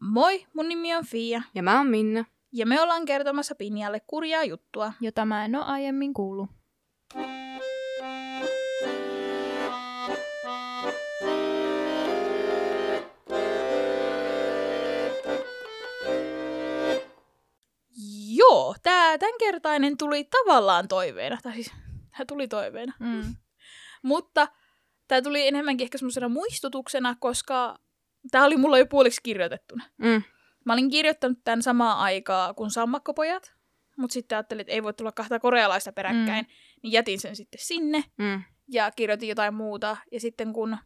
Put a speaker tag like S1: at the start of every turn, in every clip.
S1: Moi, mun nimi on Fia,
S2: Ja mä oon Minna.
S1: ja me ollaan kertomassa Pinjalle kurjaa juttua.
S3: jota mä en ole aiemmin kuullut.
S1: Joo, tää tämänkertainen tuli tavallaan toiveena, tai siis tää tuli toiveena.
S3: Mm.
S1: Mutta tää tuli enemmänkin ehkä semmoisena muistutuksena, koska tää oli mulla jo puoliksi kirjoitettuna.
S2: Mm.
S1: Mä olin kirjoittanut tämän samaa aikaa kuin Sammakkopojat, mutta sitten ajattelin, että ei voi tulla kahta korealaista peräkkäin, mm. niin jätin sen sitten sinne
S2: Mm.
S1: ja kirjoitin jotain muuta. Ja sitten kun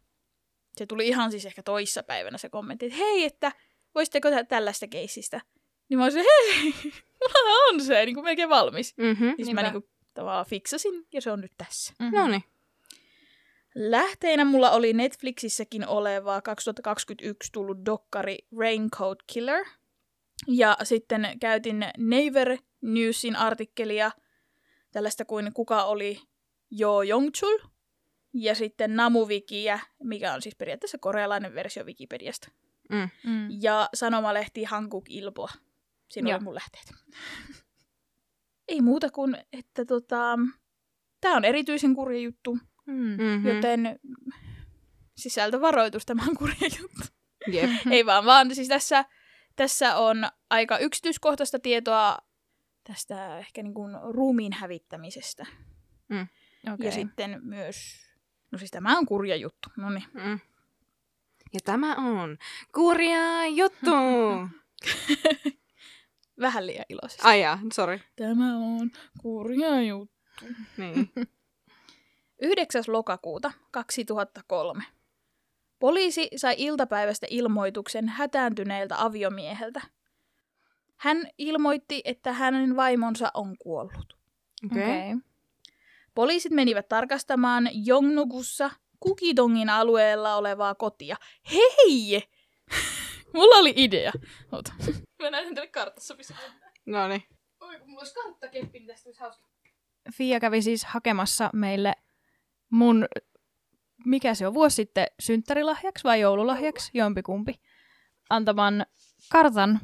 S1: se tuli ihan siis ehkä toissa päivänä se kommentti, että hei, että voisitteko tehdä tällaista keissistä? Niin mä olisin, hei, mulla on se niin kuin melkein valmis.
S2: Mm-hmm.
S1: Siis mä niin kuin, tavallaan fiksasin ja se on nyt tässä.
S3: Mm-hmm.
S2: No niin.
S1: Lähteinä mulla oli Netflixissäkin oleva 2021 tullut dokkari Raincoat Killer. Ja sitten käytin Naver Newsin artikkelia tällaista kuin kuka oli Jo Jongchul. Ja sitten Namuwikiä, mikä on siis periaatteessa korealainen versio Wikipediasta.
S2: Mm.
S3: Mm.
S1: Ja sanomalehti Hankuk Ilboa. Siinä
S3: Joo.
S1: oli mun lähteet. Ei muuta kuin, että tota, tämä on erityisen kurja juttu.
S3: Mm.
S2: Mm-hmm.
S1: Joten sisältövaroitus, tämä on kurja juttu.
S2: Jep.
S1: Ei vaan, vaan siis tässä, tässä on aika yksityiskohtaista tietoa tästä ehkä niin kuin ruumiin hävittämisestä.
S3: Okay.
S1: Ja sitten myös, no siis tämä on kurja juttu. No niin.
S2: Mm. Ja tämä on kurja juttu.
S1: Vähän liian iloisesti.
S2: Ai jaa, sorry.
S1: Tämä on kurja juttu.
S2: Niin.
S1: 9. lokakuuta 2003. Poliisi sai iltapäivästä ilmoituksen hätääntyneeltä aviomieheltä. Hän ilmoitti, että hänen vaimonsa on kuollut.
S2: Okei. Okay.
S3: Okay.
S1: Poliisit menivät tarkastamaan Jongnugussa Kukidongin alueella olevaa kotia. Hei! Mulla oli idea. Ota. Mä näytän teille kartassa, missä
S2: No niin.
S1: Oi, kun mulla olisi karttakeppi, niin tästä olisi hauska.
S3: Fia kävi siis hakemassa meille mun, mikä se on, vuosi sitten synttärilahjaksi vai joululahjaksi, jompikumpi, antaman kartan,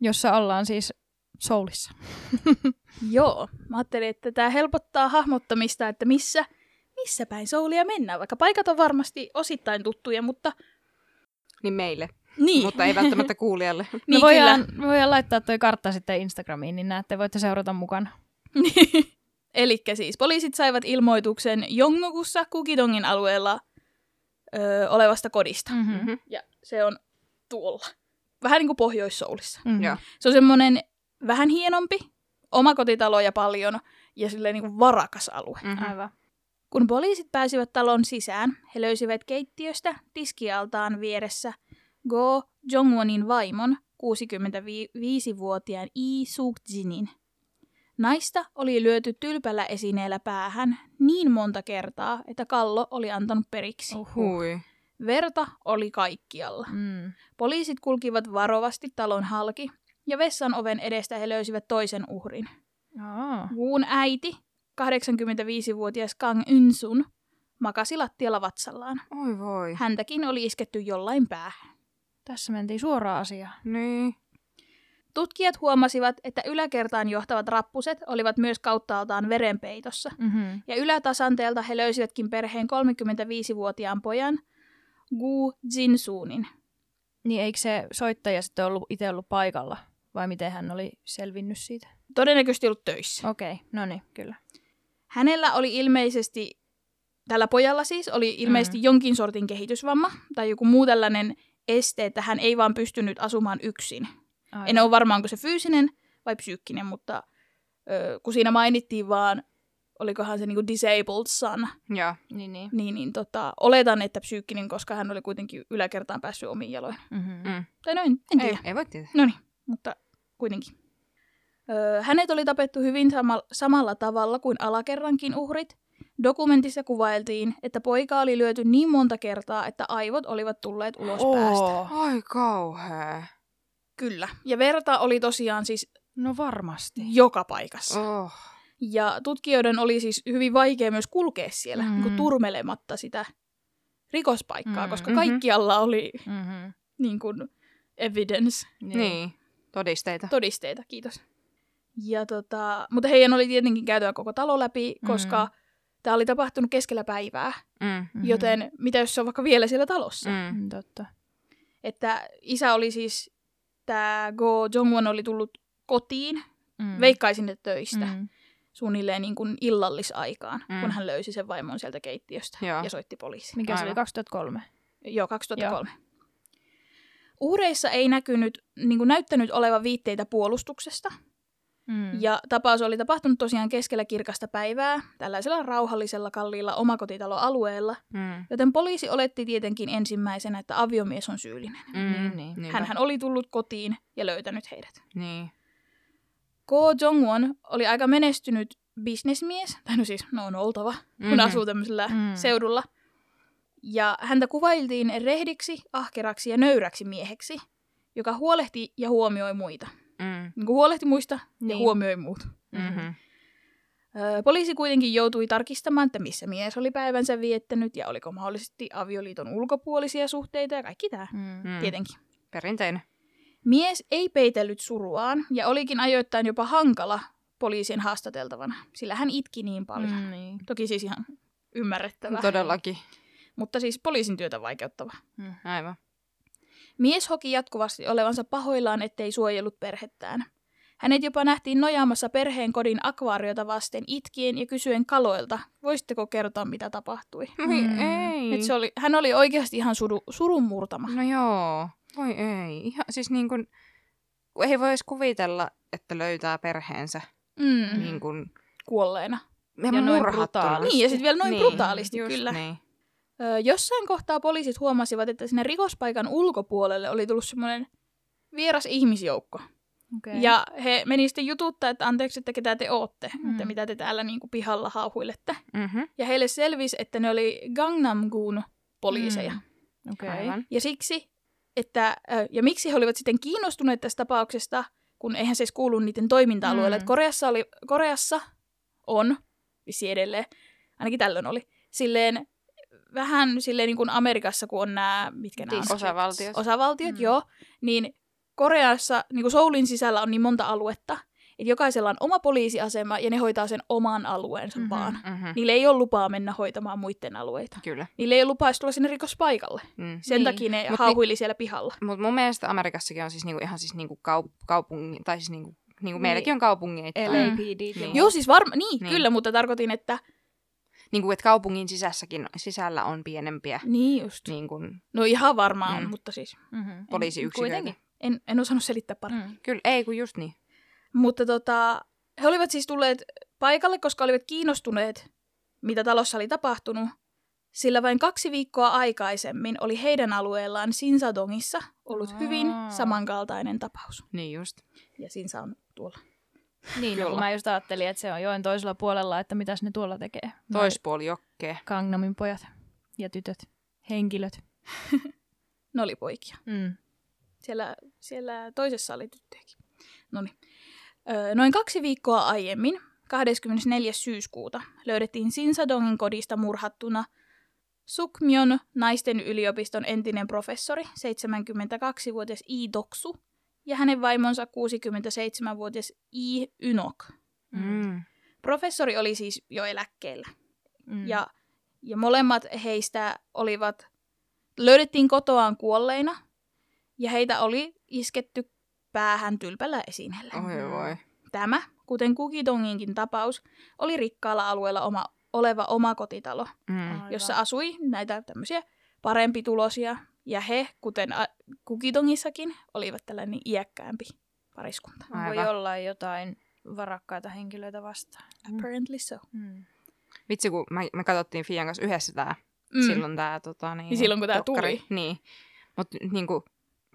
S3: jossa ollaan siis Soulissa.
S1: Joo, mä ajattelin, että tämä helpottaa hahmottamista, että missä, missä päin soulia mennään. Vaikka paikat on varmasti osittain tuttuja, mutta
S2: Niin meille,
S1: niin.
S2: mutta ei välttämättä kuulijalle.
S3: Me
S1: niin
S3: voidaan, me voidaan laittaa toi kartta sitten Instagramiin, niin näette, voitte seurata mukana.
S1: Eli siis poliisit saivat ilmoituksen Jongnukussa Kukidongin alueella ö, olevasta kodista. Mm.
S3: Mm-hmm.
S2: Mm-hmm.
S1: Ja se on tuolla. Vähän niin kuin Pohjois-Soulissa.
S3: Mm-hmm.
S1: Se on semmoinen vähän hienompi, omakotitaloja paljon ja silleen niin kuin varakas alue.
S2: Mm-hmm.
S3: Aivan.
S1: Kun poliisit pääsivät talon sisään, he löysivät keittiöstä tiskialtaan vieressä Go Jongwonin vaimon, 65-vuotiaan Lee Suk-jinin. Naista oli lyöty tylpällä esineellä päähän niin monta kertaa, että kallo oli antanut periksi.
S3: Uhuh.
S2: Hui.
S1: Verta oli kaikkialla.
S3: Mm.
S1: Poliisit kulkivat varovasti talon halki, ja vessan oven edestä he löysivät toisen uhrin.
S3: Aa.
S1: Wuun äiti, 85-vuotias Kang Ynsun, makasi lattialla vatsallaan.
S2: Oi voi.
S1: Häntäkin oli isketty jollain päähän.
S3: Tässä mentiin suoraan asiaan.
S2: Niin.
S1: Tutkijat huomasivat, että yläkertaan johtavat rappuset olivat myös kauttaaltaan verenpeitossa.
S3: Mm-hmm.
S1: Ja ylätasanteelta he löysivätkin perheen 35-vuotiaan pojan, Gu Jinsuunin.
S3: Niin eikö se soittaja sitten ollut itse ollut paikalla? Vai miten hän oli selvinnyt siitä?
S1: Todennäköisesti ollut töissä.
S3: Okei, okay. no niin, kyllä.
S1: Hänellä oli ilmeisesti, tällä pojalla siis, oli ilmeisesti
S3: Mm.
S1: jonkin sortin kehitysvamma tai joku muu tällainen este, että hän ei vaan pystynyt asumaan yksin.
S3: Aivan.
S1: En ole varma, onko se fyysinen vai psyykkinen, mutta ö, kun siinä mainittiin vaan, olikohan se niinku disabled son,
S2: Joo.
S3: Niin, niin.
S1: niin, niin tota, oletan, että psyykkinen, koska hän oli kuitenkin yläkertaan päässyt omiin jaloihin.
S3: Mm-hmm.
S2: Mm.
S1: Tai no en, tiedä.
S2: Ei, ei voi tietää.
S1: No niin, mutta kuitenkin. Öö, hänet oli tapettu hyvin sama- samalla tavalla kuin alakerrankin uhrit. Dokumentissa kuvailtiin, että poika oli lyöty niin monta kertaa, että aivot olivat tulleet ulos päästä.
S2: Ai kauhea.
S1: Kyllä. Ja verta oli tosiaan siis
S3: No varmasti.
S1: joka paikassa.
S2: Oh.
S1: Ja tutkijoiden oli siis hyvin vaikea myös kulkea siellä
S3: Mm.
S1: mm. niin turmelematta sitä rikospaikkaa,
S3: Mm.
S1: koska
S2: Mhm.
S1: kaikkialla oli
S3: Mm-hmm.
S1: niin kuin, evidence,
S2: Niin. niin. Todisteita.
S1: todisteita, kiitos. Ja tota, mutta heidän oli tietenkin käytävä koko talo läpi, koska
S3: Mm.
S1: tämä oli tapahtunut keskellä päivää,
S2: Mm.
S3: Mhm.
S1: joten mitä jos se on vaikka vielä siellä talossa?
S2: Mm.
S3: Mm, totta.
S1: Että isä oli siis, tämä Go Jongwon oli tullut kotiin,
S3: Mm.
S1: veikkaisin, että töistä,
S3: Mm.
S1: suunnilleen niin kuin illallisaikaan,
S2: Mm.
S1: kun hän löysi sen vaimon sieltä keittiöstä
S2: Joo.
S1: ja soitti poliisiin.
S3: Mikä se
S2: Aivan.
S3: oli 2003?
S1: Joo, 2003. Uhreissa ei näkynyt, niin kuin näyttänyt olevan viitteitä puolustuksesta,
S3: Mm.
S1: ja tapaus oli tapahtunut tosiaan keskellä kirkasta päivää, tällaisella rauhallisella kalliilla omakotitaloalueella,
S2: Mm.
S1: joten poliisi oletti tietenkin ensimmäisenä, että aviomies on syyllinen.
S2: Mm.
S3: Niin, niin.
S2: Niinpä.
S1: Hänhän oli tullut kotiin ja löytänyt heidät.
S2: Niin.
S1: Ko Jongwon oli aika menestynyt bisnesmies, tai no siis, no on oltava, kun
S2: Mhm.
S1: asuu tämmöisellä
S3: Mm.
S1: seudulla. Ja häntä kuvailtiin rehdiksi, ahkeraksi ja nöyräksi mieheksi, joka huolehti ja huomioi muita.
S2: Mm.
S1: Niin kuin huolehti muista ja
S3: Niin.
S1: huomioi muut.
S2: Mhm.
S1: Öö, poliisi kuitenkin joutui tarkistamaan, että missä mies oli päivänsä viettänyt ja oliko mahdollisesti avioliiton ulkopuolisia suhteita ja kaikki tämä.
S3: Mm.
S2: Mm.
S1: Tietenkin.
S2: Perinteinen.
S1: Mies ei peitellyt suruaan ja olikin ajoittain jopa hankala poliisien haastateltavana, sillä hän itki niin paljon.
S3: Mm, niin.
S1: Toki siis ihan ymmärrettävää,
S2: Todellakin.
S1: mutta siis poliisin työtä vaikeuttava.
S3: Mm.
S2: Aivan.
S1: Mies hoki jatkuvasti olevansa pahoillaan, ettei suojellut perhettään. Hänet jopa nähtiin nojaamassa perheen kodin akvaariota vasten itkien ja kysyen kaloilta, voisitteko kertoa mitä tapahtui.
S2: Voi
S3: Mm.
S2: ei.
S1: Et se oli, hän oli oikeasti ihan suru, surun murtama.
S2: No joo. Voi ei. Ihan, siis niin kuin, ei voi edes kuvitella, että löytää perheensä
S1: Mm,
S2: niin kuin,
S1: kuolleena.
S2: ja
S3: Ja noin
S2: murhattuna.
S3: brutaalisti.
S1: Niin, ja sitten vielä noin
S2: Niin,
S1: brutaalisti,
S2: just
S1: kyllä.
S2: Niin.
S1: Jossain kohtaa poliisit huomasivat, että sinne rikospaikan ulkopuolelle oli tullut semmoinen vieras ihmisjoukko.
S3: Okay.
S1: Ja he meni sitten jututtaa, että anteeksi, että ketä te ootte,
S3: Mm.
S1: että mitä te täällä niinku pihalla hauhuilette.
S2: Mm-hmm.
S1: Ja heille selvisi, että ne oli Gangnam-gun poliiseja.
S3: Mm.
S2: Aivan.
S1: Ja siksi, että, ja miksi he olivat sitten kiinnostuneet tästä tapauksesta, kun eihän se edes kuulu niiden toiminta-alueelle.
S3: Mm.
S1: Mm. Koreassa, oli, Koreassa on, vissi edelleen, ainakin tällöin oli, silleen vähän silleen niin kuin Amerikassa, kun on nämä, mitkä nämä?
S3: Districts.
S2: Osavaltiot.
S1: Osavaltiot,
S3: Mm.
S1: mm. joo, niin Koreassa niin kuin Soulin sisällä on niin monta aluetta, että jokaisella on oma poliisiasema ja ne hoitaa sen oman alueensa
S3: Mhm.
S1: mm-hmm. vaan.
S2: Mm-hmm.
S1: Niille ei ole lupaa mennä hoitamaan muiden alueita.
S2: Kyllä.
S1: Niille ei ole lupaa tulla sinne rikospaikalle.
S2: Mm.
S1: Sen
S3: Niin.
S1: takia ne
S2: Mut
S1: hauhuili siellä pihalla.
S2: Mutta mun mielestä Amerikassakin on siis niinku ihan siis niinku kaup- kaupungin, tai siis niinku, niinku
S3: Niin.
S2: meilläkin on kaupungeita.
S3: LAPD.
S2: Niin.
S1: Joo, siis varma, niin,
S2: Niin.
S1: niin, kyllä, mutta tarkoitin, että
S2: Niinku, että kaupungin sisässäkin, sisällä on pienempiä
S1: niin just.
S2: niin kuin,
S1: No ihan varmaan
S2: Mm.
S1: on, mutta siis
S3: Mm-hmm.
S2: poliisiyksiköitä.
S3: Kuitenkin.
S1: en, en osannut selittää paremmin.
S3: Mm.
S2: Kyllä, ei kun just niin.
S1: Mutta tota, he olivat siis tulleet paikalle, koska olivat kiinnostuneet, mitä talossa oli tapahtunut. Sillä vain kaksi viikkoa aikaisemmin oli heidän alueellaan Sinsadongissa ollut hyvin samankaltainen tapaus.
S2: Niin just.
S1: Ja Sinsa on tuolla.
S3: Niin, no, kun mä just ajattelin, että se on joen toisella puolella, että mitäs ne tuolla tekee.
S2: Toispuoli jokkee.
S3: Gangnamin pojat ja tytöt, henkilöt.
S1: Ne oli poikia.
S3: Mm.
S1: Siellä, siellä toisessa oli tyttöjäkin. Noniin. Noin kaksi viikkoa aiemmin, 24. syyskuuta, löydettiin Sinsadongin kodista murhattuna Sukmyon naisten yliopiston entinen professori, 72-vuotias I. Ja hänen vaimonsa 67-vuotias I. Ynok.
S2: Mm.
S1: Professori oli siis jo eläkkeellä.
S3: Mm.
S1: Ja, ja molemmat heistä olivat, löydettiin kotoaan kuolleina, ja heitä oli isketty päähän tylpällä esineellä.
S2: Oi voi.
S1: Tämä, kuten Kukidonginkin tapaus, oli rikkaalla alueella oma, oleva oma kotitalo,
S2: Mm.
S1: Jossa asui näitä tämmöisiä parempitulosia, ja he, kuten a- Kukidongissakin, olivat tällainen iäkkäämpi pariskunta.
S3: Voi
S2: Aivan.
S3: olla jotain varakkaita henkilöitä vastaan.
S1: Apparently so.
S3: Mm.
S2: Vitsi, kun me, me katsottiin Fian kanssa yhdessä tää, mm. silloin tää tota, niin,
S1: Niin silloin, kun
S2: dokkari.
S1: tuli.
S2: Niin. Mutta niinku,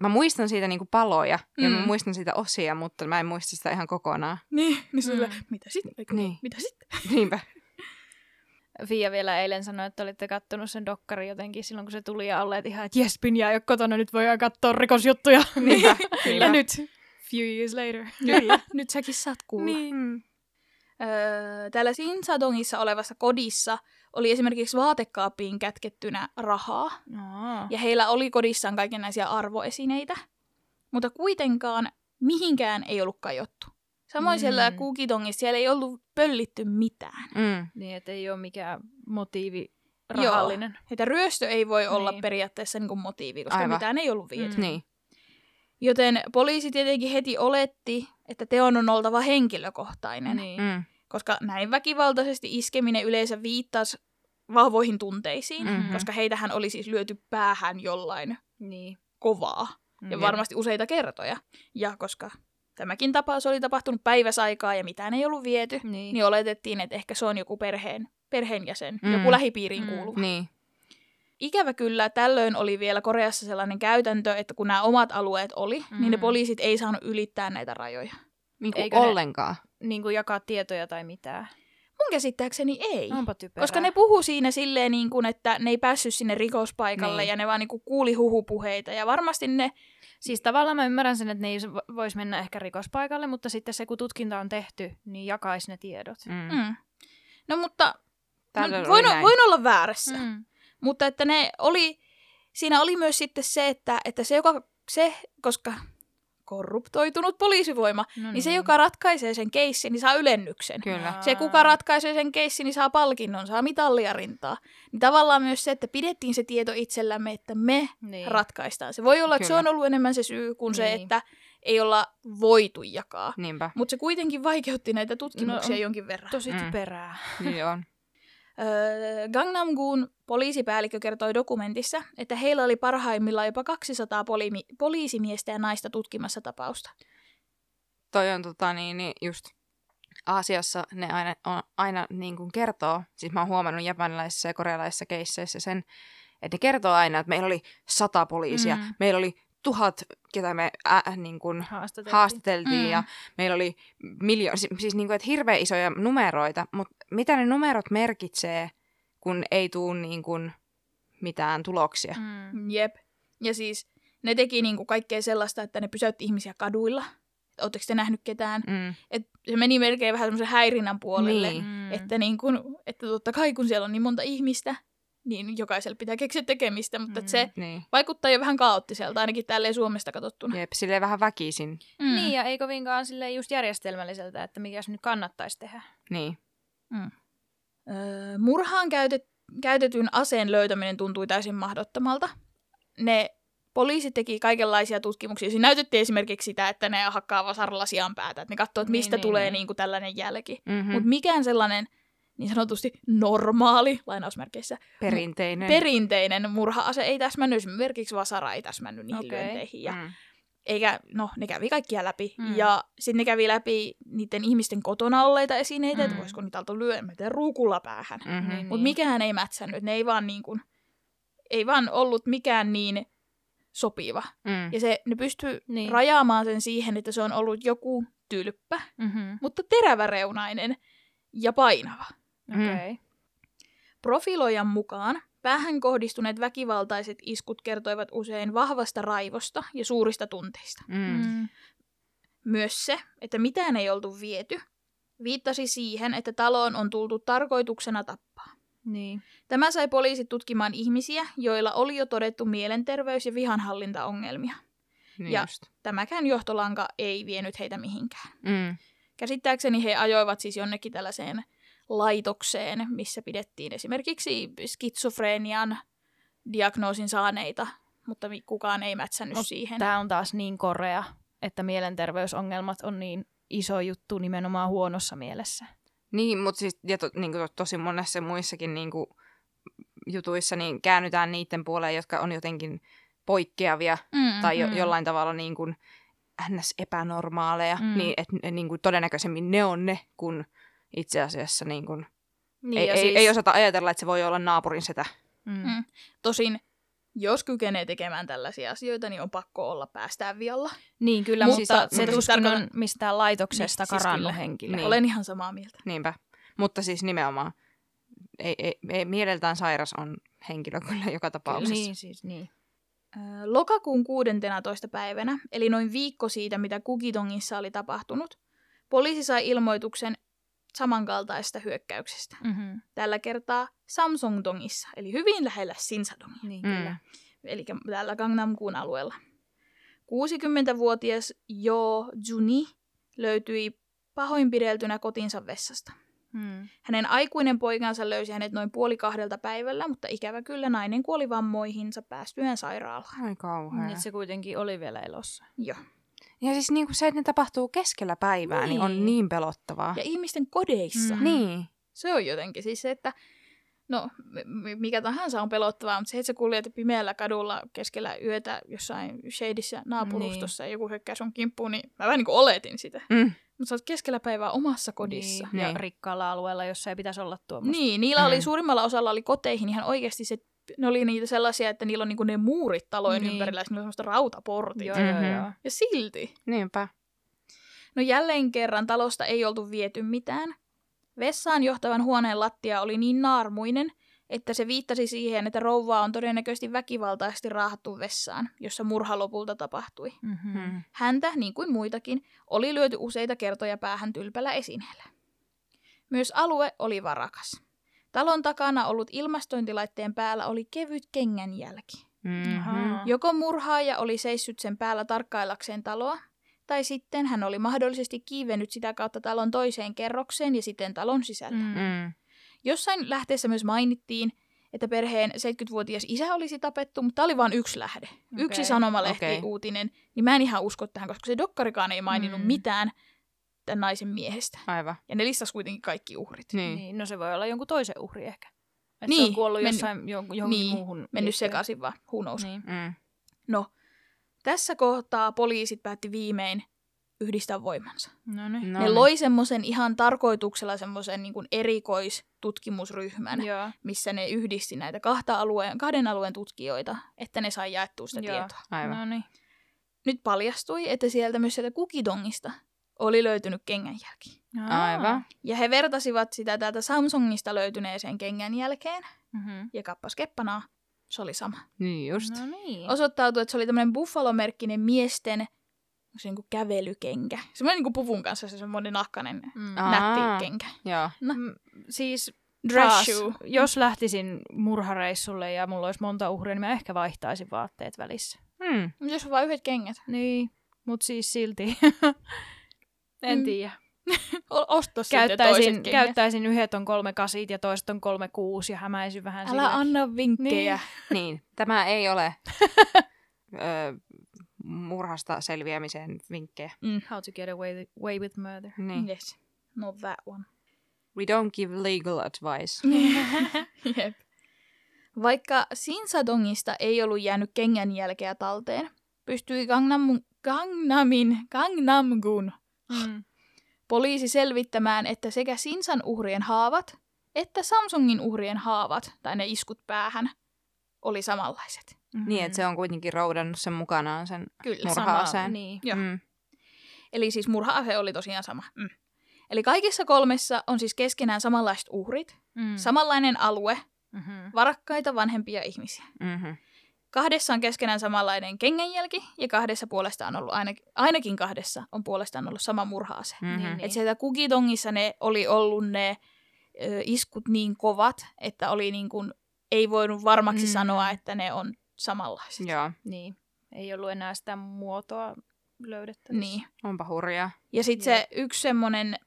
S2: mä muistan siitä niinku paloja mm. ja mä
S1: Mm.
S2: muistan siitä osia, mutta mä en muista sitä ihan kokonaan.
S1: Niin, niin se
S3: Mm.
S1: mm. mitä sitten?
S2: Niin.
S1: niin. Mitä sitten?
S2: Niinpä.
S3: Fia vielä eilen sanoi, että olitte kattonut sen dokkari jotenkin silloin, kun se tuli ja olleet ihan, että jes, Pinja ei ole kotona, nyt voidaan katsoa rikosjuttuja.
S2: Niinpä.
S3: ja
S2: Niinpä.
S3: nyt, few years later.
S1: Kyllä, nyt säkin saat kuulla.
S2: Niin.
S1: Öö, täällä Sinsadongissa olevassa kodissa oli esimerkiksi vaatekaappiin kätkettynä rahaa.
S3: No.
S1: Ja heillä oli kodissaan kaikenlaisia arvoesineitä. mutta kuitenkaan mihinkään ei ollut kajottu. Samoin
S3: Mm.
S1: siellä Kukitongissa siellä ei ollut pöllitty mitään.
S2: Mm.
S3: Niin, että ei ole mikään motiivi
S1: Joo.
S3: rahallinen.
S1: Että ryöstö ei voi olla
S3: Niin.
S1: periaatteessa niin kuin motiivi, koska
S2: Aivan.
S1: mitään ei ollut viety.
S3: Mm.
S2: Niin.
S1: Joten poliisi tietenkin heti oletti, että teon on oltava henkilökohtainen,
S3: Niin.
S2: Mm.
S1: koska näin väkivaltaisesti iskeminen yleensä viittasi vahvoihin tunteisiin,
S2: Mhm.
S1: koska heitähän oli siis lyöty päähän jollain
S3: niin.
S1: kovaa
S3: Mm.
S1: ja varmasti useita kertoja. Ja koska tämäkin tapaus oli tapahtunut päiväsaikaa ja mitään ei ollut viety,
S3: Niin.
S1: niin oletettiin, että ehkä se on joku perheen, perheenjäsen,
S2: Mm.
S1: joku lähipiiriin
S3: Mm.
S1: kuuluva.
S2: Niin.
S1: Ikävä kyllä, tällöin oli vielä Koreassa sellainen käytäntö, että kun nämä omat alueet oli, mm. niin ne
S3: Mm.
S1: poliisit ei saanut ylittää näitä rajoja.
S2: Niin kuin
S3: Eikö ne-
S2: ollenkaan.
S3: niin kuin jakaa tietoja tai mitään.
S1: Käsittääkseni ei.
S3: Onpa typerää.
S1: Koska ne puhu siinä silleen, niin kuin, että ne ei päässyt sinne rikospaikalle
S2: Niin.
S1: ja ne vaan niin kuin kuuli huhupuheita. Ja varmasti ne,
S3: Siis tavallaan mä ymmärrän sen, että ne ei voisi mennä ehkä rikospaikalle, mutta sitten se, kun tutkinta on tehty, niin jakaisi ne tiedot.
S2: Mm.
S1: mm. no mutta no, voin,
S2: näin.
S1: voin olla väärässä. Mm. Mutta että ne oli, siinä oli myös sitten se, että, että se, joka, se, koska korruptoitunut poliisivoima,
S3: No
S1: niin. niin se, joka ratkaisee sen keissin, niin saa ylennyksen.
S2: Kyllä.
S1: Se, kuka ratkaisee sen keissin, niin saa palkinnon, saa mitallia rintaa. Niin tavallaan myös se, että pidettiin se tieto itsellämme, että me
S3: niin.
S1: ratkaistaan. Se voi olla, että se
S2: Kyllä.
S1: on ollut enemmän se syy kuin se,
S3: Niin.
S1: että ei olla voitu jakaa. Mutta se kuitenkin vaikeutti näitä tutkimuksia
S3: No, on
S1: jonkin verran.
S3: Tosi
S2: Mm.
S3: typerää.
S2: Niin on.
S1: Öö, Gangnam-gun poliisipäällikkö kertoi dokumentissa, että heillä oli parhaimmillaan jopa 200 poli- poliisimiestä ja naista tutkimassa tapausta.
S2: Toi on tota niin, niin just Aasiassa ne aina, on, aina niin kuin kertoo, siis mä oon huomannut japanilaisissa ja korealaisissa keisseissä sen, että ne kertoo aina, että meillä oli sata poliisia,
S3: mm.
S2: meillä oli tuhat, ketä me äh, niin kuin
S3: Haastateltiin.
S2: haastateltiin
S1: Mm.
S2: ja meillä oli miljoona, siis niin kuin, että hirveän isoja numeroita, mutta mitä ne numerot merkitsee, kun ei tule niin kuin mitään tuloksia?
S3: Mm.
S1: Jep. Ja siis ne teki niinku kaikkea sellaista, että ne pysäytti ihmisiä kaduilla. Oletteko te nähnyt ketään?
S2: Mm.
S1: Et se meni melkein vähän semmoisen häirinnän puolelle.
S2: Niin.
S3: Mm.
S1: Että, niin kun, että totta kai kun siellä on niin monta ihmistä, niin jokaisella pitää keksiä tekemistä, mutta mm.
S3: Mm.
S1: se
S2: Niin.
S1: vaikuttaa jo vähän kaoottiselta, ainakin tälleen Suomesta katsottuna.
S2: Jep, silleen vähän väkisin.
S1: Mm.
S3: Niin, ja ei kovinkaan silleen just järjestelmälliseltä, että mikäs nyt kannattaisi tehdä.
S2: Niin.
S1: Öö, murhaan käytet, käytetyn aseen löytäminen tuntui täysin mahdottomalta. Ne poliisit teki kaikenlaisia tutkimuksia. Siinä näytettiin esimerkiksi sitä, että ne hakkaa vasaralla sian päätä. Että ne katsoo, että
S3: Niin,
S1: mistä
S3: niin,
S1: tulee
S3: niin.
S1: niin kuin tällainen jälki.
S2: Mm-hmm.
S1: Mutta mikään sellainen niin sanotusti normaali, lainausmerkeissä,
S2: Perinteinen.
S1: perinteinen murha-ase ei täsmännyt. Esimerkiksi vasara ei täsmännyt niihin
S3: Okei.
S1: lyönteihin. Ja
S2: Mm.
S1: eikä, no, ne kävi kaikkia läpi.
S3: Mm.
S1: Ja sitten ne kävi läpi niiden ihmisten kotona olleita esineitä, mm. että voisiko niitä alta lyödä, mä ruukulla päähän.
S2: Mm-hmm.
S3: Niin.
S1: Mutta mikään ei mätsännyt. Ne ei vaan, niin kuin, ei vaan ollut mikään niin sopiva.
S2: Mm.
S1: Ja se, ne pystyy
S3: Niin.
S1: niin. rajaamaan sen siihen, että se on ollut joku tylppä,
S3: Mm-hmm.
S1: mutta teräväreunainen ja painava.
S2: Mm.
S3: Okay.
S1: Profiloijan mukaan päähän kohdistuneet väkivaltaiset iskut kertoivat usein vahvasta raivosta ja suurista tunteista.
S2: Mm.
S3: Mm.
S1: Myös se, että mitään ei oltu viety, viittasi siihen, että taloon on tultu tarkoituksena tappaa.
S3: Niin.
S1: Tämä sai poliisit tutkimaan ihmisiä, joilla oli jo todettu mielenterveys- ja vihanhallintaongelmia.
S2: Niin
S1: Ja-
S2: just.
S1: Tämäkään johtolanka ei vienyt heitä mihinkään.
S2: Mm.
S1: Käsittääkseni he ajoivat siis jonnekin tällaiseen laitokseen, missä pidettiin esimerkiksi skitsofreenian diagnoosin saaneita, mutta kukaan ei mätsännyt
S3: No,
S1: siihen.
S3: Tämä on taas niin korea, että mielenterveysongelmat on niin iso juttu nimenomaan huonossa mielessä.
S2: Niin, mutta siis ja to, niin kuin tosi monessa muissakin niin kuin, jutuissa niin käännytään niiden puoleen, jotka on jotenkin poikkeavia
S1: Mm,
S2: tai jo,
S3: mm.
S2: jollain tavalla niin kuin, ns. epänormaaleja,
S3: Mm.
S2: niin että niin kuin, todennäköisemmin ne on ne, kun itse asiassa niin kuin,
S1: Niin,
S2: ei,
S1: ja
S2: ei,
S1: siis,
S2: ei osata ajatella, että se voi olla naapurin setä.
S3: Mm.
S1: Mm. Tosin, jos kykenee tekemään tällaisia asioita, niin on pakko olla päästään vialla.
S3: Niin kyllä,
S1: Mutta-
S3: mutta,
S1: mutta
S3: se
S1: siis
S3: tuskin
S1: tarkoitan-
S3: on mistään laitoksesta
S1: Niin, siis
S3: karannut
S1: kyllä.
S3: henkilö.
S2: Niin.
S1: Olen ihan samaa mieltä.
S2: Niinpä. Mutta siis nimenomaan, ei, ei, ei, mieleltään sairas on henkilö kyllä joka tapauksessa.
S3: Niin, siis niin.
S1: Ö, Lokakuun 16. päivänä, eli noin viikko siitä, mitä Kukitongissa oli tapahtunut, poliisi sai ilmoituksen samankaltaisesta hyökkäyksestä.
S3: Mm-hmm.
S1: Tällä kertaa Samsung-tongissa, eli hyvin lähellä Sinsadongia,
S3: Niin,
S2: Mm.
S3: kyllä.
S1: eli täällä Gangnam-kuun alueella. 60-vuotias Jo Juni löytyi pahoinpideltynä kotinsa vessasta.
S3: Mm.
S1: Hänen aikuinen poikansa löysi hänet noin puoli kahdelta päivällä, mutta ikävä kyllä nainen kuoli vammoihinsa päästyään sairaalaan.
S2: Ai kauhea.
S3: Niin, se kuitenkin oli vielä elossa.
S1: Joo.
S2: Ja siis niinku se, että ne tapahtuu keskellä päivää, niin, niin on
S1: Niin.
S2: niin pelottavaa.
S1: Ja ihmisten kodeissa.
S3: Mm.
S2: Niin.
S1: Se on jotenkin siis se, että no mikä tahansa on pelottavaa, mutta se, että sä kuljet pimeällä kadulla keskellä yötä jossain shadissä naapurustossa ja joku hyökkää sun kimppuun, niin mä vähän niin kuin oletin sitä.
S2: Mm.
S1: Mutta sä oot keskellä päivää omassa kodissa.
S3: Niin. Ja
S2: Niin.
S3: rikkaalla alueella, jossa ei pitäisi olla tuommoista.
S1: Niin, niillä oli
S2: Mm.
S1: suurimmalla osalla oli koteihin ihan oikeasti se, ne oli niitä sellaisia, että niillä on niinku ne muurit talojen
S3: Niin.
S1: ympärillä, ja niillä on semmoista rautaportit.
S3: Joo,
S2: Mhm.
S3: joo, joo.
S1: Ja silti.
S2: Niinpä.
S1: No jälleen kerran talosta ei oltu viety mitään. Vessaan johtavan huoneen lattia oli niin naarmuinen, että se viittasi siihen, että rouvaa on todennäköisesti väkivaltaisesti raahattu vessaan, jossa murha lopulta tapahtui.
S3: Mm-hmm.
S2: Mm.
S1: Häntä, niin kuin muitakin, oli lyöty useita kertoja päähän tylpällä esineellä. Myös alue oli varakas. Talon takana ollut ilmastointilaitteen päällä oli kevyt kengänjälki.
S2: Mm-hmm.
S1: Joko murhaaja oli seissyt sen päällä tarkkaillakseen taloa, tai sitten hän oli mahdollisesti kiivennyt sitä kautta talon toiseen kerrokseen ja sitten talon sisälle. Mm.
S2: Mm.
S1: Jossain lähteessä myös mainittiin, että perheen 70-vuotias isä olisi tapettu, mutta tämä oli vain yksi lähde. Okay. Yksi
S3: Okei.
S1: sanomalehti-uutinen, niin mä en ihan usko tähän, koska se dokkarikaan ei maininnut
S3: mm.
S1: mitään tämän naisen miehestä.
S2: Aivan.
S1: Ja ne listasi kuitenkin kaikki uhrit.
S2: Niin.
S3: Niin, no se voi olla jonkun toisen uhri ehkä. Että se
S1: Niin,
S3: on kuollut
S1: mennyt-
S3: jossain johonkin, johonkin
S1: niin,
S3: muuhun.
S1: Mennyt
S3: liittyen.
S1: sekaisin vaan, who knows.
S3: Niin.
S2: Mm.
S1: No, tässä kohtaa poliisit päätti viimein yhdistää voimansa.
S3: No niin.
S2: No
S1: Ne
S2: niin.
S1: loi semmoisen ihan tarkoituksella semmoisen niin erikoistutkimusryhmän,
S3: Joo.
S1: missä ne yhdisti näitä kahta alueen, kahden alueen tutkijoita, että ne sai jaettua sitä
S3: Joo.
S1: tietoa.
S2: Aivan.
S3: No niin.
S1: Nyt paljastui, että sieltä myös sieltä kukidongista oli löytynyt kengänjälki.
S2: Aivan.
S1: Ja he vertasivat sitä täältä Samsungista löytyneeseen kengänjälkeen,
S3: Mm-hmm.
S1: ja kappas keppanaa, se oli sama.
S2: Niin just.
S3: No niin.
S1: Osoittautui, että se oli tämmöinen Buffalo-merkkinen miesten se niin kuin kävelykenkä. Semmoinen niin kuin puvun kanssa se semmoinen nahkainen
S3: Mm.
S2: Aa.
S1: nätti kenkä.
S2: Joo.
S1: No.
S3: Mm, Siis taas,
S1: shoe.
S3: jos lähtisin murhareissulle ja mulla olisi monta uhria, niin mä ehkä vaihtaisin vaatteet välissä.
S2: Mm.
S1: Mutta jos on vain yhdet kengät.
S3: Niin, mutta siis silti. en
S1: Mm.
S3: tiedä.
S1: Osta
S3: Käyttäisin, käyttäisin yhdet on kolme kasit ja toiset on kolme kuusi ja hämäisin vähän
S1: Älä
S3: silleen.
S1: anna vinkkejä.
S2: Niin. Tämä ei ole ö, murhasta selviämiseen vinkkejä.
S1: Mm.
S3: How to get away, away with murder.
S2: Niin.
S1: Yes. Not that one.
S2: We don't give legal advice.
S1: Jep. Vaikka Sinsadongista ei ollut jäänyt kengänjälkeä talteen, pystyi Gangnam, Gangnamin, Gangnamgun
S3: Mm.
S1: poliisi selvittämään, että sekä Sinsan uhrien haavat että Samsungin uhrien haavat, tai ne iskut päähän, oli samanlaiset.
S3: Mm-hmm.
S2: Niin, että se on kuitenkin roudannut sen mukanaan sen.
S1: Kyllä.
S2: Murha-
S3: Sama,
S2: Murha-aseen.
S3: Niin.
S1: Joo.
S2: Mm.
S1: Eli siis murha-ase oli tosiaan sama. Mm. Eli kaikissa kolmessa on siis keskenään samanlaiset uhrit,
S3: Mm.
S1: samanlainen alue,
S3: mm-hmm.
S1: varakkaita vanhempia ihmisiä.
S2: Mm-hmm.
S1: Kahdessa on keskenään samanlainen kengänjälki ja kahdessa puolestaan ollut, ainakin, ainakin kahdessa on puolestaan ollut sama murha-ase.
S2: Mm-hmm.
S3: Niin,
S2: Niin,
S3: niin.
S1: Et sieltä kukitongissa ne oli ollut ne ö, iskut niin kovat, että oli niin kuin, ei voinut varmaksi
S3: Mm.
S1: mm. sanoa, että ne on samanlaiset.
S2: Joo,
S3: niin. Ei ollut enää sitä muotoa löydettävissä.
S1: Niin.
S2: onpa hurjaa.
S1: Ja sitten se yksi semmoinen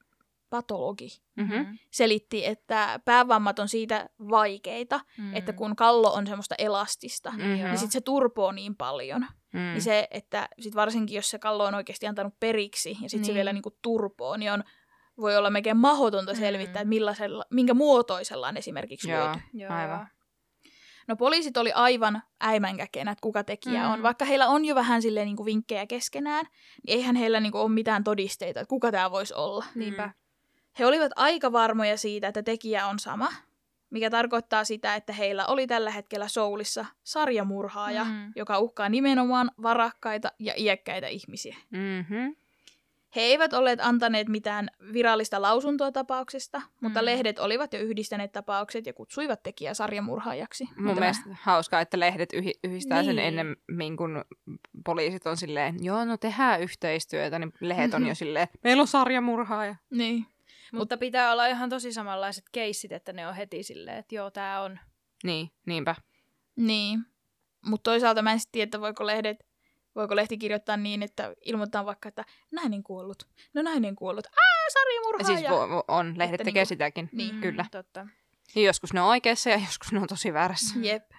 S1: patologi
S2: Mm-hmm.
S1: selitti, että päävammat on siitä vaikeita,
S3: Mm.
S1: että kun kallo on semmoista elastista,
S2: Mhm.
S1: niin sitten se turpoo niin paljon.
S2: Mm.
S1: Niin se, että sit varsinkin jos se kallo on oikeasti antanut periksi ja sitten
S3: Niin.
S1: se vielä niinku turpoo, niin on, voi olla melkein mahdotonta selvittää,
S3: Mm.
S1: että millaisella, minkä muotoisella on esimerkiksi
S2: Joo.
S3: Joo.
S2: Aivan.
S1: No poliisit oli aivan äimänkäkenä, että kuka tekijä
S3: Mm.
S1: on. Vaikka heillä on jo vähän silleen niinku vinkkejä keskenään, niin eihän heillä niinku ole mitään todisteita, että kuka tämä voisi olla.
S3: Niinpä.
S1: He olivat aika varmoja siitä, että tekijä on sama, mikä tarkoittaa sitä, että heillä oli tällä hetkellä Soulissa sarjamurhaaja,
S3: Mm.
S1: joka uhkaa nimenomaan varakkaita ja iäkkäitä ihmisiä.
S2: Mm-hmm.
S1: He eivät olleet antaneet mitään virallista lausuntoa tapauksesta, mutta
S3: Mm.
S1: lehdet olivat jo yhdistäneet tapaukset ja kutsuivat tekijää sarjamurhaajaksi.
S2: Mun
S1: Mutta
S2: mielestä hauskaa, että lehdet yhi- yhdistää sen
S1: Niin.
S2: ennemmin kuin poliisit on silleen, joo, no tehdään yhteistyötä, niin lehdet on jo silleen, meillä on sarjamurhaaja.
S1: Mä... Niin.
S3: Mutta pitää olla ihan tosi samanlaiset keissit, että ne on heti silleen, että joo, tää on.
S2: Niin, niinpä.
S1: Niin. Mutta toisaalta mä en sitten tiedä, että voiko lehdet voiko lehti kirjoittaa niin, että ilmoittaa vaikka, että nainen kuollut. No nainen kuollut. Aa, sarjamurhaaja.
S2: Siis vo- vo- on, lehdet
S1: Että
S2: tekee
S1: niinku-
S2: sitäkin.
S1: Niin.
S2: Kyllä.
S3: Totta.
S2: Ja joskus ne on oikeassa ja joskus ne on tosi väärässä.
S1: Jep.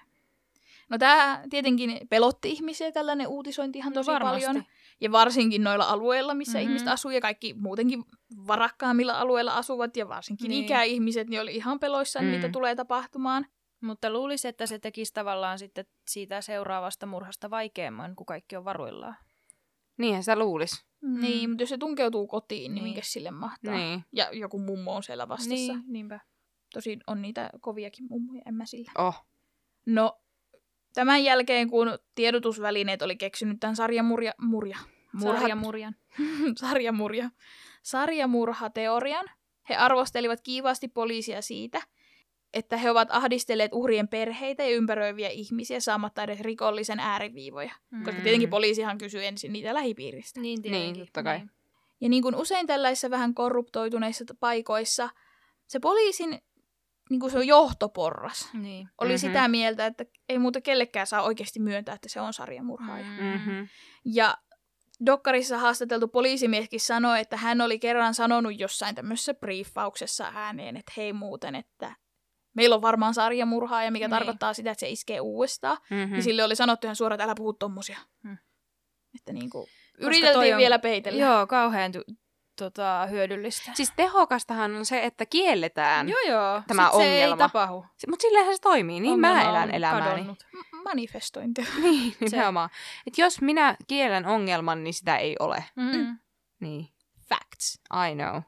S1: No tämä tietenkin pelotti ihmisiä tällainen uutisointi ihan
S3: No
S1: tosi
S3: varmasti.
S1: paljon. Ja varsinkin noilla alueilla, missä
S3: Mhm.
S1: mm-hmm. ihmiset asuu ja kaikki muutenkin varakkaammilla alueilla asuvat ja varsinkin
S3: Niin.
S1: ikäihmiset, niin oli ihan peloissaan,
S2: Mm.
S1: mitä tulee tapahtumaan.
S3: Mutta luulisi, että se tekisi tavallaan sitten siitä seuraavasta murhasta vaikeamman, kun kaikki on varuillaan.
S2: Niinhän sitä luulisi.
S1: Mm. Niin, mutta jos se tunkeutuu kotiin, niin,
S3: Niin.
S1: minkä sille mahtaa.
S2: Niin.
S1: Ja joku mummo on siellä vastassa.
S3: Niin. niinpä.
S1: Tosin on niitä koviakin mummoja, en mä sillä.
S2: Oh.
S1: No, tämän jälkeen, kun tiedotusvälineet oli keksinyt tämän sarjamurja... Murja. Murha,
S3: Sarjamurjan.
S1: sarjamurja. Sarjamurhateorian. He arvostelivat kiivaasti poliisia siitä, että he ovat ahdistelleet uhrien perheitä ja ympäröiviä ihmisiä saamatta edes rikollisen ääriviivoja. Koska
S2: Mm.
S1: tietenkin poliisihan kysyy ensin niitä lähipiiristä.
S3: Niin,
S2: Niin, totta kai.
S3: Niin.
S1: Ja niin kuin usein tällaisissa vähän korruptoituneissa paikoissa, se poliisin niin kuin se on johtoporras
S3: niin.
S1: oli
S2: Mhm.
S1: mm-hmm. sitä mieltä, että ei muuta kellekään saa oikeasti myöntää, että se on sarjamurhaaja. Mm.
S2: Mm-hmm.
S1: Ja Dokkarissa haastateltu poliisimieskin sanoi, että hän oli kerran sanonut jossain tämmöisessä briefauksessa ääneen, että hei muuten, että meillä on varmaan sarjamurhaaja, mikä
S3: Niin.
S1: niin. tarkoittaa sitä, että se iskee uudestaan. Mm.
S2: Mm-hmm.
S1: Ja sille oli sanottu ihan suoraan, että älä puhu tommosia.
S3: Hmm.
S1: Että niin kuin, yriteltiin
S3: on-
S1: vielä peitellä.
S3: Joo, kauhean tu- tota, hyödyllistä.
S2: Siis tehokastahan on se, että kielletään.
S3: joo, joo.
S2: tämä
S3: Sit se ei
S2: ongelma.
S3: tapahdu.
S2: Mutta sillähän se toimii. Niin
S3: Ongelma
S2: mä elän elämääni.
S3: kadonnut.
S1: Manifestointi.
S2: Niin, nimenomaan. Et jos minä kiellän ongelman, niin sitä ei ole.
S3: Mm.
S2: Niin,
S1: Facts.
S2: I know.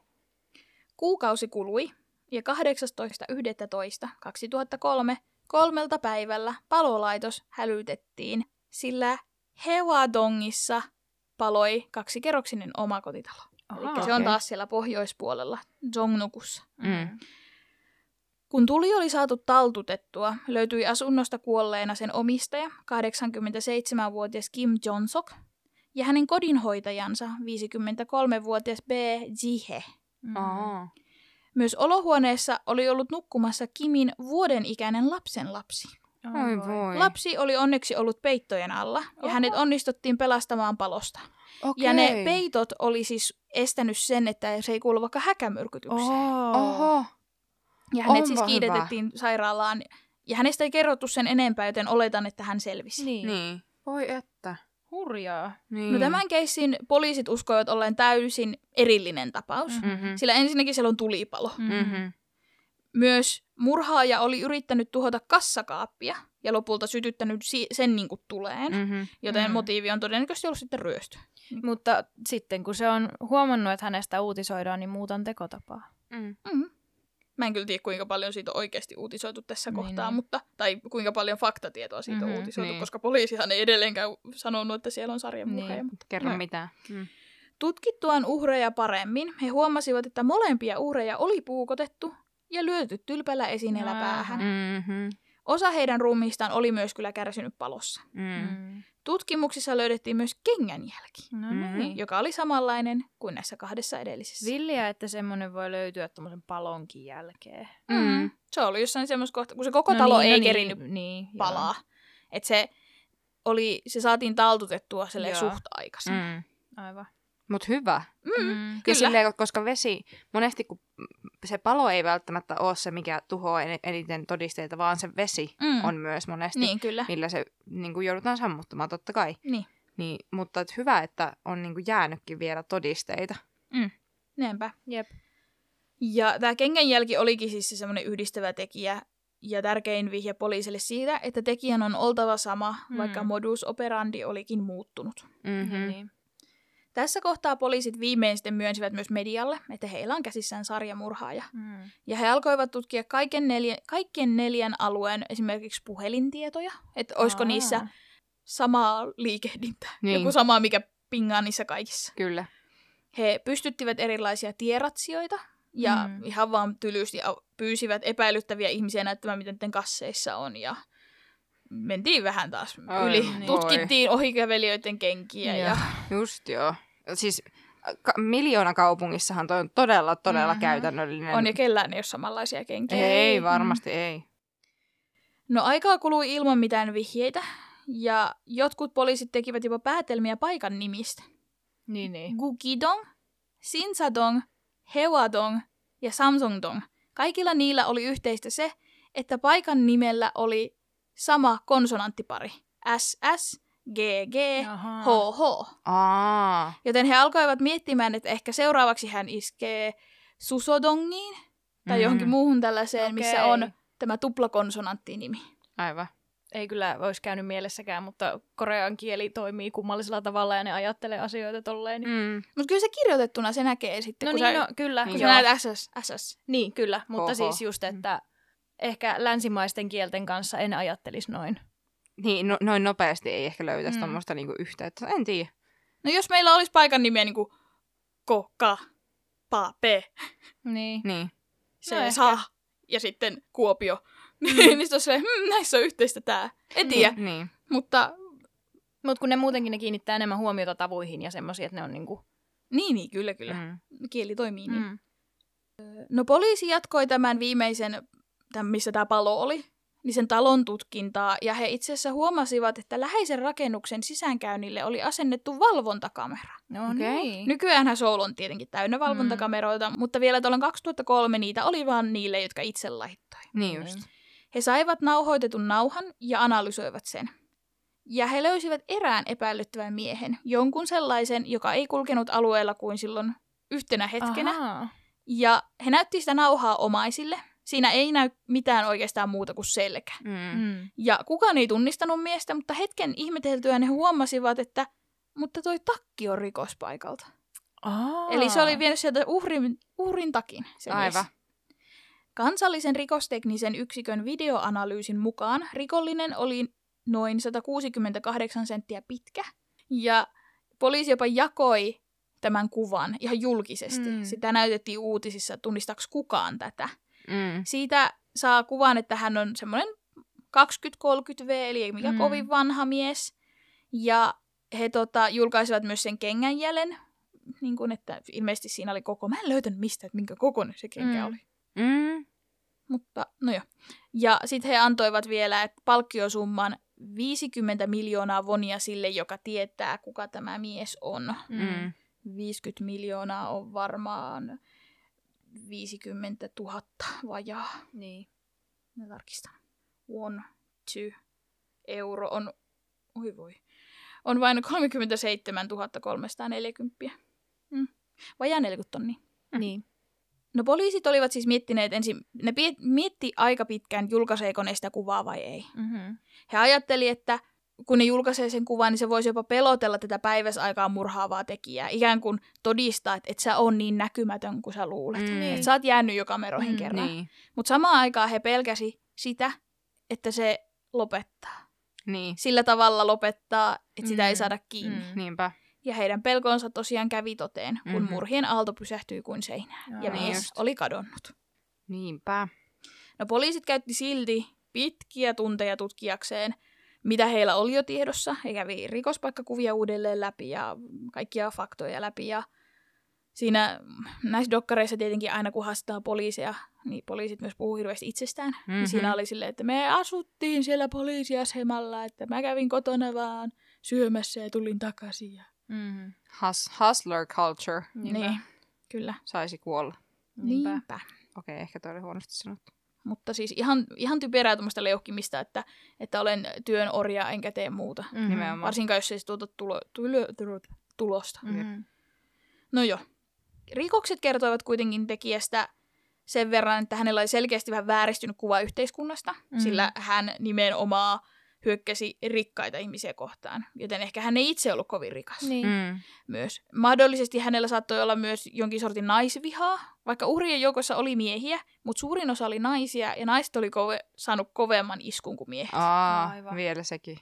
S1: Kuukausi kului ja 18.11.2003 kolmelta päivällä palolaitos hälytettiin, sillä Hewadongissa paloi kaksikerroksinen omakotitalo.
S3: Aha,
S1: Eli se on taas siellä pohjoispuolella, Zongnukussa.
S2: Mm.
S1: Kun tuli oli saatu taltutettua, löytyi asunnosta kuolleena sen omistaja, 87-vuotias Kim Jonsok, ja hänen kodinhoitajansa, 53-vuotias B. Jihe.
S3: Mm.
S2: Aa.
S1: Myös olohuoneessa oli ollut nukkumassa Kimin vuoden ikäinen lapsenlapsi.
S2: Oi voi.
S1: Lapsi oli onneksi ollut peittojen alla, ja
S3: Oho.
S1: hänet onnistuttiin pelastamaan palosta.
S2: Okei.
S1: Ja ne peitot oli siis estänyt sen, että se ei kuulu vaikka häkämyrkytykseen.
S2: Oho.
S1: Ja hänet siis
S2: Onpa hyvä.
S1: kiidetettiin sairaalaan. Ja hänestä ei kerrottu sen enempää, joten oletan, että hän selvisi.
S3: Niin. niin.
S2: Voi että.
S3: Hurjaa.
S2: Niin.
S1: No tämän keissin poliisit uskoivat olleen täysin erillinen tapaus.
S3: Mm.
S2: Mm-hmm.
S1: Sillä ensinnäkin siellä on tulipalo.
S2: Mm-hmm.
S1: Myös murhaaja oli yrittänyt tuhota kassakaappia ja lopulta sytyttänyt si- sen niin kuin tuleen, mm.
S2: Mm-hmm.
S1: joten
S3: Mm.
S1: mm. motiivi on todennäköisesti ollut sitten ryöstö.
S3: Mutta sitten kun se on huomannut, että hänestä uutisoidaan, niin muutan tekotapaa.
S2: Mm.
S1: Mm. Mä en kyllä tiedä, kuinka paljon siitä on oikeasti uutisoitu tässä
S3: Niin,
S1: niin, kohtaa,
S3: niin.
S1: mutta, tai kuinka paljon faktatietoa siitä
S3: Mhm,
S1: on uutisoitu,
S2: niin.
S1: koska poliisihan ei edelleenkään sanonut, että siellä on sarjamurhaaja.
S3: Niin.
S1: Mutta
S2: Kerro
S1: No.
S2: mitään. Mm.
S1: Tutkittuaan uhreja paremmin, he huomasivat, että molempia uhreja oli puukotettu ja lyöty tylpällä esineellä päähän.
S2: Mm-hmm.
S1: Osa heidän ruumiistaan oli myös kyllä kärsinyt palossa.
S2: Mm.
S3: Mm.
S1: Tutkimuksissa löydettiin myös kengänjälki,
S3: No
S2: Mhm.
S3: niin.
S1: joka oli samanlainen kuin näissä kahdessa edellisessä.
S3: Villiä, että semmoinen voi löytyä tuommoisen palonkin jälkeen.
S2: Mm.
S1: Se oli jossain semmoisessa kohtaa, kun se koko talo ei
S3: niin,
S1: kerinyt
S3: niin, niin,
S1: palaa. Että se, oli, se saatiin taltutettua suht aikaisin.
S2: Mm.
S3: Aivan.
S2: Mut hyvä.
S1: Mm.
S3: Mm.
S2: Ja
S1: Kyllä.
S2: silleen, koska vesi, monesti kun se palo ei välttämättä ole se, mikä tuhoaa en- eniten todisteita, vaan se vesi
S1: Mm.
S2: on myös monesti,
S1: Niin, kyllä.
S2: millä se niin kuin joudutaan sammuttamaan, totta kai.
S1: Niin.
S2: Niin, mutta et hyvä, että on niin kuin jäänytkin vielä todisteita.
S1: Niinpä.
S3: Jep.
S1: Ja tämä kengänjälki olikin siis se semmoinen yhdistävä tekijä ja tärkein vihje poliisille siitä, että tekijän on oltava sama,
S3: Mm.
S1: vaikka modus operandi olikin muuttunut.
S2: Mm-hmm.
S3: Niin, niin.
S1: Tässä kohtaa poliisit viimein sitten myönsivät myös medialle, että heillä on käsissään sarjamurhaaja.
S3: Mm.
S1: Ja he alkoivat tutkia kaiken neljä, kaikkien neljän alueen esimerkiksi puhelintietoja, että olisiko
S3: Aa.
S1: niissä samaa liikehdintää,
S2: Niin.
S1: joku sama, mikä pingaa niissä kaikissa.
S2: Kyllä.
S1: He pystyttivät erilaisia tieratsijoita ja
S3: Mm.
S1: ihan vaan tylysti pyysivät epäilyttäviä ihmisiä näyttämään, mitä niiden kasseissa on ja mentiin vähän taas
S2: Ai
S1: yli.
S3: niin.
S1: Tutkittiin ohikävelijöiden kenkiä ja,
S3: Joo.
S2: Just joo. Siis ka- miljoona kaupungissahan toi on todella, todella
S3: Mhm.
S2: käytännöllinen.
S1: on ja kellään ei ole samanlaisia kenkiä.
S2: Ei, varmasti ei.
S1: No aikaa kului ilman mitään vihjeitä, ja jotkut poliisit tekivät jopa päätelmiä paikan nimistä.
S3: Niin, niin.
S1: Gukidong, Sinsadong, Hewadong ja Samsungdong. Kaikilla niillä oli yhteistä se, että paikan nimellä oli sama konsonanttipari. SS, GG,
S3: Ahaa.
S1: HH.
S2: Aa.
S1: Joten he alkoivat miettimään, että ehkä seuraavaksi hän iskee Susodongiin tai
S2: Mm.
S1: johonkin muuhun tällaiseen, missä
S3: Okei.
S1: on tämä tuplakonsonantti-nimi.
S2: Aivan.
S3: Ei kyllä olisi käynyt mielessäkään, mutta korean kieli toimii kummallisella tavalla ja ne ajattelee asioita tolleen. Mm.
S2: Mm.
S1: Mutta kyllä se kirjoitettuna se näkee sitten,
S3: No
S1: kun,
S3: niin,
S1: sä,
S3: no kyllä.
S1: kun
S2: Niin
S1: sä
S3: joo.
S1: näet SS. SS.
S3: Niin, kyllä. Mutta
S2: Oho.
S3: siis just, että ehkä länsimaisten kielten kanssa en ajattelisi noin.
S2: Niin, no, noin nopeasti ei ehkä löytäisi
S3: Mm.
S2: mm. tuommoista niinku yhteyttä. En tiedä.
S1: No jos meillä olisi paikan nimiä niin kuin Ko, Ka, Pa, Pe,
S3: Niin.
S2: Niin.
S1: se,
S3: No
S1: no
S3: ehkä.
S1: Sa ja sitten Kuopio, niin sitten on silleen, hmm, näissä on yhteistä tää. En tiedä,
S2: Niin. niin.
S1: mutta
S3: Mutta kun ne muutenkin ne kiinnittää enemmän huomiota tavuihin ja semmoisia, että ne on niinku...
S1: niin, niin, kyllä, kyllä. Mm.
S2: Mm.
S1: Kieli toimii niin.
S3: Mm.
S1: No poliisi jatkoi tämän viimeisen, tämän, missä tämä palo oli, niin sen talon tutkintaa, ja he itse asiassa huomasivat, että läheisen rakennuksen sisäänkäynnille oli asennettu valvontakamera.
S3: No niin.
S1: Nykyäänhän Soul on tietenkin täynnä valvontakameroita, mm. mutta vielä tuolloin 2003 niitä oli vain niille, jotka itse laittoi.
S2: Niin just.
S1: He saivat nauhoitetun nauhan ja analysoivat sen. Ja he löysivät erään epäilyttävän miehen, jonkun sellaisen, joka ei kulkenut alueella kuin silloin yhtenä hetkenä.
S3: Ahaa.
S1: Ja he näytti sitä nauhaa omaisille. Siinä ei näy mitään oikeastaan muuta kuin selkä.
S2: Mm.
S3: Mm.
S1: Ja kukaan ei tunnistanut miestä, mutta hetken ihmeteltyään he huomasivat, että mutta toi takki on rikospaikalta.
S3: Aa.
S1: Eli se oli vienyt sieltä uhrin, uhrin takin. Se
S2: Aivan.
S1: Mies. Kansallisen rikosteknisen yksikön videoanalyysin mukaan rikollinen oli noin 168 senttiä pitkä. Ja poliisi jopa jakoi tämän kuvan ihan julkisesti.
S3: Mm.
S1: Sitä näytettiin uutisissa, että tunnistaks kukaan tätä.
S2: Mm.
S1: Siitä saa kuvan, että hän on semmoinen 20-30V, eli ei mikään
S3: Mm.
S1: mm. kovin vanha mies. Ja he tota, julkaisivat myös sen kengänjäljen, niin kuin, että ilmeisesti siinä oli koko. Mä en löytänyt mistä, että minkä kokoinen se kenkä
S3: Mm.
S1: oli.
S2: Mm.
S1: Mutta no joo. Ja sitten he antoivat vielä että palkkiosumman 50 miljoonaa vonia sille, joka tietää, kuka tämä mies on.
S2: Mm.
S1: 50 miljoonaa on varmaan 50 000 vajaa.
S3: Niin.
S1: Mä tarkistan. One, two. Euro on, oi voi, on vain 37 340. Mm. Vajaa 40 tonnia.
S3: Niin.
S1: No poliisit olivat siis miettineet ensin, ne mietti aika pitkään, julkaiseeko ne sitä kuvaa vai ei.
S3: Mm-hmm.
S1: He ajatteli, että kun ne julkaisee sen kuvan, niin se voisi jopa pelotella tätä päiväsaikaa murhaavaa tekijää. Ikään kuin todistaa, että et sä on niin näkymätön kuin sä luulet.
S2: Mm.
S1: Mm. Että sä oot jäänyt jo kameroihin
S3: Mm,
S1: mm, kerran.
S2: Niin.
S1: Mutta samaan aikaan he pelkäsi sitä, että se lopettaa.
S2: Niin.
S1: Sillä tavalla lopettaa, että sitä ei
S3: Mm.
S1: saada kiinni.
S3: Mm.
S2: Niinpä.
S1: Ja heidän pelkonsa tosiaan kävi toteen, kun
S2: Mhm.
S1: murhien aalto pysähtyi kuin seinään. Ja
S3: Joo.
S1: mies
S2: Just.
S1: oli kadonnut.
S2: Niinpä.
S1: No poliisit käytti silti pitkiä tunteja tutkijakseen, mitä heillä oli jo tiedossa. He kävi rikospaikkakuvia uudelleen läpi ja kaikkia faktoja läpi. Ja siinä näissä dokkareissa tietenkin aina kun haastetaan poliiseja, niin poliisit myös puhuu hirveästi itsestään. Mm-hmm.
S2: Mhm.
S1: Niin siinä oli silleen, että me asuttiin siellä poliisiasemalla, että mä kävin kotona vaan syömässä ja tulin takaisin. Ja...
S3: Mm-hmm.
S2: Hus- hustler culture
S3: Niinpä.
S1: Niin, kyllä.
S2: saisi kuolla.
S3: Niinpä.
S1: Niinpä.
S2: Okei, okay, ehkä toi oli huonosti sanottu.
S1: Mutta siis ihan, ihan typerää tuommoista leuhkimista, että, että olen työn orja enkä tee muuta.
S3: Mm-hmm.
S2: Nimenomaan.
S1: Varsinkaan, jos ei se tuota tulo, tulo, tulo, tulosta. Mm.
S3: Mm-hmm.
S1: No joo. Rikokset kertoivat kuitenkin tekijästä sen verran, että hänellä oli selkeästi vähän vääristynyt kuva yhteiskunnasta,
S3: Mm.
S1: mm. sillä hän nimenomaan hyökkäsi rikkaita ihmisiä kohtaan, joten ehkä hän ei itse ollut kovin rikas
S3: Niin.
S2: Mm.
S1: myös. Mahdollisesti hänellä saattoi olla myös jonkin sortin naisvihaa, vaikka uhrien joukossa oli miehiä, mutta suurin osa oli naisia, ja naiset oli kove- saanut kovemman iskun kuin miehet.
S2: Aa,
S3: Aivan.
S2: vielä sekin.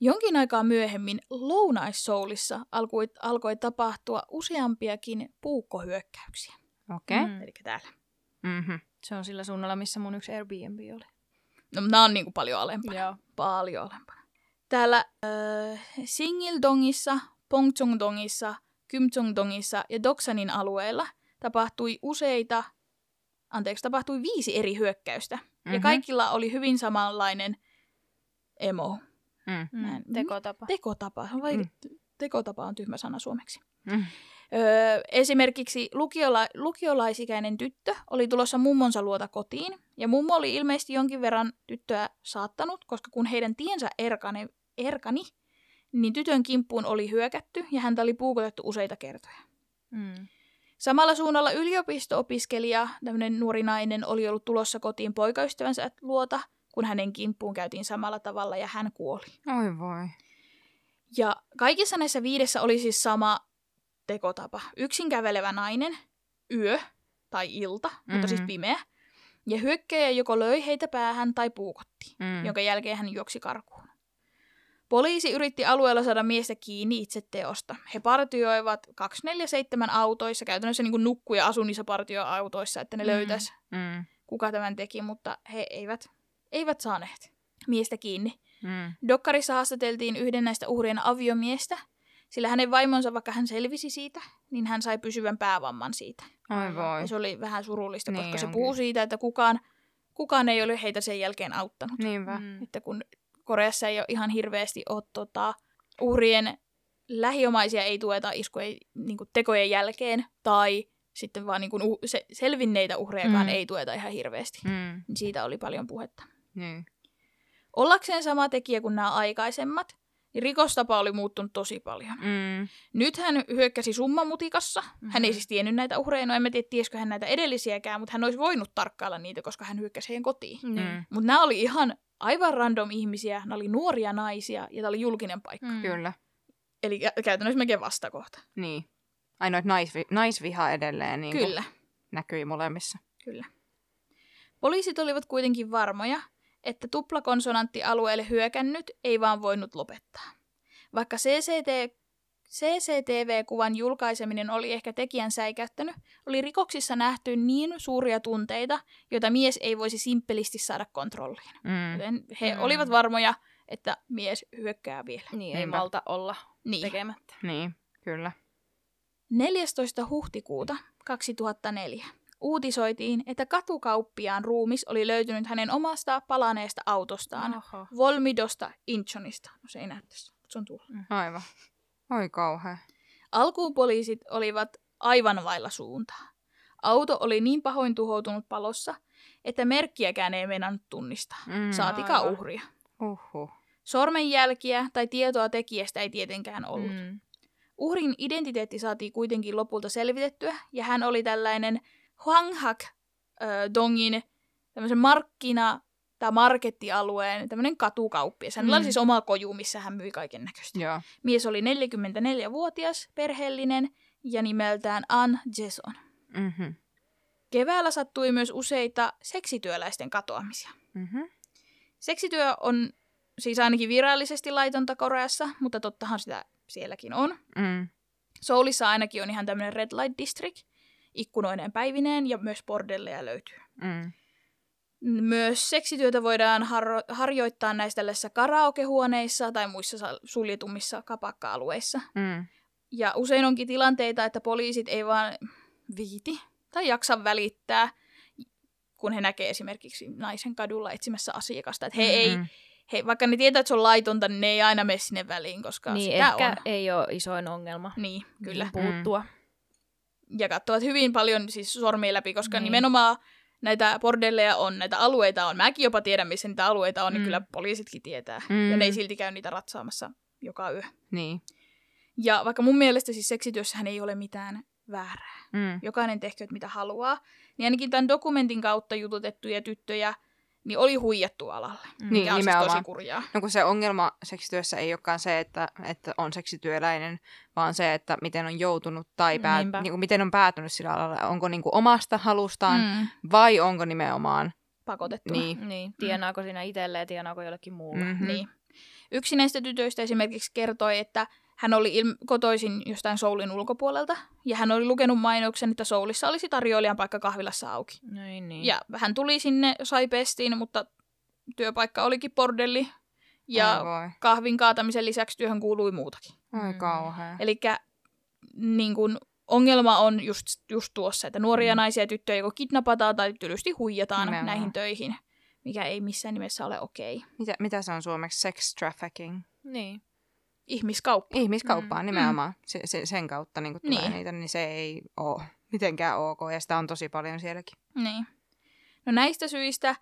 S1: Jonkin aikaa myöhemmin Lounais-Soulissa alkoi, alkoi tapahtua useampiakin puukkohyökkäyksiä.
S2: Okei. Okay.
S3: Mm.
S1: Eli täällä.
S2: Mm-hmm.
S3: Se on sillä suunnalla, missä mun yksi Airbnb oli.
S1: No, nämä on niinku paljon alempana.
S3: Joo.
S1: Paljon alempana. Täällä äh, Singildongissa, Pongchongdongissa, Kymchongdongissa ja Doksanin alueella tapahtui useita, anteeksi, tapahtui viisi eri hyökkäystä. Mm-hmm. Ja
S2: Mhm.
S1: kaikilla oli hyvin samanlainen emo.
S2: Mm,
S1: Näin.
S3: tekotapa.
S1: Tekotapa. Vai
S2: Mm.
S1: tekotapa on tyhmä sana suomeksi.
S2: Mm.
S1: Öö, esimerkiksi lukiola, lukiolaisikäinen tyttö oli tulossa mummonsa luota kotiin, ja mummo oli ilmeisesti jonkin verran tyttöä saattanut, koska kun heidän tiensä erkani, erkani niin tytön kimppuun oli hyökätty ja häntä oli puukotettu useita kertoja.
S3: Mm.
S1: Samalla suunnalla yliopisto-opiskelija, tämmöinen nuori nainen, oli ollut tulossa kotiin poikaystävänsä luota, kun hänen kimppuun käytiin samalla tavalla ja hän kuoli.
S2: Oi voi.
S1: Ja kaikissa näissä viidessä oli siis sama tekotapa. Yksin kävelevä nainen, yö tai ilta, mm-hmm. mutta siis
S2: Mhm.
S1: pimeä. Ja hyökkäjä joko löi heitä päähän tai puukotti,
S2: Mm.
S1: jonka jälkeen hän juoksi karkuun. Poliisi yritti alueella saada miestä kiinni itse teosta. He partioivat 247 autoissa, käytännössä niin kuin nukkui ja asui niissä partioautoissa, että ne
S3: mm.
S1: löytäisi,
S2: Mm.
S1: kuka tämän teki, mutta he eivät, eivät saaneet miestä kiinni.
S2: Mm.
S1: Dokkarissa haastateltiin yhden näistä uhrien aviomiestä, sillä hänen vaimonsa, vaikka hän selvisi siitä, niin hän sai pysyvän päävamman siitä.
S2: Oi voi.
S1: Ja se oli vähän surullista,
S2: Niin
S1: koska se
S2: onkin.
S1: puhuu siitä, että kukaan, kukaan ei ole heitä sen jälkeen auttanut.
S2: Niinpä.
S3: Mm.
S1: Että kun Koreassa ei ole ihan hirveästi ole tota, uhrien lähiomaisia ei tueta iskujen niin tekojen jälkeen, tai sitten vaan niin kuin, uh, se, selvinneitä uhrejakaan
S3: Mm.
S1: ei tueta ihan hirveästi.
S2: Mm.
S1: Niin siitä oli paljon puhetta.
S2: Niin.
S1: Ollakseen sama tekijä kuin nämä aikaisemmat, niin rikostapa oli muuttunut tosi paljon.
S2: Mm.
S1: Nyt hän hyökkäsi summamutikassa. Mm-hmm. Hän ei
S3: Mhm.
S1: siis tiennyt näitä uhreja, no en mä tiedä, tiesikö hän näitä edellisiäkään, mutta hän olisi voinut tarkkailla niitä, koska hän hyökkäsi heidän kotiin.
S3: Niin.
S2: Mm.
S1: Mutta nämä oli ihan aivan random ihmisiä, nämä oli nuoria naisia ja tämä oli julkinen paikka. Mm.
S2: Kyllä.
S1: Eli kä- käytännössä melkein vastakohta.
S2: Niin. Ainoa, että naisvi- naisviha edelleen niin
S1: Kyllä,
S2: näkyi molemmissa.
S1: kyllä. Poliisit olivat kuitenkin varmoja, että tuplakonsonanttialueelle hyökännyt ei vaan voinut lopettaa. Vaikka CCT, CCTV-kuvan julkaiseminen oli ehkä tekijän säikäyttänyt, oli rikoksissa nähty niin suuria tunteita, joita mies ei voisi simppelisti saada kontrolliin.
S2: Mm.
S1: Joten he
S3: Mm.
S1: olivat varmoja, että mies hyökkää vielä.
S3: Niin, ei
S2: Niinpä.
S3: malta olla
S1: Niin.
S3: tekemättä.
S2: Niin, kyllä.
S1: 14. huhtikuuta 2004 uutisoitiin, että katukauppiaan ruumis oli löytynyt hänen omasta palaneesta autostaan
S3: Oho.
S1: Volmidosta Inchonista. No se ei näy tässä, mutta se on tullut.
S2: Aivan. Oi kauhea.
S1: Alkuun poliisit olivat aivan vailla suuntaa. Auto oli niin pahoin tuhoutunut palossa, että merkkiäkään ei meinannut tunnistaa,
S2: Mm.
S1: saatika
S3: aivan.
S1: uhria.
S2: Uhuh.
S1: Sormenjälkiä tai tietoa tekijästä ei tietenkään ollut.
S3: Mm.
S1: Uhrin identiteetti saatiin kuitenkin lopulta selvitettyä, ja hän oli tällainen Hwanghak äh, Dongin tämmöisen markkina- tai markettialueen tämmöinen katukauppias. Hänellä
S3: Mm.
S1: oli siis oma koju, missä hän myi kaiken näköistä. Mies oli 44-vuotias, perheellinen ja nimeltään Ann Jason.
S2: Mhm.
S1: Keväällä sattui myös useita seksityöläisten katoamisia.
S2: Mhm.
S1: Seksityö on siis ainakin virallisesti laitonta Koreassa, mutta tottahan sitä sielläkin on.
S2: Mm.
S1: Soulissa ainakin on ihan tämmöinen red light district, ikkunoineen päivineen ja myös bordelleja löytyy.
S2: Mm.
S1: Myös seksityötä voidaan har- harjoittaa näissä tällaisissa karaokehuoneissa tai muissa sa- suljetummissa kapakka-alueissa.
S2: Mm.
S1: Ja usein onkin tilanteita, että poliisit ei vaan viiti tai jaksa välittää, kun he näkee esimerkiksi naisen kadulla etsimässä asiakasta. Että he ei,
S2: Mm.
S1: he, vaikka ne tietää, että se on laitonta, niin ne ei aina mene sinne väliin, koska
S3: Niin,
S1: sitä
S3: ehkä
S1: on.
S3: ei ole isoin ongelma.
S1: Niin, kyllä.
S3: Niin Puuttua.
S1: Ja katsovat hyvin paljon siis sormia läpi, koska
S3: Niin.
S1: niin. nimenomaan näitä bordelleja on, näitä alueita on. Mäkin jopa tiedän, missä niitä alueita on, niin
S3: Mm.
S1: kyllä poliisitkin tietää.
S2: Mm.
S1: Ja ne ei silti käy niitä ratsaamassa joka yö.
S2: Niin.
S1: Ja vaikka mun mielestä siis seksityössähän ei ole mitään väärää.
S2: Mm.
S1: Jokainen tehkööt mitä haluaa. Niin ainakin tämän dokumentin kautta jututettuja tyttöjä niin oli huijattu alalle.
S3: Mm.
S2: Niin,
S1: mikä on siis tosi kurjaa.
S2: No kun se ongelma seksityössä ei olekaan se, että, että on seksityöläinen, vaan se, että miten on joutunut tai päät,
S3: Niinpä.
S2: niin kuin miten on päätynyt sillä alalla. Onko niin kuin omasta halustaan
S1: Mm,
S2: vai onko nimenomaan...
S1: pakotettuna.
S2: Niin.
S3: Niin, tienaako siinä itselleen, tienaako jollekin muulle.
S2: Mhm.
S1: Niin. Yksi näistä tytöistä esimerkiksi kertoi, että hän oli ilm- kotoisin jostain Soulin ulkopuolelta, ja hän oli lukenut mainoksen, että Soulissa olisi tarjoilijan paikka kahvilassa auki.
S3: Niin, niin.
S1: Ja hän tuli sinne, sai pestiin, mutta työpaikka olikin bordelli, ja
S2: Ai
S1: kahvin kaatamisen lisäksi työhön kuului muutakin.
S2: Oi
S3: Mm.
S2: kauhea.
S1: Eli niin kun, ongelma on just, just tuossa, että nuoria
S2: Mm.
S1: naisia ja tyttöjä joko kidnapataan tai tylysti huijataan
S2: Nimenomaan.
S1: näihin töihin, mikä ei missään nimessä ole okei.
S2: Mitä, mitä se on suomeksi? Sex trafficking.
S3: Niin.
S1: Ihmiskauppa.
S2: Ihmiskauppaa mm. nimenomaan. Se, se, sen kautta niin tulee
S1: Niin.
S2: niitä, niin se ei ole mitenkään ok. Ja sitä on tosi paljon sielläkin.
S1: Niin. No näistä syistä,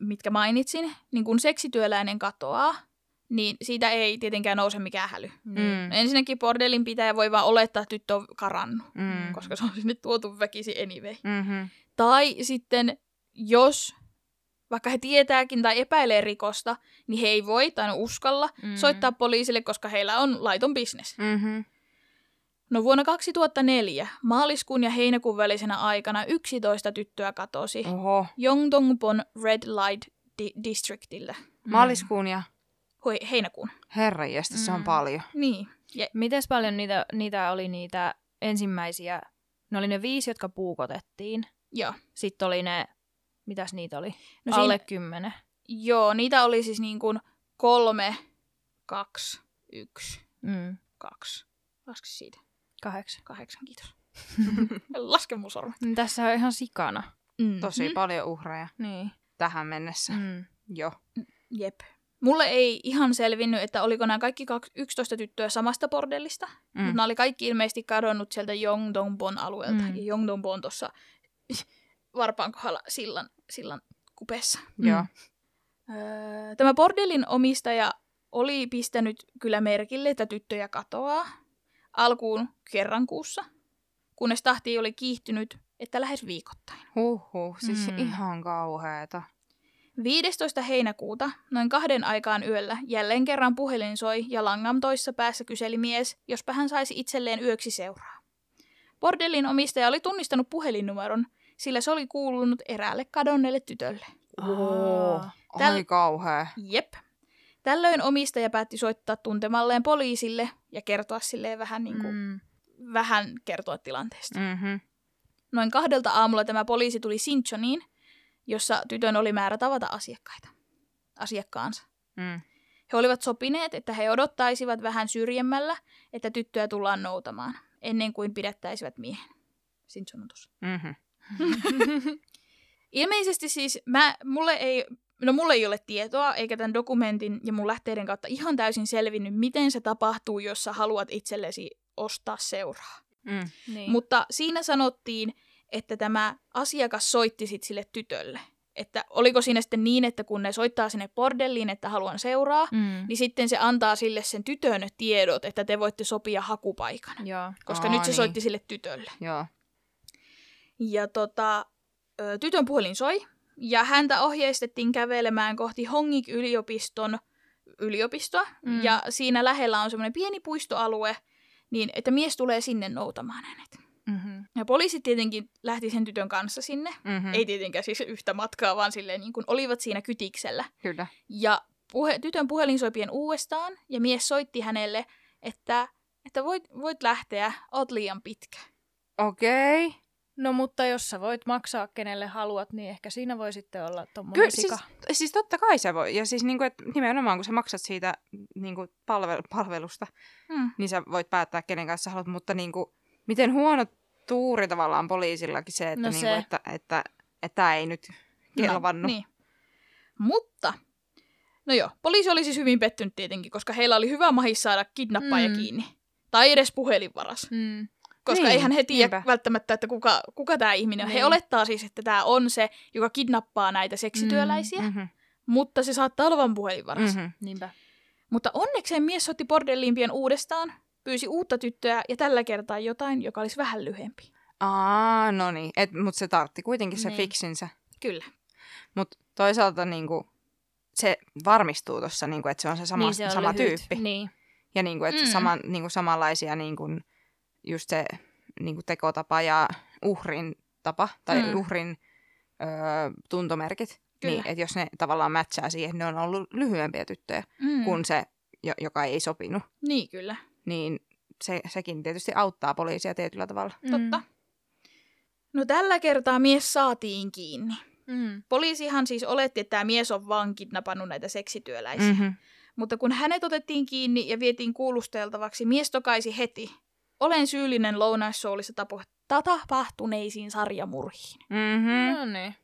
S1: mitkä mainitsin, niin kun seksityöläinen katoaa, niin siitä ei tietenkään nouse mikään häly.
S2: Mm.
S1: No ensinnäkin bordellin pitäjä voi vaan olettaa, että tyttö on karannut,
S2: Mm.
S1: koska se on sinne tuotu väkisin anyway.
S2: Mm-hmm.
S1: Tai sitten, jos vaikka he tietääkin tai epäilee rikosta, niin he ei voi tai uskalla
S3: Mm.
S1: soittaa poliisille, koska heillä on laiton bisnes.
S2: Mm-hmm.
S1: No vuonna 2004, maaliskuun ja heinäkuun välisenä aikana 11 tyttöä katosi
S2: Oho.
S1: Yongdongbon Red Light di- Districtille.
S2: Maaliskuun ja
S1: Hoi, heinäkuun.
S2: herranjestä, se on
S3: Mm.
S2: paljon.
S1: Niin. Ja,
S3: Mites paljon niitä, niitä oli niitä ensimmäisiä, ne oli ne viisi, jotka puukotettiin.
S1: joo.
S3: Sitten oli ne, mitäs niitä oli?
S1: No
S3: Alle
S1: siinä-
S3: kymmenen.
S1: Joo, niitä oli siis niin kuin kolme, kaksi, yksi,
S3: Mm.
S1: kaksi. Laske siitä.
S3: Kahdeksan.
S1: Kahdeksan, kiitos. Laske mun sormet.
S3: Mm, Tässä on ihan sikana.
S1: Mm.
S2: Tosi paljon uhreja
S3: Niin.
S2: tähän mennessä.
S3: Mm.
S2: Jo.
S1: Jep. Mulle ei ihan selvinnyt, että oliko nämä kaikki kaks- 11 tyttöä samasta bordellista, mm.
S2: Mm.
S1: mutta nämä oli kaikki ilmeisesti kadonnut sieltä Yongdongbon alueelta.
S3: Mm.
S1: Mm. Ja Yongdongbon on tuossa varpaan kohdalla sillan, sillan kupeessa.
S2: Joo.
S1: Öö, tämä bordellin omistaja oli pistänyt kyllä merkille, että tyttöjä katoaa alkuun kerran kuussa, kunnes tahti oli kiihtynyt, että lähes viikoittain.
S2: Huhhuh, siis
S3: Mm.
S2: mm. ihan kauheeta.
S1: 15. heinäkuuta, noin kahden aikaan yöllä, jälleen kerran puhelin soi ja Langham toissa päässä kyseli mies, jospa hän saisi itselleen yöksi seuraa. Bordellin omistaja oli tunnistanut puhelinnumeron, sillä se oli kuulunut eräälle kadonneelle tytölle.
S3: Aa.
S1: Täl-
S2: Ai kauhea.
S1: Jep. Tällöin omistaja päätti soittaa tuntemalleen poliisille ja kertoa silleen vähän, niin kuin, mm. Vähän kertoa tilanteesta. Mm.
S2: Mm-hmm.
S1: Noin kahdelta aamulla tämä poliisi tuli Sinchoniin, jossa tytön oli määrä tavata asiakkaita. Asiakkaansa.
S2: Mm.
S1: He olivat sopineet, että he odottaisivat vähän syrjemmällä, että tyttöä tullaan noutamaan, ennen kuin pidättäisivät miehen. Sinchon on tossa.
S2: Mm-hmm.
S1: Ilmeisesti siis mä, mulle ei, no mulle ei ole tietoa, eikä tämän dokumentin ja mun lähteiden kautta ihan täysin selvinnyt, miten se tapahtuu, jos sä haluat itsellesi ostaa seuraa.
S2: Mm.
S3: Niin.
S1: Mutta siinä sanottiin, että tämä asiakas soitti sit sille tytölle. Että oliko siinä sitten niin, että kun ne soittaa sinne bordelliin, että haluan seuraa,
S3: mm.
S1: niin sitten se antaa sille sen tytön tiedot, että te voitte sopia hakupaikan.
S3: Joo.
S1: Koska
S2: Aa,
S1: nyt se
S2: niin.
S1: soitti sille tytölle.
S2: Joo.
S1: Ja tota, tytön puhelin soi, ja häntä ohjeistettiin kävelemään kohti Hongik-yliopiston yliopistoa,
S3: Mm.
S1: ja siinä lähellä on semmoinen pieni puistoalue, niin että mies tulee sinne noutamaan hänet.
S3: Mm-hmm.
S1: Ja poliisit tietenkin lähti sen tytön kanssa sinne.
S2: Mm-hmm.
S1: Mm. Ei tietenkään siis yhtä matkaa, vaan silleen niin kuin olivat siinä kytiksellä.
S2: Kyllä.
S1: Ja puhe, tytön puhelin soi pian uudestaan, ja mies soitti hänelle, että, että voit, voit lähteä, oot liian pitkä.
S2: Okei. Okay.
S3: No mutta jos sä voit maksaa kenelle haluat, niin ehkä siinä voi sitten olla tommonen
S2: Kyllä,
S3: sika.
S2: siis, siis totta kai se voi. Ja siis niinku, että nimenomaan kun sä maksat siitä niinku, palvel, palvelusta,
S1: Hmm.
S2: niin sä voit päättää kenen kanssa haluat. Mutta niinku, miten huono tuuri tavallaan poliisillakin se, että,
S3: No
S2: niinku,
S3: se.
S2: että, että, että tämä ei nyt kelvannut.
S1: No, niin. Mutta, no joo, poliisi oli siis hyvin pettynyt tietenkin, koska heillä oli hyvä mahis saada kidnappaaja
S3: Mm.
S1: mm. kiinni. Tai edes puhelinvaras.
S3: Mm.
S1: Koska
S2: Niin,
S1: eihän he tiedä
S2: niinpä.
S1: välttämättä, että kuka, kuka tämä ihminen on. He
S3: Niin.
S1: olettaa siis, että tämä on se, joka kidnappaa näitä seksityöläisiä, mm.
S2: Mm-hmm.
S1: mutta se saattaa olla vain puhelinvaras. Mm.
S2: Mm-hmm.
S3: Niinpä.
S1: Mutta onnekseen mies soitti bordelliin pian uudestaan, pyysi uutta tyttöä ja tällä kertaa jotain, joka olisi vähän lyhyempi.
S2: Aa, no niin. Mutta se tartti kuitenkin se
S3: Niin.
S2: fiksinsä.
S1: Kyllä.
S2: Mutta toisaalta niinku, se varmistuu tuossa, niinku, että se on se sama,
S3: niin se on
S2: sama
S3: lyhyt.
S2: tyyppi.
S3: Niin.
S2: Ja niinku, että
S1: Mm.
S2: saman, niinku, samanlaisia niinku, just se niinku, tekotapa ja uhrin tapa tai
S1: Mm.
S2: mm. uhrin öö, tuntomerkit.
S1: Kyllä.
S2: Niin, että jos ne tavallaan matchaa siihen, ne on ollut lyhyempiä tyttöjä
S1: Mm.
S2: mm. kuin se, jo, joka ei sopinut.
S1: Niin, kyllä.
S2: Niin se, sekin tietysti auttaa poliisia tietyllä tavalla.
S1: Totta. No tällä kertaa mies saatiin kiinni.
S3: Mm.
S1: Poliisihan siis oletti, että tämä mies on vaan kidnappannut näitä seksityöläisiä. Mm.
S2: Mm-hmm.
S1: Mutta kun hänet otettiin kiinni ja vietiin kuulusteltavaksi, mies tokaisi heti. Olen syyllinen Lounaissoulissa tapo- tapahtuneisiin sarjamurhiin.
S2: Mm-hmm.
S3: No niin.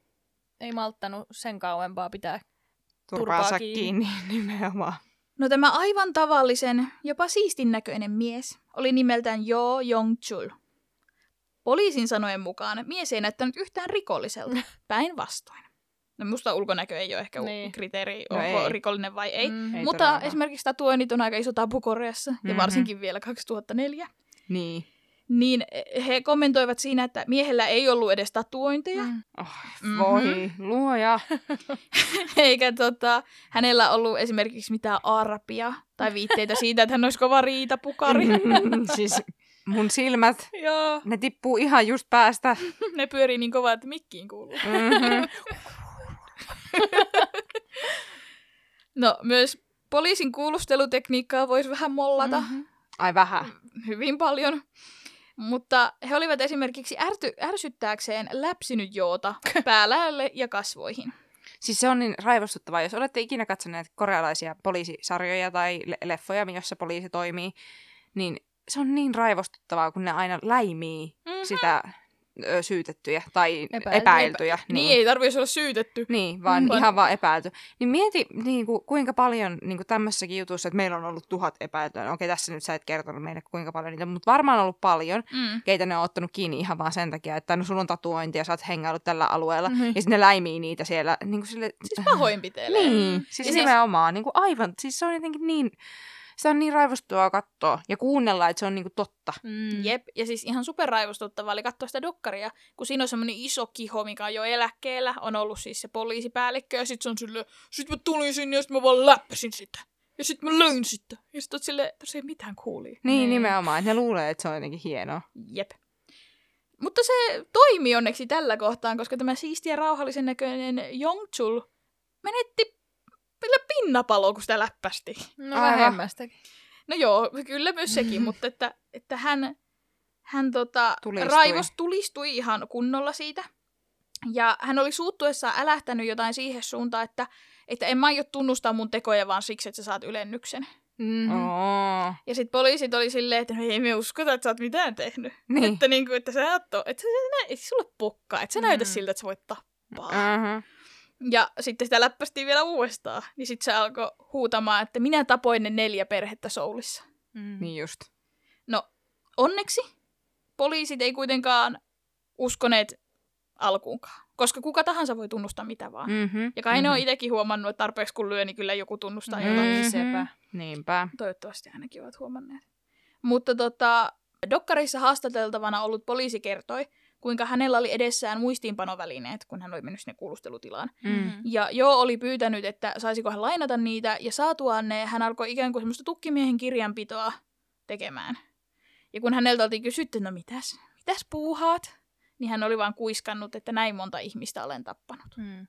S3: ei malttanut sen kauempaa pitää.
S2: Turpaansa
S3: Turpaa
S2: kiinni nimenomaan.
S1: No tämä aivan tavallisen, jopa siistin näköinen mies oli nimeltään Jo Jong-chul. Poliisin sanojen mukaan mies ei näyttänyt yhtään rikolliselta, päinvastoin. No musta ulkonäkö ei ole ehkä
S3: Niin.
S1: kriteeri,
S2: No
S1: onko
S2: ei.
S1: rikollinen vai ei.
S3: Mm.
S2: Ei
S1: Mutta
S2: todellakaan.
S1: esimerkiksi tatuoinnit on aika iso tabu Koreassa, ja
S2: Mhm.
S1: varsinkin vielä 2004.
S2: Niin.
S1: Niin he kommentoivat siinä, että miehellä ei ollut edes tatuointeja,
S3: Mm.
S2: Oh,
S1: Mhm.
S2: voi, luoja.
S1: eikä tota, hänellä ollut esimerkiksi mitään arpia tai viitteitä siitä, että hän olisi kova riitapukari.
S2: siis mun silmät,
S1: Joo,
S2: ne tippuu ihan just päästä.
S1: ne pyörii niin kovaa, että mikkiin kuuluu.
S2: Mm-hmm.
S1: No myös poliisin kuulustelutekniikkaa voisi vähän mollata
S3: Mhm.
S2: Ai vähän.
S1: hyvin paljon. Mutta he olivat esimerkiksi ärty, ärsyttääkseen läpsinyt joota päälälle ja kasvoihin.
S2: Siis se on niin raivostuttavaa, jos olette ikinä katsoneet korealaisia poliisisarjoja tai le- leffoja, jossa poliisi toimii, niin se on niin raivostuttavaa, kun ne aina läimii
S1: Mhm.
S2: sitä syytettyjä tai
S3: Epäiltyjä.
S2: epäiltyjä.
S1: Niin, niin ei tarvitsisi olla syytetty.
S2: Niin, vaan
S1: Mm.
S2: ihan vaan epäilty. Niin mieti, niin kuin, kuinka paljon niin kuin tämmöisessäkin jutussa, että meillä on ollut tuhat epäiltyä. No, Okei, tässä nyt sä et kertonut meille kuinka paljon niitä, mutta varmaan on ollut paljon,
S1: Mm.
S2: keitä ne on ottanut kiinni ihan vaan sen takia, että no sulla on tatuointi ja sä oot hengaillut tällä alueella.
S3: Mhm.
S2: Ja sitten ne läimii niitä siellä. Niin kuin sille,
S1: Siis pahoinpitelee.
S2: niin, siis
S1: Ja siis-
S2: nimenomaan, niin kuin aivan, siis se on jotenkin niin, se on niin raivostuttavaa katsoa ja kuunnella, että se on niin kuin totta.
S3: Mm.
S1: Jep, ja siis ihan superraivostuttavaa oli katsoa sitä dokkaria, kun siinä on semmoinen iso kiho, mikä on jo eläkkeellä, on ollut siis se poliisipäällikkö, ja sit se on silleen, sit mä tulin sinne, ja sit mä vaan läppäsin sitä. Ja sit mä löin sitä. Ja sit oot silleen, tässä ei mitään kuulia.
S2: Niin,
S3: Niin.
S2: nimenomaan, että ne luulee, että se on jotenkin hienoa.
S1: Jep. Mutta se toimi onneksi tällä kohtaan, koska tämä siisti ja rauhallisen näköinen Jongchul menetti kyllä pinnapalo, kun sitä läppästi.
S3: No vähemmästäkin.
S1: No joo, kyllä myös sekin, mutta että, että hän, hän tota,
S2: Tulistui.
S1: raivos tulistui ihan kunnolla siitä. Ja hän oli suuttuessaan älähtänyt jotain siihen suuntaan, että, että en mä aio tunnustaa mun tekoja vaan siksi, että sä saat ylennyksen.
S3: Mm.
S2: Oo.
S1: Ja sitten poliisit oli silleen, että no ei me uskota, että sä oot mitään tehnyt.
S2: Niin.
S1: Että, niinku, että sä et ole, että sä et sulle pokkaa, että sä
S3: Mm.
S1: näytä siltä, että sä voit tappaa.
S2: Uh-huh.
S1: Ja sitten sitä läppästiin vielä uudestaan. Niin sitten se alkoi huutamaan, että minä tapoin ne neljä perhettä Soulissa.
S3: Mm.
S2: Niin just.
S1: No, onneksi poliisit ei kuitenkaan uskoneet alkuunkaan. Koska kuka tahansa voi tunnustaa mitä vaan. Mm.
S2: Mm-hmm.
S1: Ja kai ne on itsekin huomannut, että tarpeeksi kun lyö, niin kyllä joku tunnustaa
S3: Mm.
S1: jotakin.
S3: Sepä.
S2: Niinpä.
S1: Toivottavasti ainakin ovat huomanneet. Mutta tota, Dokkarissa haastateltavana ollut poliisi kertoi, kuinka hänellä oli edessään muistiinpanovälineet, kun hän oli mennyt sinne kuulustelutilaan.
S2: Mm.
S1: Ja Jo oli pyytänyt, että saisiko hän lainata niitä, ja saatuaan ne, hän alkoi ikään kuin semmoista tukkimiehen kirjanpitoa tekemään. Ja kun häneltä oltiin kysytty, no mitäs, mitäs puuhaat? Niin hän oli vaan kuiskannut, että näin monta ihmistä olen tappanut.
S3: Mm.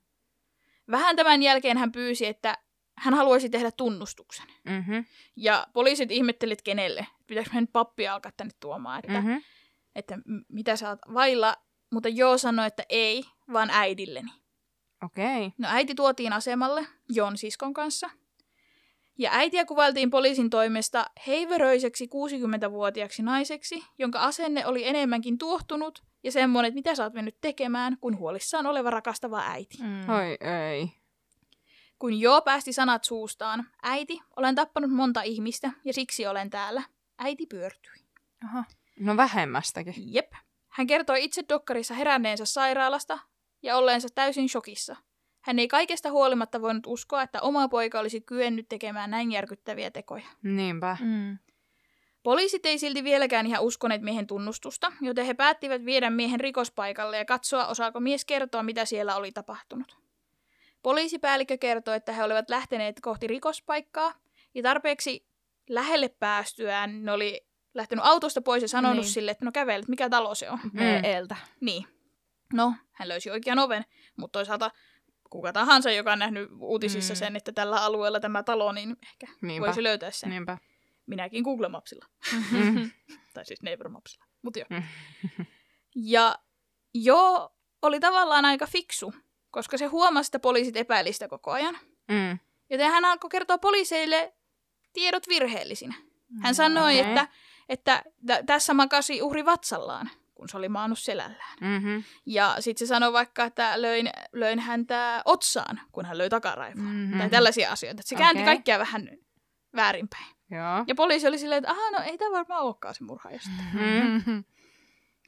S1: Vähän tämän jälkeen hän pyysi, että hän haluaisi tehdä tunnustuksen.
S2: Mm-hmm.
S1: Ja poliisit ihmettelit kenelle. Pitääkö hän pappia alkaa tänne tuomaan, että,
S2: Mm-hmm.
S1: Että mitä sä oot vailla. Mutta Joo sanoi, että ei, vaan äidilleni.
S2: Okei.
S1: No äiti tuotiin asemalle Jon siskon kanssa. Ja äitiä kuvailtiin poliisin toimesta heiveröiseksi 60-vuotiaaksi naiseksi, jonka asenne oli enemmänkin tuohtunut ja semmoinen, että mitä sä oot mennyt tekemään, kun huolissaan oleva rakastava äiti.
S3: Mm.
S2: Oi ei.
S1: Kun Jo päästi sanat suustaan, äiti, olen tappanut monta ihmistä ja siksi olen täällä. Äiti pyörtyi.
S3: Aha.
S2: No vähemmästäkin.
S1: Jep. Hän kertoi itse dokkarissa heränneensä sairaalasta ja olleensa täysin shokissa. Hän ei kaikesta huolimatta voinut uskoa, että oma poika olisi kyennyt tekemään näin järkyttäviä tekoja.
S2: Niinpä.
S3: Mm.
S1: Poliisit ei silti vieläkään ihan uskoneet miehen tunnustusta, joten he päättivät viedä miehen rikospaikalle ja katsoa, osaako mies kertoa, mitä siellä oli tapahtunut. Poliisipäällikkö kertoi, että he olivat lähteneet kohti rikospaikkaa, ja tarpeeksi lähelle päästyään ne oli lähtenyt autosta pois ja sanonut
S3: Niin.
S1: sille, että no kävelet, mikä talo se on.
S3: VEltä.
S1: Niin. No, hän löysi oikean oven, mutta toisaalta kuka tahansa, joka on nähnyt uutisissa
S3: Mm.
S1: sen, että tällä alueella tämä talo, niin ehkä
S2: Niinpä.
S1: voisi löytää sen.
S2: Niinpä.
S1: Minäkin Google Mapsilla.
S2: Mm.
S1: tai siis Neighbor Mapsilla. Mut joo.
S2: Mm.
S1: Ja Jo oli tavallaan aika fiksu, koska se huomasi, että poliisit epäili sitä koko ajan.
S2: Mm.
S1: Joten hän alkoi kertoa poliiseille tiedot virheellisinä. Hän sanoi,
S2: okei.
S1: että, että tä- tässä makasi uhri vatsallaan. kun se oli maannut selällään.
S2: Mhm.
S1: Ja sitten se sanoi vaikka, että löin, löin häntä otsaan, kun hän löi takaraivoa.
S3: Mhm.
S1: Tai tällaisia asioita. Se käänti
S2: Okei.
S1: kaikkia vähän väärinpäin.
S2: Joo.
S1: Ja poliisi oli silleen, että aha, no ei tämä varmaan olekaan se murhaaja sitten.
S2: Mm.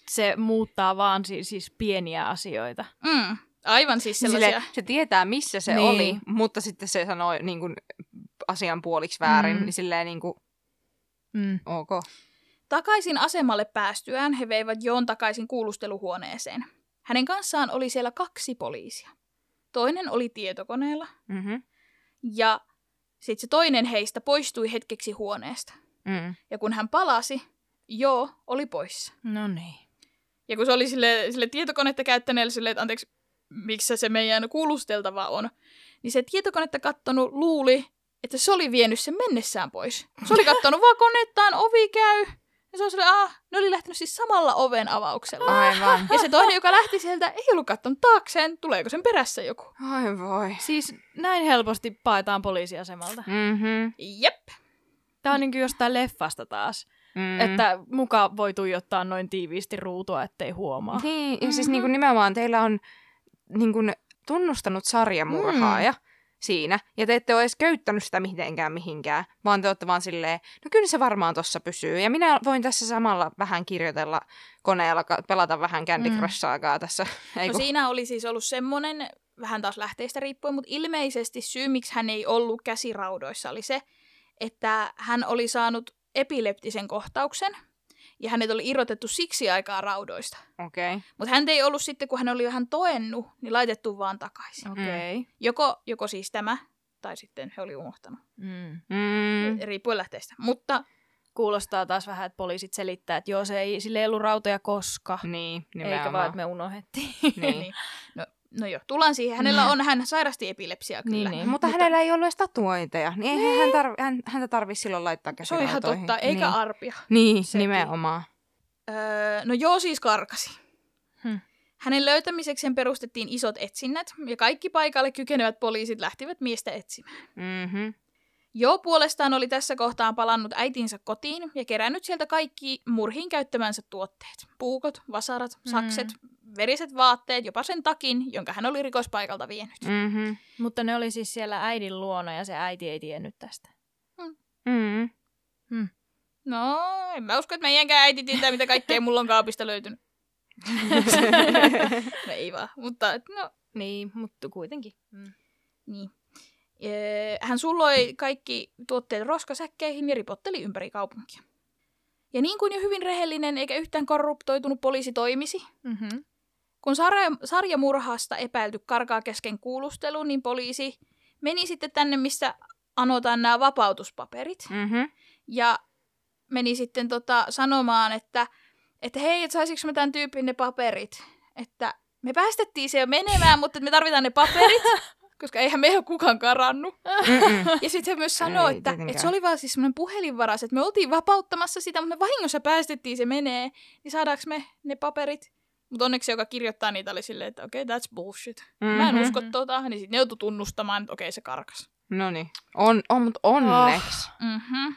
S3: Se muuttaa vaan siis, siis pieniä asioita.
S1: Mm. Aivan siis sellaisia.
S2: Sille, se tietää, missä se
S3: Niin.
S2: oli, mutta sitten se sanoi niin kuin, asian puoliksi väärin,
S3: Mm.
S2: niin silleen niin kuin,
S3: Mm.
S2: ok.
S1: Takaisin asemalle päästyään he veivät Joon takaisin kuulusteluhuoneeseen. Hänen kanssaan oli siellä kaksi poliisia. Toinen oli tietokoneella
S2: Mm-hmm.
S1: ja sitten se toinen heistä poistui hetkeksi huoneesta.
S2: Mm.
S1: Ja kun hän palasi, Joo oli poissa.
S3: No niin.
S1: Ja kun se oli sille, sille tietokonetta käyttäneelle silleen, että anteeksi, missä se meidän kuulusteltava on, niin se tietokonetta kattonut luuli, että se oli vienyt sen mennessään pois. Se oli kattonut vaan konettaan, ovi käy. Ja se on silleen, ah, ne oli lähtenyt siis samalla oven avauksella.
S2: Aivan.
S1: Ja se toinen, joka lähti sieltä, ei ollut kattonut taakseen, tuleeko sen perässä joku.
S2: Ai voi.
S3: Siis näin helposti paetaan poliisiasemalta.
S2: Mm-hmm.
S1: Jep.
S3: Tää on niin kuin jostain leffasta taas.
S2: Mm.
S3: Että muka voi tuijottaa noin tiiviisti ruutua, ettei huomaa.
S2: Niin, ja siis niin kuin nimenomaan teillä on niin kuin tunnustanut sarjamurhaaja mm. Siinä, ja te ette ole edes käyttänyt sitä mitenkään mihinkään, vaan te olette vaan silleen, no kyllä se varmaan tossa pysyy, ja minä voin tässä samalla vähän kirjoitella koneella, pelata vähän Candy
S3: Mm.
S2: Crushaakaan tässä. Ei
S1: No
S2: kun-
S1: siinä oli siis ollut semmoinen, vähän taas lähteistä riippuen, mutta ilmeisesti syy, miksi hän ei ollut käsiraudoissa, oli se, että hän oli saanut epileptisen kohtauksen, ja hänet oli irrotettu siksi aikaa raudoista.
S2: Okei. Okay.
S1: Mutta hän ei ollut sitten, kun hän oli vähän toennut, niin laitettu vaan takaisin.
S3: Okei. Okay.
S1: Joko, joko siis tämä, tai sitten he oli unohtanut.
S3: Mm.
S2: Mm.
S1: Riippuen lähteestä. Mutta
S3: Kuulostaa taas vähän, että poliisit selittää, että joo, se ei, sille ei ollut rautoja koska.
S2: Niin,
S3: Eikä vaan,
S2: nimenomaan.
S3: että me unohdettiin.
S2: Niin.
S1: niin. no, no joo, tullaan siihen. Hänellä on, hän sairasti epilepsiaa kyllä.
S3: Niin, niin.
S2: Mutta, mutta hänellä ei ollut edes tatuointeja, niin eihän hän tarvi, hän, häntä tarvitse silloin laittaa
S1: Se on ihan
S2: käsirautoihin.
S1: totta, eikä
S2: niin.
S1: arpia.
S2: Niin,
S3: Sekin.
S2: nimenomaan.
S1: Öö, no joo, siis karkasi.
S3: Hmm.
S1: Hänen löytämisekseen perustettiin isot etsinnät, ja kaikki paikalle kykenevät poliisit lähtivät miestä etsimään.
S2: Mm-hmm.
S1: Joo puolestaan oli tässä kohtaa palannut äitinsä kotiin ja kerännyt sieltä kaikki murhiin käyttämänsä tuotteet. Puukot, vasarat, sakset, veriset vaatteet, jopa sen takin, jonka hän oli rikospaikalta vienyt.
S2: Mm-hmm.
S3: Mutta ne oli siis siellä äidin luona ja se äiti ei tiennyt tästä.
S2: Mm.
S1: No, en mä usko, että meidänkään äiti tietää, mitä kaikkea mulla on kaapista löytynyt. no ei vaan, mutta no
S3: Niin, mutta kuitenkin. Mm.
S1: Niin. Hän sulloi kaikki tuotteet roskasäkkeihin ja ripotteli ympäri kaupunkia. Ja niin kuin jo hyvin rehellinen eikä yhtään korruptoitunut poliisi toimisi,
S3: Mm-hmm.
S1: kun sarja, sarjamurhasta epäilty karkaa kesken kuulustelun, niin poliisi meni sitten tänne, missä anotaan nämä vapautuspaperit.
S2: Mm-hmm.
S1: Ja meni sitten tota, sanomaan, että, että hei, et saisinko mä tämän tyypin ne paperit. Että me päästettiin se jo menemään, mutta me tarvitaan ne paperit, koska eihän me ole kukaan karannut.
S2: Mm-mm.
S1: Ja sitten he myös sanoo,
S2: Ei
S1: että,
S2: tietenkään.
S1: että se oli vaan siis semmoinen puhelinvaras, että me oltiin vapauttamassa sitä, mutta me vahingossa päästettiin se menee, niin saadaanko me ne paperit? Mutta onneksi se, joka kirjoittaa niitä, oli silleen, että okei, okay, that's bullshit. Mm-hmm. Mä en
S2: Mhm.
S1: usko tota, niin sitten ne joutui tunnustamaan, että okei, okay, se karkas.
S2: No niin. On, on, mutta onneksi.
S1: Mm-hmm.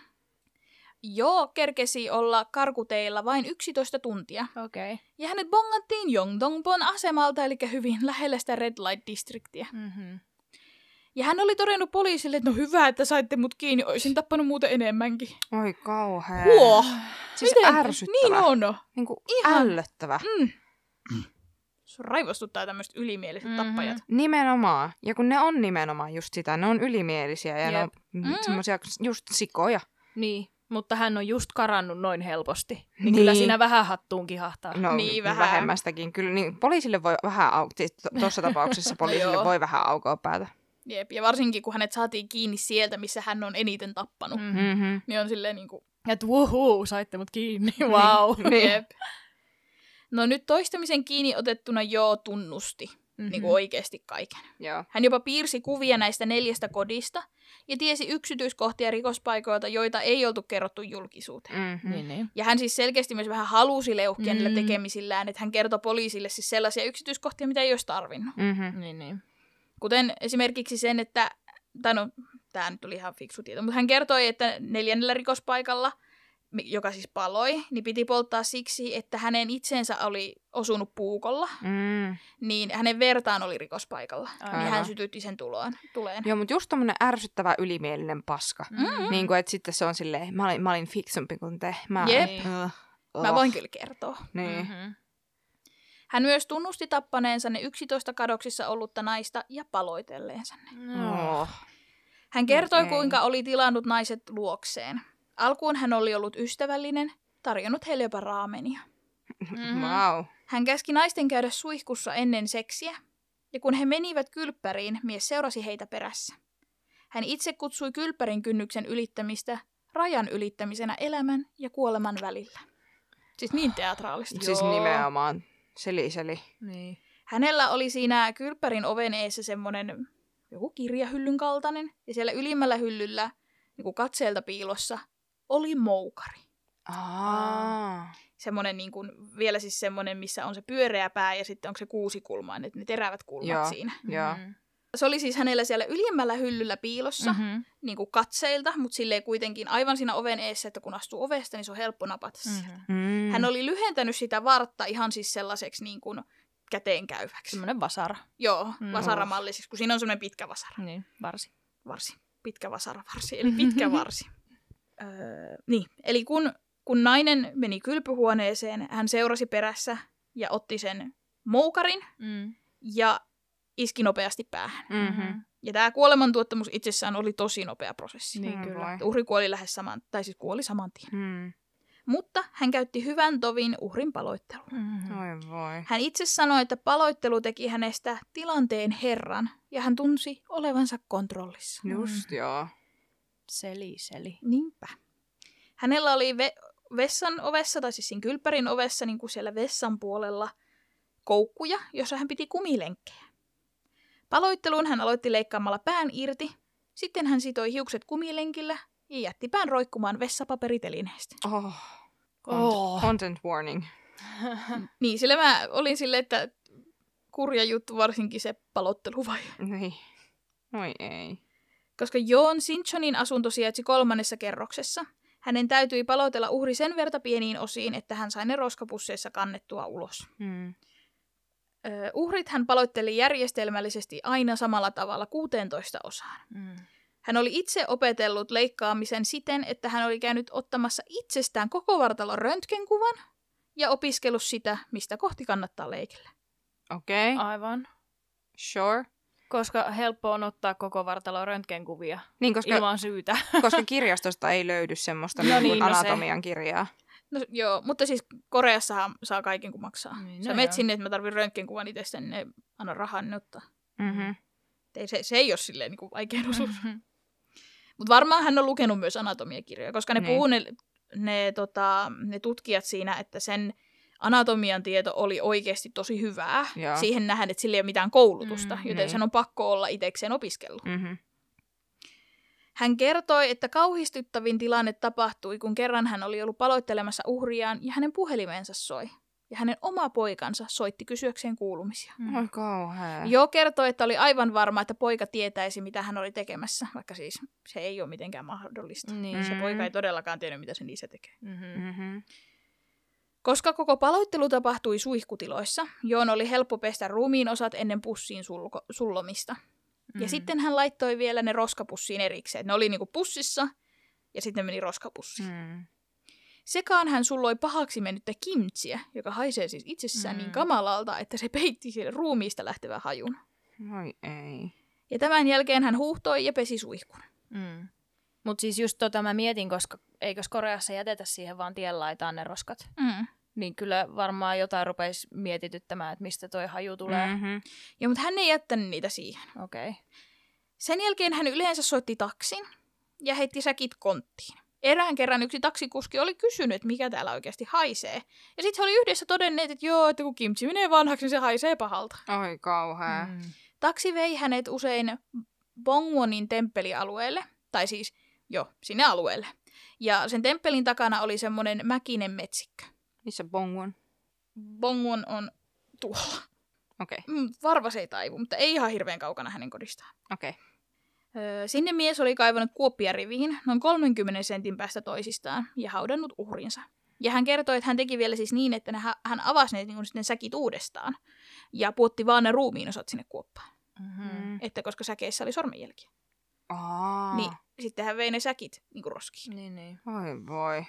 S1: Joo, kerkesi olla karkuteilla vain 11 tuntia.
S3: Okei. Okay.
S1: Ja hänet bongattiin Yongdongbon asemalta, eli hyvin lähellä sitä Red Light Districtia.
S3: Mm-hmm.
S1: Ja hän oli todennut poliisille, että no hyvä, että saitte mut kiinni, olisin tappanut muuten enemmänkin.
S2: Oi kauhea.
S1: Huo!
S2: Siis
S1: Miten?
S2: ärsyttävä.
S1: Niin on.
S2: Niin kuin
S1: Ihan.
S2: ällöttävä.
S1: Mm. Se raivostuttaa tämmöiset ylimieliset
S3: Mhm.
S1: mm-hmm. tappajat.
S2: Nimenomaan. Ja kun ne on nimenomaan just sitä, ne on ylimielisiä ja ne on
S3: Jep.
S2: mm.
S1: Mm.
S2: semmoisia just sikoja.
S3: Niin, mutta hän on just karannut noin helposti. Niin,
S2: Niin.
S3: kyllä siinä vähän hattuun kihahtaa.
S2: No
S1: Niin, vähän.
S2: vähemmästäkin. Kyllä niin, poliisille voi vähän au- tuossa tapauksessa poliisille
S1: joo.
S2: voi vähän aukoa päätä.
S1: Jep, ja varsinkin kun hänet saatiin kiinni sieltä, missä hän on eniten tappanut. Mm.
S3: Mm.
S2: Mm-hmm.
S1: Niin on silleen niinku,
S3: Että wuhuu, saitte mut kiinni, wow.
S2: Niin.
S1: jep. No nyt toistamisen kiinni otettuna joo tunnusti mm-hmm. niin kuin oikeasti kaiken.
S2: Joo.
S1: Hän jopa piirsi kuvia näistä neljästä kodista ja tiesi yksityiskohtia rikospaikoilta, joita ei oltu kerrottu julkisuuteen.
S2: Mm-hmm.
S3: Niin, niin.
S1: Ja hän siis selkeästi myös vähän halusi leuhkia niillä
S3: Mm.
S1: tekemisillään, että hän kertoi poliisille siis sellaisia yksityiskohtia, mitä ei olisi tarvinnut.
S2: Mm-hmm.
S3: niin, niin.
S1: Kuten esimerkiksi sen, että, tai no, tämä nyt tuli ihan fiksu tieto, mutta hän kertoi, että neljännellä rikospaikalla joka siis paloi, niin piti polttaa siksi, että hänen itsensä oli osunut puukolla,
S2: Mm.
S1: niin hänen vertaan oli rikospaikalla.
S3: Aivan.
S1: Niin hän sytytti sen tuloon, tuleen.
S2: Joo, mutta just tommonen ärsyttävä ylimielinen paska.
S3: Mm.
S2: Niin kuin, että sitten se on silleen, mä olin, mä olin fiksumpi kuin te. Mä,
S1: Jep.
S2: Uh,
S1: Mä voin kyllä kertoa.
S2: Niin.
S3: Mhm.
S1: Hän myös tunnusti tappaneensa ne 11 kadoksissa ollutta naista ja paloitelleensa ne.
S3: No.
S2: Oh.
S1: Hän kertoi,
S2: Okei.
S1: kuinka oli tilannut naiset luokseen. Alkuun hän oli ollut ystävällinen, tarjonnut heille jopa raamenia.
S3: Mhm.
S2: Wow.
S1: Hän käski naisten käydä suihkussa ennen seksiä, ja kun he menivät kylppäriin, mies seurasi heitä perässä. Hän itse kutsui kylppärin kynnyksen ylittämistä rajan ylittämisenä elämän ja kuoleman välillä. Siis niin teatraalista.
S2: Siis
S3: Joo.
S2: nimenomaan seli seli.
S3: Niin.
S1: Hänellä oli siinä kylppärin oven eessä semmoinen joku kirjahyllyn kaltainen, ja siellä ylimmällä hyllyllä, niin kuin katseelta piilossa, oli moukari.
S2: Aa.
S1: Semmoinen niin kuin, vielä siis semmoinen, missä on se pyöreä pää ja sitten onko se kuusikulmainen, että ne terävät kulmat
S2: Joo.
S1: siinä.
S2: Joo.
S3: Mhm.
S1: Se oli siis hänellä siellä ylimmällä hyllyllä piilossa, mm-hmm.
S3: Mhm.
S1: niin kuin katseilta, mutta silleen kuitenkin aivan siinä oven eessä, että kun astuu ovesta, niin se on helppo napata sieltä.
S3: Mhm.
S2: Mm.
S1: Hän oli lyhentänyt sitä vartta ihan siis sellaiseksi niin kuin käteen käyväksi.
S3: Semmoinen vasara.
S1: Joo,
S3: Mm.
S1: vasaramallisiksi, kun siinä on semmoinen pitkä vasara.
S3: Niin, varsi.
S1: varsi, pitkä vasaravarsi, eli pitkä varsi. öö, niin, eli kun, kun nainen meni kylpyhuoneeseen, hän seurasi perässä ja otti sen moukarin
S3: Mm.
S1: ja iski nopeasti päähän.
S2: Mhm.
S1: Ja tämä kuolemantuottamus itsessään oli tosi nopea prosessi.
S3: Niin
S2: Mm,
S3: kyllä.
S1: Uhri kuoli lähes saman, tai siis kuoli saman tien.
S2: Mm.
S1: Mutta hän käytti hyvän tovin uhrin paloitteluun.
S3: Mhm.
S2: Oi voi.
S1: Hän itse sanoi, että paloittelu teki hänestä tilanteen herran, ja hän tunsi olevansa kontrollissa.
S2: Just joo.
S3: Seli, seli.
S1: Niinpä. Hänellä oli ve- vessan ovessa, tai siis siinä kylppärin ovessa, niin kuin siellä vessan puolella, koukkuja, jossa hän piti kumilenkkejä. Paloitteluun hän aloitti leikkaamalla pään irti, sitten hän sitoi hiukset kumilenkillä ja jätti pään roikkumaan vessapaperitelineestä.
S2: Oh.
S3: Oh.
S2: Content warning.
S1: Niin, sillä mä olin silleen, että kurja juttu varsinkin se palottelu vai?
S2: Niin. Oi ei.
S1: Koska Joon Sinchonin asunto sijaitsi kolmannessa kerroksessa, hänen täytyi palotella uhri sen verta pieniin osiin, että hän sai ne roskapusseissa kannettua ulos.
S2: Mm.
S1: Uhrit hän paloitteli järjestelmällisesti aina samalla tavalla 16 osaan.
S3: Mm.
S1: Hän oli itse opetellut leikkaamisen siten, että hän oli käynyt ottamassa itsestään koko vartalon röntgenkuvan ja opiskellut sitä, mistä kohti kannattaa leikellä.
S2: Okei. Okay.
S3: Aivan.
S2: Sure.
S3: Koska helppo on ottaa koko vartalo röntgenkuvia
S2: Niin, koska,
S3: ilman syytä.
S2: koska kirjastosta ei löydy semmoista
S3: No
S2: niin,
S3: niin, no se.
S2: anatomian kirjaa.
S1: No joo, mutta siis Koreassahan saa kaiken kun maksaa.
S3: Niin,
S1: Sä
S3: no
S1: menet
S3: joo.
S1: sinne, että mä tarvitsen röntgenkuvan itsestä, niin ne anna rahaa, niin ottaa.
S2: Mm-hmm.
S1: Ei, se, se ei ole silleen niin kuin vaikein osuus.
S3: Mhm.
S1: Mutta varmaan hän on lukenut myös anatomiakirjoja, koska ne
S2: Niin.
S1: puhuu ne, ne, tota, ne tutkijat siinä, että sen anatomian tieto oli oikeasti tosi hyvää.
S2: Joo.
S1: Siihen nähdään, että sillä ei ole mitään koulutusta,
S3: Mm,
S1: joten
S2: niin.
S1: sen on pakko olla itsekseen opiskellut.
S2: Mm-hmm.
S1: Hän kertoi, että kauhistuttavin tilanne tapahtui, kun kerran hän oli ollut paloittelemassa uhriaan ja hänen puhelimensa soi. Ja hänen oma poikansa soitti kysyäkseen kuulumisia.
S3: Mm.
S2: Oi kauhea.
S1: Jo kertoi, että oli aivan varma, että poika tietäisi, mitä hän oli tekemässä, vaikka siis se ei ole mitenkään mahdollista.
S3: Niin.
S1: Se
S2: Mm.
S1: poika ei todellakaan tiennyt, mitä sen isä tekee.
S3: Mhm.
S2: Mm-hmm.
S1: Koska koko paloittelu tapahtui suihkutiloissa, Joon oli helppo pestä ruumiin osat ennen pussiin sulko- sullomista. Ja
S3: Mm.
S1: sitten hän laittoi vielä ne roskapussiin erikseen. Ne oli niinku pussissa ja sitten meni roskapussiin.
S2: Mm.
S1: Sekaan hän sulloi pahaksi mennyttä kimtsiä, joka haisee siis itsessään
S3: Mm.
S1: niin kamalalta, että se peitti sille ruumiista lähtevän hajun.
S2: Oi ei.
S1: Ja tämän jälkeen hän huuhtoi ja pesi suihkun.
S3: Mm. Mutta siis just tota mä mietin, koska eikös Koreassa jätetä siihen vaan tien laitaan ne roskat.
S1: Mm.
S3: Niin kyllä varmaan jotain rupeisi mietityttämään, että mistä toi haju tulee. Mm.
S2: Mm-hmm.
S1: Ja, mutta hän ei jättänyt niitä siihen.
S3: Okei. Okay.
S1: Sen jälkeen hän yleensä soitti taksin ja heitti säkit konttiin. Erään kerran yksi taksikuski oli kysynyt, että mikä täällä oikeasti haisee. Ja sitten he oli yhdessä todenneet, että joo, että kun kimchi menee vanhaksi, niin se haisee pahalta.
S2: Oi kauhea. Mm.
S1: Taksi vei hänet usein Bongwonin temppelialueelle, tai siis jo sinne alueelle. Ja sen temppelin takana oli semmoinen mäkinen metsikkö.
S2: Missä Bongwon?
S1: Bongwon on tuolla.
S2: Okei.
S1: Mm, Varvas ei taivu, mutta ei ihan hirveän kaukana hänen kodistaan.
S2: Okei.
S1: Öö, sinne mies oli kaivannut kuoppia riviin noin 30 sentin päästä toisistaan ja haudannut uhrinsa. Ja hän kertoi, että hän teki vielä siis niin, että hän, hän avasi ne niin sitten säkit uudestaan ja puotti vaan ne ruumiin osat sinne kuoppaan.
S3: Mm-hmm.
S1: Että koska säkeissä oli sormenjälkiä.
S2: Aa.
S1: Niin sitten hän vei ne säkit niin kuin roskiin.
S3: Niin, niin.
S2: Voi voi.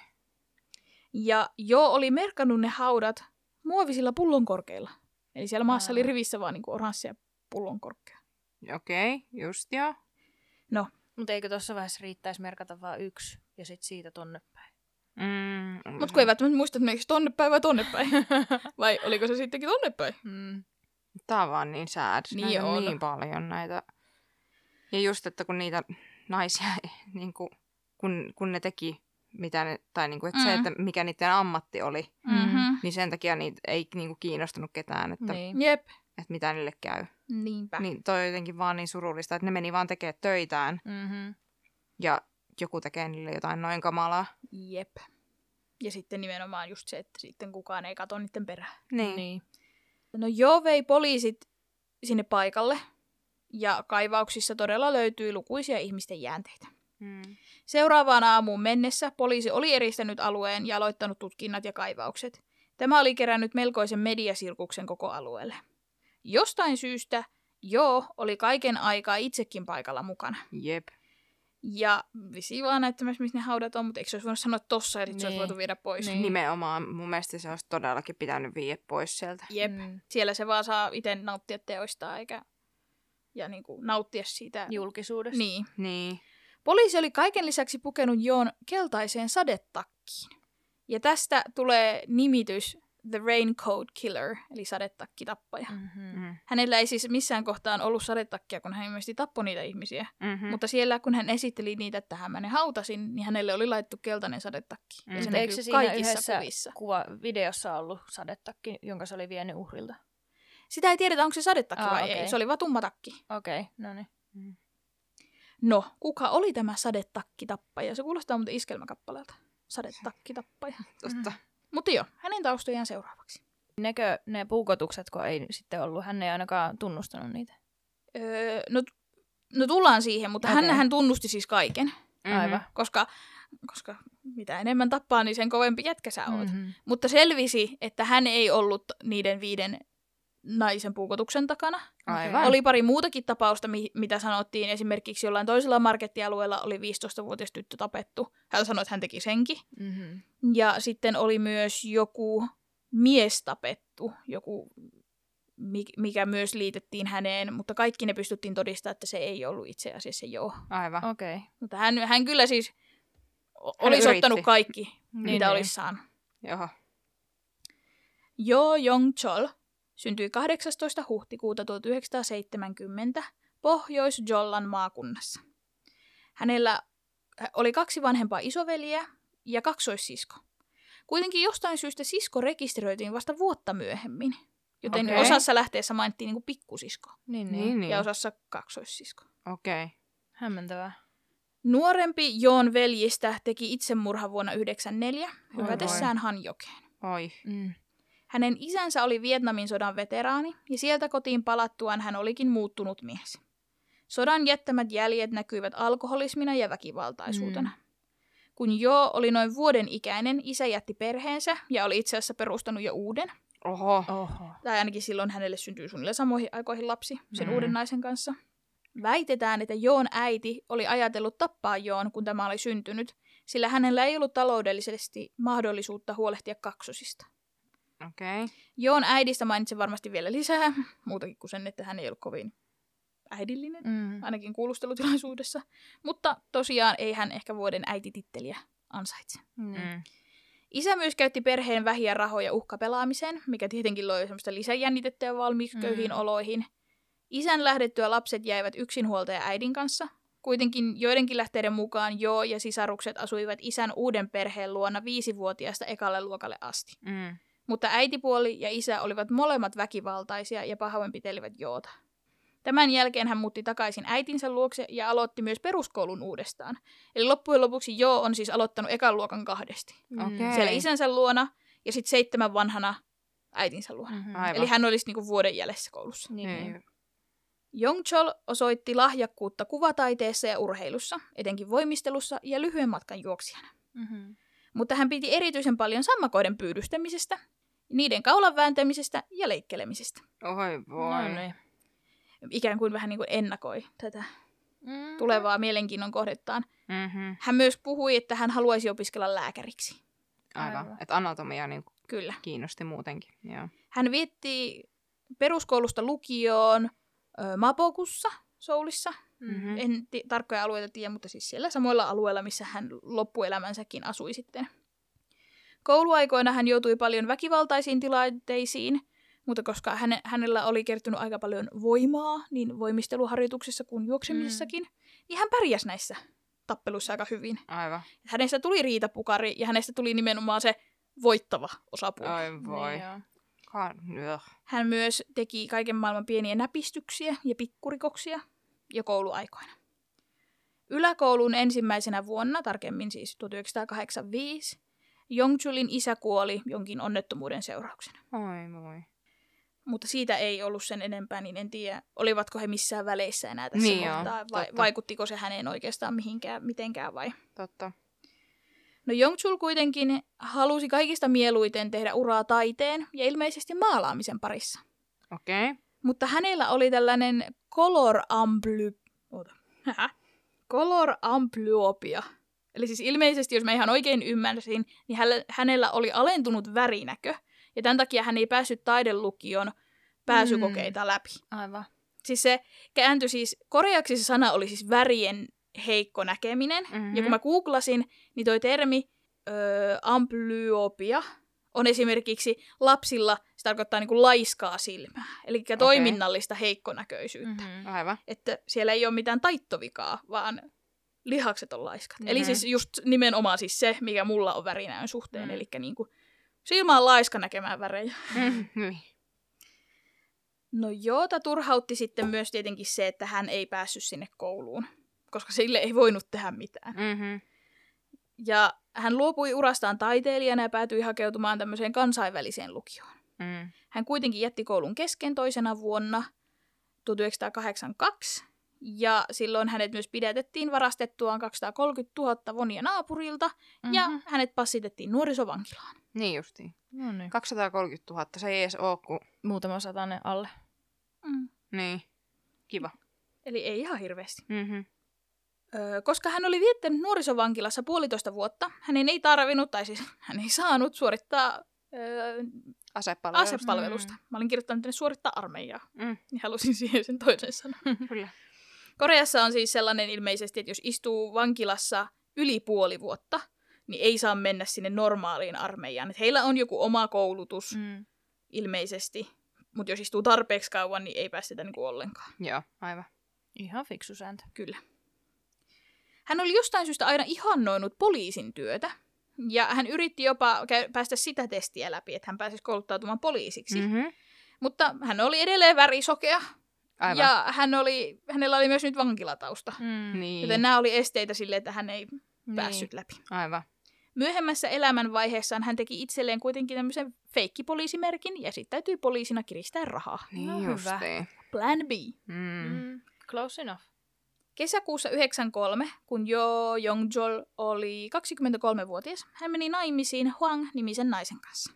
S1: Ja jo oli merkannut ne haudat muovisilla pullonkorkeilla. Eli siellä maassa
S3: Aa.
S1: oli rivissä vaan niin kuin oranssia pullonkorkea.
S2: Okei, okay, just joo.
S3: Mutta eikö tuossa vaiheessa riittäisi merkata vain yksi ja sitten siitä tonne päin?
S2: Mm,
S1: Mutta kun ei välttämättä muista, että meneekö tonne päin vai tonne päin. vai oliko se sittenkin tonne päin?
S3: Mm.
S2: Tää on vaan niin sad.
S1: Niin
S2: näitä on
S1: on.
S2: niin paljon näitä. Ja just, että kun niitä naisia, niin kuin, kun, kun ne teki, mitä ne, tai niin kuin, että mm. se, että mikä niiden ammatti oli,
S1: Mm-hmm.
S2: niin sen takia niitä ei niin kuin, kiinnostunut ketään, että, niin.
S3: Niin.
S1: Jep,
S2: että mitä niille käy.
S1: niinpä.
S2: Niin toi on jotenkin vaan niin surullista, että ne meni vaan tekemään töitään
S3: Mm-hmm.
S2: ja joku tekee niille jotain noin kamalaa.
S1: Jep. Ja sitten nimenomaan just se, että sitten kukaan ei katso niiden perään.
S2: Niin.
S3: niin.
S1: No joo vei poliisit sinne paikalle. Ja kaivauksissa todella löytyi lukuisia ihmisten jäänteitä.
S2: Mm.
S1: Seuraavaan aamuun mennessä poliisi oli eristänyt alueen ja aloittanut tutkinnat ja kaivaukset. Tämä oli kerännyt melkoisen mediasirkuksen koko alueelle. Jostain syystä Joo oli kaiken aikaa itsekin paikalla mukana.
S2: Jep.
S1: Ja visi vaan näyttämässä, missä ne haudat on, mutta eikö se olisi voinut sanoa tossa, ja sit se olisi
S3: Niin.
S1: voitu viedä pois.
S3: Niin.
S2: Nimenomaan mun mielestä se olisi todellakin pitänyt viiä pois sieltä.
S1: Jep.
S3: Mm.
S1: Siellä se vaan saa itse nauttia teoistaan, eikä ja niin kuin, nauttia siitä.
S3: Julkisuudessa.
S1: Niin.
S2: Niin.
S1: Poliisi oli kaiken lisäksi pukenut Joon keltaiseen sadetakkiin. Ja tästä tulee nimitys The Raincoat Killer, eli sadetakkitappaja. Mm.
S3: Mm-hmm.
S2: Mm.
S1: Hänellä ei siis missään kohtaan ollut sadetakkia, kun hän ilmeisesti tappoi niitä ihmisiä.
S2: Mm-hmm.
S1: Mm. Mutta siellä, kun hän esitteli niitä, että hän ne hautasin, niin hänelle oli laittu keltainen sadetakki.
S2: Mm.
S1: Ja se
S3: eikö
S1: näkyy
S3: se siinä
S1: kaikissa
S3: yhdessä
S1: kuvissa.
S3: kuva videossa ollut sadetakki, jonka se oli vienyt uhrilta?
S1: Sitä ei tiedetä, onko se sadetakki
S3: Aa,
S1: vai
S3: okei.
S1: ei. Se oli vaan tumma takki.
S3: Okei, okay, no niin.
S1: No, kuka oli tämä sadetakkitappaja? Se kuulostaa muuten iskelmäkappaleelta. Sadetakkitappaja.
S2: Totta.
S1: Mutta joo, hänen taustojaan seuraavaksi.
S3: Nekö ne puukotukset, kun ei sitten ollut, hän ei ainakaan tunnustanut niitä.
S1: Öö, no, no tullaan siihen, mutta okay. hän hän tunnusti siis kaiken.
S2: Mm-hmm.
S3: Aivan.
S1: Koska, koska mitä enemmän tappaa, niin sen kovempi jätkä sä oot. Mm-hmm. Mutta selvisi, että hän ei ollut niiden viiden naisen puukotuksen takana.
S2: Aivan.
S1: Oli pari muutakin tapausta, mi- mitä sanottiin. Esimerkiksi jollain toisella markettialueella oli 15-vuotias tyttö tapettu. Hän sanoi, että hän teki senkin.
S3: Mm-hmm.
S1: Ja sitten oli myös joku mies tapettu, joku, mi- mikä myös liitettiin häneen, mutta kaikki ne pystyttiin todistamaan, että se ei ollut itse asiassa joo.
S2: Aivan.
S3: Okei. Okay.
S1: Mutta hän, hän kyllä siis olisi
S2: yritti.
S1: ottanut kaikki,
S3: Niin,
S1: mitä
S3: niin.
S1: olisi saanut.
S2: Joo.
S1: Jo Jong Chol syntyi 18. huhtikuuta 1970 Pohjois-Jollan maakunnassa. Hänellä oli kaksi vanhempaa isoveliä ja kaksoissisko. Kuitenkin jostain syystä sisko rekisteröitiin vasta vuotta myöhemmin, joten
S2: Okei.
S1: okay. osassa lähteessä mainittiin niin pikkusisko
S3: Niin, niin.
S2: Niin,
S3: niin.
S1: ja osassa kaksoissisko.
S2: Okei. Okay.
S3: Hämmentävää.
S1: Nuorempi Joon veljistä teki itsemurha vuonna 1994
S3: Oi
S1: hypätessään Hanjokeen.
S2: Oi.
S3: Mm.
S1: Hänen isänsä oli Vietnamin sodan veteraani ja sieltä kotiin palattuaan hän olikin muuttunut mies. Sodan jättämät jäljet näkyivät alkoholismina ja väkivaltaisuutena. Mm. Kun Jo oli noin vuoden ikäinen, isä jätti perheensä ja oli itse asiassa perustanut jo uuden.
S2: Oho.
S3: Oho.
S1: Tai ainakin silloin hänelle syntyi suunnilleen samoihin aikoihin lapsi sen
S2: Mm.
S1: uuden naisen kanssa. Väitetään, että Joon äiti oli ajatellut tappaa Joon, kun tämä oli syntynyt, sillä hänellä ei ollut taloudellisesti mahdollisuutta huolehtia kaksosista.
S2: Okei. Okay.
S1: Joon äidistä mainitsen varmasti vielä lisää, muutakin kuin sen, että hän ei ollut kovin äidillinen,
S3: Mm.
S1: ainakin kuulustelutilaisuudessa. Mutta tosiaan ei hän ehkä vuoden äitititteliä ansaitse.
S3: Mm.
S2: Mm.
S1: Isä myös käytti perheen vähiä rahoja uhkapelaamiseen, mikä tietenkin loi semmoista lisäjännitettä ja valmiiksi
S3: Mm.
S1: köyhiin oloihin. Isän lähdettyä lapset jäivät yksinhuoltaja äidin kanssa. Kuitenkin joidenkin lähteiden mukaan Jo ja sisarukset asuivat isän uuden perheen luona viisivuotiaasta ekalle luokalle asti.
S2: Mm.
S1: Mutta äitipuoli ja isä olivat molemmat väkivaltaisia ja pahoinpitelivät Joota. Tämän jälkeen hän muutti takaisin äitinsä luokse ja aloitti myös peruskoulun uudestaan. Eli loppujen lopuksi Jo on siis aloittanut ekan luokan kahdesti.
S2: Okei.
S1: Siellä isänsä luona ja sitten seitsemän vanhana äitinsä luona.
S3: Mm-hmm.
S2: Aivan.
S1: Eli hän olisi niinku vuoden jäljessä koulussa.
S3: Niin, niin.
S2: Niin.
S1: Jongchol osoitti lahjakkuutta kuvataiteessa ja urheilussa, etenkin voimistelussa ja lyhyen matkan juoksijana.
S3: Mm-hmm.
S1: Mutta hän piti erityisen paljon sammakoiden pyydystämisestä, niiden kaulan vääntämisestä ja leikkelemisestä.
S2: Oi voi.
S3: No niin.
S1: Ikään kuin vähän niin kuin ennakoi tätä
S3: Mm.
S1: tulevaa mielenkiinnon kohdettaan.
S2: Mm-hmm.
S1: Hän myös puhui, että hän haluaisi opiskella lääkäriksi.
S2: Aivan.
S3: Aivan.
S2: Että anatomia niin
S1: Kyllä.
S2: kiinnosti muutenkin. Joo.
S1: Hän vietti peruskoulusta lukioon ö, Mapokussa, Soulissa.
S2: Mhm.
S1: En ti- tarkkoja alueita tiedä, mutta siis siellä samoilla alueilla, missä hän loppuelämänsäkin asui sitten. Kouluaikoina hän joutui paljon väkivaltaisiin tilanteisiin, mutta koska häne, hänellä oli kertynyt aika paljon voimaa, niin voimisteluharjoituksissa kuin juoksemisessakin, niin hän pärjäsi näissä tappeluissa aika hyvin.
S2: Aivan.
S1: Hänestä tuli riitapukari ja hänestä tuli nimenomaan se voittava osapuoli.
S2: Oi voi.
S3: Niin.
S1: Hän myös teki kaiken maailman pieniä näpistyksiä ja pikkurikoksia jo kouluaikoina. Yläkoulun ensimmäisenä vuonna, tarkemmin siis 1985, Jongchulin isä kuoli jonkin onnettomuuden seurauksena.
S2: Oi voi.
S1: Mutta siitä ei ollut sen enempää, niin en tiedä, olivatko he missään väleissä enää tässä
S2: Niin joo,
S1: kohtaa, vai
S2: totta.
S1: vaikuttiko se häneen oikeastaan mihinkään, mitenkään vai?
S2: Totta.
S1: No Jongchul kuitenkin halusi kaikista mieluiten tehdä uraa taiteen ja ilmeisesti maalaamisen parissa.
S2: Okei. Okay.
S1: Mutta hänellä oli tällainen color amply... Oota. Color amblyopia. Eli siis ilmeisesti, jos mä ihan oikein ymmärsin, niin hänellä- oli alentunut värinäkö. Ja tämän takia hän ei päässyt taidelukion pääsykokeita läpi.
S3: Aivan.
S1: Siis se kääntyi siis, koreaksi se sana oli siis värien heikko näkeminen.
S2: Mhm.
S1: Ja kun mä googlasin, niin toi termi öö, amblyopia on esimerkiksi lapsilla, se tarkoittaa niinku laiskaa silmää. Eli toiminnallista heikkonäköisyyttä.
S3: Mm-hmm.
S2: Aivan.
S1: Että siellä ei ole mitään taittovikaa, vaan lihakset on laiskat. Eli
S2: Mhm.
S1: siis just nimenomaan siis se, mikä mulla on värinäön suhteen.
S3: Mm.
S1: Eli niinku silmä on laiska näkemään värejä.
S2: Mm, Hyi.
S1: No Joota turhautti sitten myös tietenkin se, että hän ei päässyt sinne kouluun, koska sille ei voinut tehdä mitään.
S2: Mhm.
S1: Ja hän luopui urastaan taiteilijana ja päätyi hakeutumaan tämmöiseen kansainväliseen lukioon.
S2: Mm.
S1: Hän kuitenkin jätti koulun kesken toisena vuonna 1982, ja silloin hänet myös pidätettiin varastettuaan 230 000 vonia naapurilta, mm-hmm. ja hänet passitettiin nuorisovankilaan.
S2: Niin justiin.
S3: No niin.
S2: 230 000, se ei edes oo kuin...
S3: Muutama satanen alle.
S1: Mm.
S2: Niin. Kiva.
S1: Eli ei ihan hirveästi.
S2: Mm-hmm.
S1: Öö, koska hän oli viettänyt nuorisovankilassa puolitoista vuotta, hänen ei tarvinnut, tai siis hän ei saanut suorittaa öö,
S2: Asepalvelus.
S1: asepalvelusta. Mä olin kirjoittanut tänne suorittaa armeijaa,
S2: Mm.
S1: niin halusin siihen sen toisen sanan.
S2: Kyllä.
S1: Koreassa on siis sellainen ilmeisesti, että jos istuu vankilassa yli puoli vuotta, niin ei saa mennä sinne normaaliin armeijaan. Et heillä on joku oma koulutus
S3: Mm.
S1: ilmeisesti, mutta jos istuu tarpeeksi kauan, niin ei päästetä niinku ollenkaan.
S2: Joo, aivan.
S3: Ihan fiksu sääntö.
S1: Kyllä. Hän oli jostain syystä aina ihannoinut poliisin työtä, ja hän yritti jopa käy- päästä sitä testiä läpi, että hän pääsisi kouluttautumaan poliisiksi. Mm.
S2: Mm-hmm.
S1: Mutta hän oli edelleen värisokea,
S2: Aivan.
S1: ja hän oli, hänellä oli myös nyt vankilatausta.
S3: Mm.
S2: Niin.
S1: Joten nämä oli esteitä sille, että hän ei päässyt läpi.
S2: Aivan.
S1: Myöhemmässä elämänvaiheessaan hän teki itselleen kuitenkin tämmöisen feikkipoliisimerkin ja sitten täytyi poliisina kiristää rahaa.
S2: Niin
S3: No
S2: justiin.
S1: Plan B.
S2: Mm.
S3: Mm. Close enough.
S1: Kesäkuussa 93, kun Jo Jongjol oli 23-vuotias, hän meni naimisiin Huang-nimisen naisen kanssa.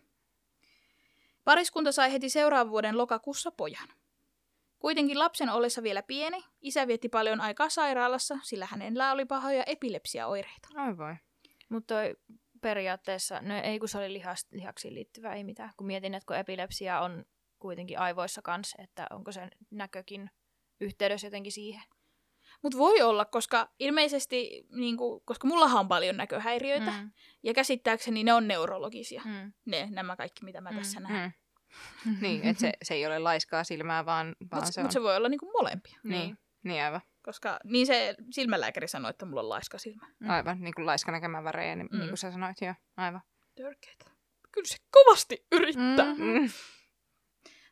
S1: Pariskunta sai heti seuraavan vuoden lokakuussa pojan. Kuitenkin lapsen ollessa vielä pieni, isä vietti paljon aikaa sairaalassa, sillä hänellä oli pahoja epilepsiaoireita.
S2: Ai voi.
S3: Mutta periaatteessa, no ei kun se oli lihas, lihaksiin liittyvä, ei mitään. Kun mietin, että kun epilepsia on kuitenkin aivoissa kanssa, että onko se näkökin yhteydessä jotenkin siihen.
S1: Mutta voi olla, koska ilmeisesti, niinku, koska mullahan on paljon näköhäiriöitä, mm. ja käsittääkseni ne on neurologisia, mm.
S3: Mm.
S1: ne, nämä kaikki, mitä mä
S3: Mm,
S1: tässä näen.
S2: Mm. niin, että se, se ei ole laiskaa silmää, vaan, vaan
S1: Mutta
S2: se
S1: mut
S2: on.
S1: se voi olla niinku molempia,
S2: Niin. niin, aivan.
S1: koska niin se silmälääkäri sanoi, että mulla on laiska silmä.
S3: Mm.
S2: Aivan, niin kuin laiska näkemään värejä, niin,
S1: Mm.
S2: niin kuin sä sanoit, joo. Aivan.
S1: Törkeetä. Kyllä se kovasti yrittää. Mm.
S3: Mm.
S2: Mm.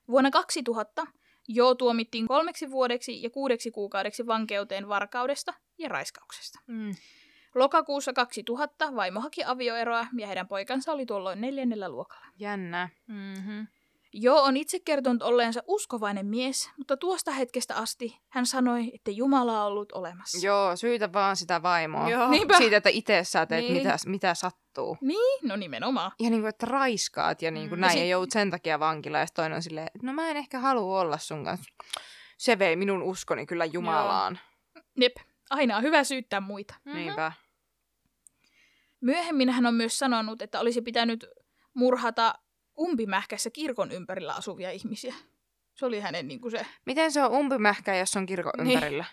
S1: Vuonna 2000 Jo tuomittiin kolmeksi vuodeksi ja kuudeksi kuukaudeksi vankeuteen varkaudesta ja raiskauksesta.
S3: Mm.
S1: Lokakuussa 2000 vaimo haki avioeroa ja heidän poikansa oli tuolloin neljännellä luokalla.
S2: Jännä.
S3: Mm-hmm.
S1: Joo on itse kertonut olleensa uskovainen mies, mutta tuosta hetkestä asti hän sanoi, että Jumala on ollut olemassa.
S2: Joo, syytä vaan sitä vaimoa.
S3: Joo.
S1: Niinpä.
S2: Siitä, että itse sä teet,
S1: Niin.
S2: mitä, mitä sattuu.
S1: Niin, no nimenomaan.
S2: Ja niin kuin, että raiskaat ja niin kuin
S1: Mm.
S2: näin,
S1: Ja
S2: ja,
S1: sit-
S2: joudut sen takia vankilaan. Ja toinen on silleen, että no mä en ehkä halua olla sun kanssa. Se vei minun uskoni kyllä Jumalaan.
S1: Jep, aina on hyvä syyttää muita.
S2: Mm-hmm. Niinpä.
S1: Myöhemmin hän on myös sanonut, että olisi pitänyt murhata umpimähkässä kirkon ympärillä asuvia ihmisiä. Se oli hänen niin kuin se.
S2: Miten se on umpimähkä, jos on kirkon
S1: Niin.
S2: ympärillä?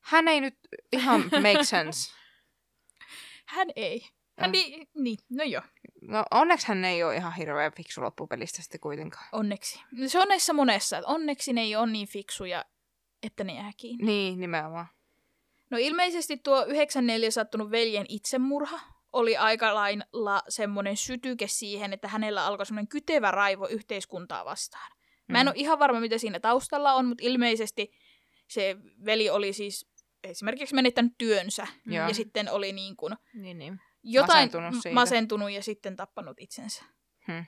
S2: Hän ei nyt ihan make sense.
S1: Hän ei. Hän
S2: Mm.
S1: niin, niin, no joo,
S2: No onneksi hän ei ole ihan hirveän fiksu loppupelistä sitten kuitenkaan.
S1: onneksi. Se on näissä monessa, että onneksi ne ei ole niin fiksuja, että ne jää kiinni.
S2: Niin, nimenomaan.
S1: No ilmeisesti tuo 94 sattunut veljen itsemurha oli aika lailla semmoinen sytyke siihen, että hänellä alkoi semmoinen kytevä raivo yhteiskuntaa vastaan. Mä en
S2: Mm.
S1: ole ihan varma, mitä siinä taustalla on, mutta ilmeisesti se veli oli siis esimerkiksi menettänyt työnsä
S2: Joo.
S1: ja sitten oli niin kuin
S3: Niin, niin.
S1: jotain
S2: Masentunut siitä.
S1: masentunut ja sitten tappanut itsensä.
S2: Hmm.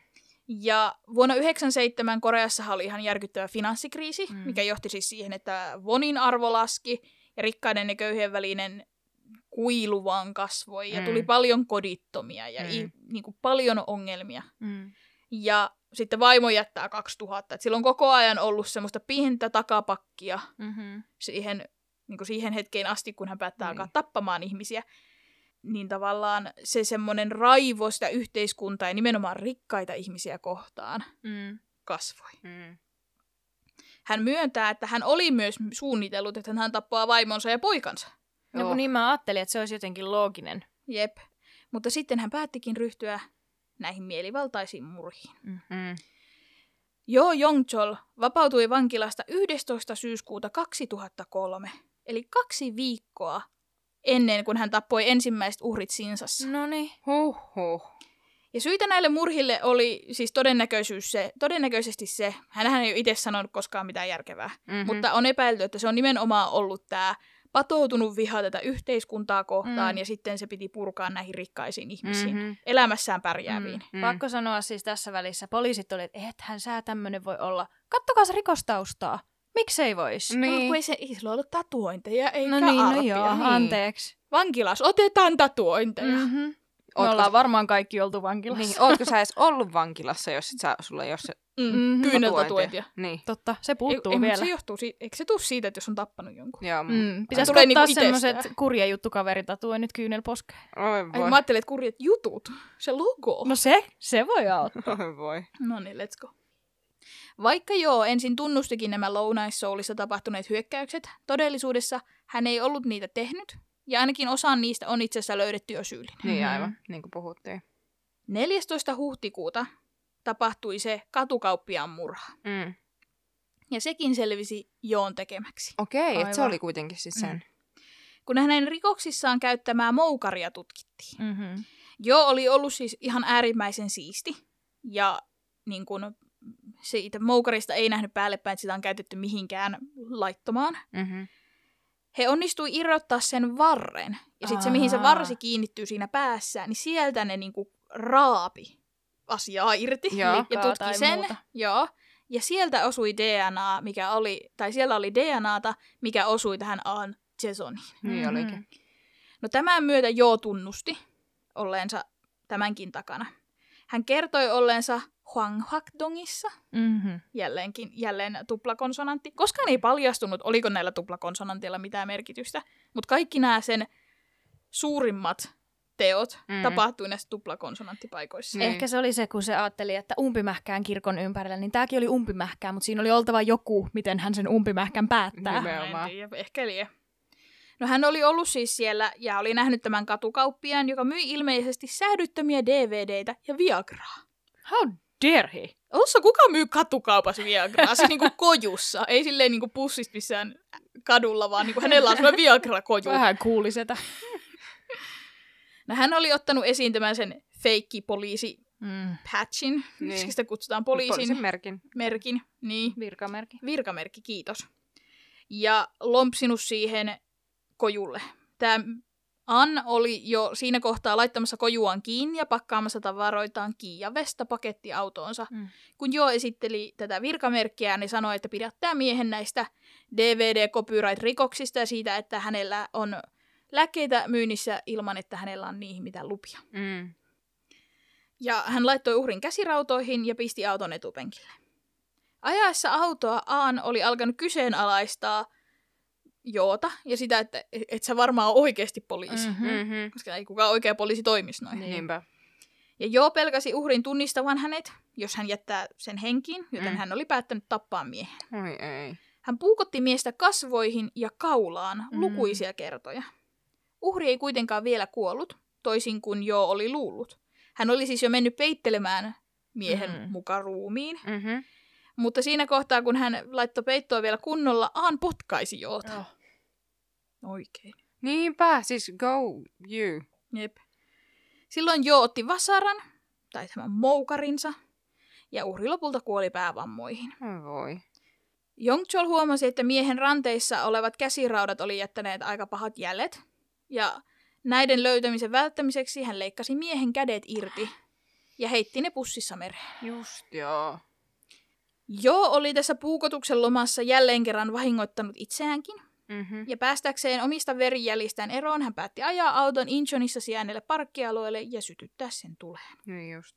S1: Ja vuonna 1997 Koreassa oli ihan järkyttävä finanssikriisi,
S3: Mm.
S1: mikä johti siis siihen, että vonin arvo laski ja rikkaiden ja köyhien välinen kuilu vaan kasvoi ja
S2: Mm.
S1: tuli paljon kodittomia ja
S2: Mm.
S1: i, niin kuin paljon ongelmia.
S3: Mm.
S1: Ja sitten vaimo jättää 2000. Et sillä on koko ajan ollut semmoista pientä takapakkia
S3: Mm-hmm.
S1: siihen, niin kuin siihen hetkeen asti, kun hän päättää
S2: Niin.
S1: alkaa tappamaan ihmisiä. Niin tavallaan se semmoinen raivo sitä yhteiskuntaa ja nimenomaan rikkaita ihmisiä kohtaan
S3: Mm.
S1: kasvoi.
S2: Mm.
S1: Hän myöntää, että hän oli myös suunnitellut, että hän tappaa vaimonsa ja poikansa.
S3: No
S2: Joo.
S3: kun niin mä ajattelin, että se olisi jotenkin looginen.
S1: Jep. Mutta sitten hän päättikin ryhtyä näihin mielivaltaisiin murhiin.
S2: Mm.
S1: Jo Jongchol vapautui vankilasta 11. syyskuuta 2003, eli kaksi viikkoa ennen kuin hän tappoi ensimmäiset uhrit Sinsassa.
S3: No niin.
S2: Huhhuh.
S1: Ja syitä näille murhille oli siis todennäköisyys se, todennäköisesti se, hänhän ei ole itse sanonut koskaan mitään järkevää,
S2: Mm-hmm.
S1: mm-hmm. mutta on epäilty, että se on nimenomaan ollut tämä patoutunut viha tätä yhteiskuntaa kohtaan
S3: Mm.
S1: ja sitten se piti purkaa näihin rikkaisiin ihmisiin,
S2: Mhm.
S1: mm-hmm. elämässään pärjääviin.
S3: Mm. Pakko sanoa siis tässä välissä, poliisit oli, että ethän sä tämmönen voi olla. Kattokaa se rikostaustaa. Miksei vois?
S1: No,
S2: Niin.
S1: kun ei, se, ei sillä ollut tatuointeja eikä
S3: No niin, no
S1: arpia.
S3: joo,
S2: niin.
S3: anteeksi.
S1: Vankilas, otetaan tatuointeja. Mm.
S3: Mm-hmm. Me
S2: Ootko
S3: ollaan varmaan kaikki oltu vankilassa.
S2: Niin, ootko sä edes ollut vankilassa, jos et sä, sulla ei ole se
S1: Mm. Kyyneltatuointia.
S2: Niin,
S3: Totta, se
S1: Ei,
S3: puuttuu
S1: ei, mutta
S3: vielä.
S1: se johtuu, si- eikö se tuu siitä, että jos on tappanut jonkun?
S2: joo. Mm.
S3: Pitäisi ottaa
S1: niinku
S3: semmoiset
S1: itsestään.
S3: kurjajuttukaveritatuoinnit kyynelposkeen.
S2: Oi
S1: Ai,
S2: voi.
S1: mä ajattelin, että kurjat jutut. Se logo.
S3: No se, se voi auttaa.
S2: Oi voi.
S1: No niin, let's go. Vaikka joo, ensin tunnustikin nämä Lounais-Soulissa tapahtuneet hyökkäykset, todellisuudessa hän ei ollut niitä tehnyt, ja ainakin osaan niistä on itse asiassa löydetty jo syyllinen.
S2: Niin
S3: Mhm.
S2: aivan, niin kuin puhuttiin.
S1: 14. huhtikuuta tapahtui se katukauppiaan murha,
S2: Mm.
S1: ja sekin selvisi Joon tekemäksi.
S2: Okei, että se oli kuitenkin siis sen.
S1: Kun hänen rikoksissaan käyttämää moukaria tutkittiin.
S3: Mm-hmm.
S1: Joo oli ollut siis ihan äärimmäisen siisti, ja niin kun, siitä moukarista ei nähnyt päällepäin, että sitä on käytetty mihinkään laittomaan.
S2: Mm-hmm.
S1: He onnistui irrottaa sen varren. Ja sitten se, mihin se varsi kiinnittyy siinä päässä, niin sieltä ne niinku raapi asiaa irti.
S2: Joo.
S1: ja
S3: Likkaa
S1: tutki sen.
S3: muuta.
S1: Joo. Ja sieltä osui DNA, mikä oli, tai siellä oli DNAta, mikä osui tähän Aan Jasoniin.
S2: Niin
S3: Mhm.
S2: olikin.
S1: No tämän myötä Joo tunnusti olleensa tämänkin takana. Hän kertoi olleensa Huang Hakdongissa,
S3: Mm-hmm.
S1: jälleenkin, jälleen tuplakonsonantti. Koskaan ei paljastunut, oliko näillä tuplakonsonanteilla mitään merkitystä, mutta kaikki nämä sen suurimmat teot
S2: Mm.
S1: mm. tapahtui näissä tuplakonsonanttipaikoissa.
S2: Niin.
S3: Ehkä se oli se, kun se ajatteli, että umpimähkään kirkon ympärillä, niin tämäkin oli umpimähkää, mutta siinä oli oltava joku, miten hän sen umpimähkän päättää.
S2: Nimenomaan.
S1: tiedä, ehkä lie. No hän oli ollut siis siellä ja oli nähnyt tämän katukauppiaan, joka myi ilmeisesti sähdyttömiä DVDitä ja Viagraa.
S3: How dare he?
S1: Ossa kuka myy katukaupassa Viagraa? Siis niinku kojussa. Ei silleen niinku pussista missään kadulla, vaan niinku hänellä on sellainen Viagra-koju.
S3: Vähän kuulisetä.
S1: No hän oli ottanut esiin tämän sen feikki poliisi
S3: Mm.
S1: patchin,
S2: Niin.
S1: sitä kutsutaan poliisin,
S2: Poliisin merkin.
S1: merkin, niin,
S3: Virkamerkki.
S1: virkamerkki, kiitos. Ja lompsinut siihen kojulle. Tämä Ann oli jo siinä kohtaa laittamassa kojuaan kiinni ja pakkaamassa tavaroitaan Kiiavesta pakettiautoonsa.
S3: Mm.
S1: Kun Jo esitteli tätä virkamerkkiä, niin sanoi, että pidättää miehen näistä DVD-copyright-rikoksista ja siitä, että hänellä on lääkkeitä myynnissä ilman, että hänellä on niihin mitään lupia.
S2: Mm.
S1: Ja hän laittoi uhrin käsirautoihin ja pisti auton etupenkille. Ajaessa autoa Aan oli alkanut kyseenalaistaa Joota ja sitä, että et sä varmaan oikeasti poliisi.
S3: Mhm.
S2: Mm-hmm.
S1: Koska ei kukaan oikea poliisi toimisi noin.
S3: Niin.
S2: Niinpä.
S1: Ja Joo pelkäsi uhrin tunnistavan hänet, jos hän jättää sen henkiin, joten
S2: Mm.
S1: hän oli päättänyt tappaa miehen.
S2: Oi ei.
S1: Hän puukotti miestä kasvoihin ja kaulaan
S3: Mm.
S1: lukuisia kertoja. Uhri ei kuitenkaan vielä kuollut, toisin kuin Jo oli luullut. Hän oli siis jo mennyt peittelemään miehen
S3: Mm.
S1: mukaan ruumiin,
S2: Mm-hmm.
S1: mutta siinä kohtaa, kun hän laittoi peittoa vielä kunnolla, Aan potkaisi Joota.
S3: Joo.
S1: Oikein.
S2: Niinpä, siis go you.
S1: Jep. Silloin Jo otti vasaran, tai tämän moukarinsa, ja uhri lopulta kuoli päävammoihin.
S2: Oi voi.
S1: Jongchol huomasi, että miehen ranteissa olevat käsiraudat oli jättäneet aika pahat jäljet, ja näiden löytämisen välttämiseksi hän leikkasi miehen kädet irti ja heitti ne pussissa mereen.
S2: Just joo.
S1: Jo oli tässä puukotuksen lomassa jälleen kerran vahingoittanut itseäänkin,
S2: Mm-hmm.
S1: ja päästäkseen omista verijäljistään eroon hän päätti ajaa auton Inchonissa sijainneelle parkkialueelle ja sytyttää sen tuleen.
S2: Niin just.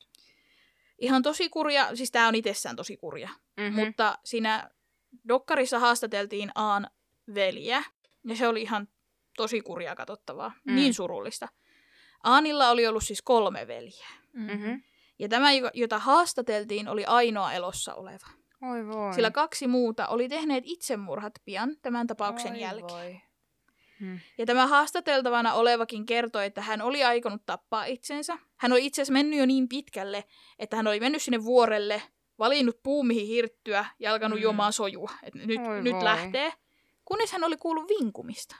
S1: Ihan tosi kurja, siis tämä on itsessään tosi kurja,
S2: Mm-hmm.
S1: mutta siinä dokkarissa haastateltiin Aan veliä, ja se oli ihan tosi kurjaa katsottavaa,
S2: Mm.
S1: mm. niin surullista. Aanilla oli ollut siis kolme veljeä,
S2: Mm-hmm.
S1: ja tämä, jo- jota haastateltiin, oli ainoa elossa oleva.
S2: Oi voi.
S1: Sillä kaksi muuta oli tehneet itsemurhat pian tämän tapauksen
S3: Oi
S1: jälkeen.
S3: voi.
S2: Mm.
S1: Ja tämä haastateltavana olevakin kertoi, että hän oli aikonut tappaa itsensä. Hän oli itse asiassa mennyt jo niin pitkälle, että hän oli mennyt sinne vuorelle, valinnut puu mihin hirttyä ja alkanut
S3: Mm.
S1: mm. juomaan sojua. Että nyt,
S2: Oi
S1: nyt
S2: voi.
S1: lähtee. Kunnes hän oli kuullut vinkumista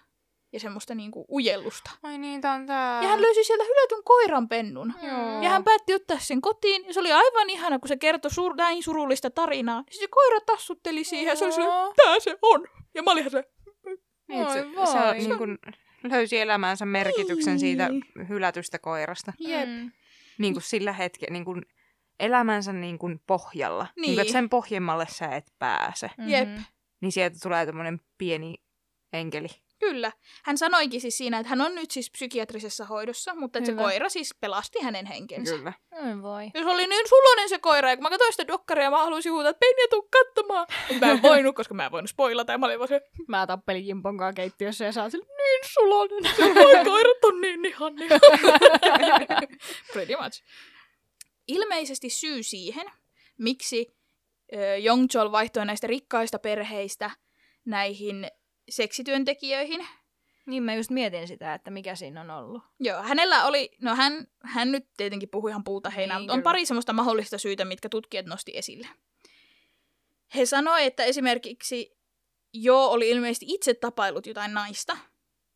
S1: ja semmoista niinku ujellusta.
S2: Ai niin, tää on tää.
S1: Ja hän löysi sieltä hylätyn koiran pennun.
S2: Joo.
S1: Ja hän päätti ottaa sen kotiin, ja se oli aivan ihana, kun se kertoi sur- näin surullista tarinaa. Ja se koira tassutteli siihen, ja se oli silleen, tää se on. Ja mä olin ihan se,
S2: Niin, se,
S3: Voi
S2: se
S3: voi.
S2: niin kuin löysi elämänsä merkityksen siitä
S1: Niin.
S2: hylätystä koirasta.
S1: jep.
S3: Mm.
S2: Niin kuin sillä hetkellä, niin kuin elämänsä niin kuin pohjalla. Niin.
S1: Niin.
S2: kuin, että sen pohjimmalle sä et pääse.
S1: Jep.
S3: Mhm.
S2: Niin sieltä tulee tämmöinen pieni enkeli.
S1: Kyllä. Hän sanoikin siis siinä, että hän on nyt siis psykiatrisessa hoidossa, mutta että se
S3: Hyvä.
S1: koira siis pelasti hänen henkensä.
S2: Kyllä.
S3: Oi voi.
S1: Ja se oli niin sulonen se koira, ja kun mä katsoin sitä dokkaria, mä halusin huutaa, että Penja, tuu katsomaan. Mä en voinut, koska mä en voinut spoilata, ja mä olin vaan se,
S3: Mä tappelin Jimpon kanssa keittiössä ja sä sille, niin sulonen.
S1: voi koirat on niin ihania. Pretty much. Ilmeisesti syy siihen, miksi ö, Jongchol vaihtoi näistä rikkaista perheistä näihin seksityöntekijöihin,
S3: Niin mä just mietin sitä, että mikä siinä on ollut.
S1: Joo, hänellä oli, no hän, hän nyt tietenkin puhui ihan puuta heinää,
S3: Niin,
S1: mutta on
S3: kyllä.
S1: pari semmoista mahdollista syytä, mitkä tutkijat nosti esille. He sanoi, että esimerkiksi Jo oli ilmeisesti itse tapailut jotain naista,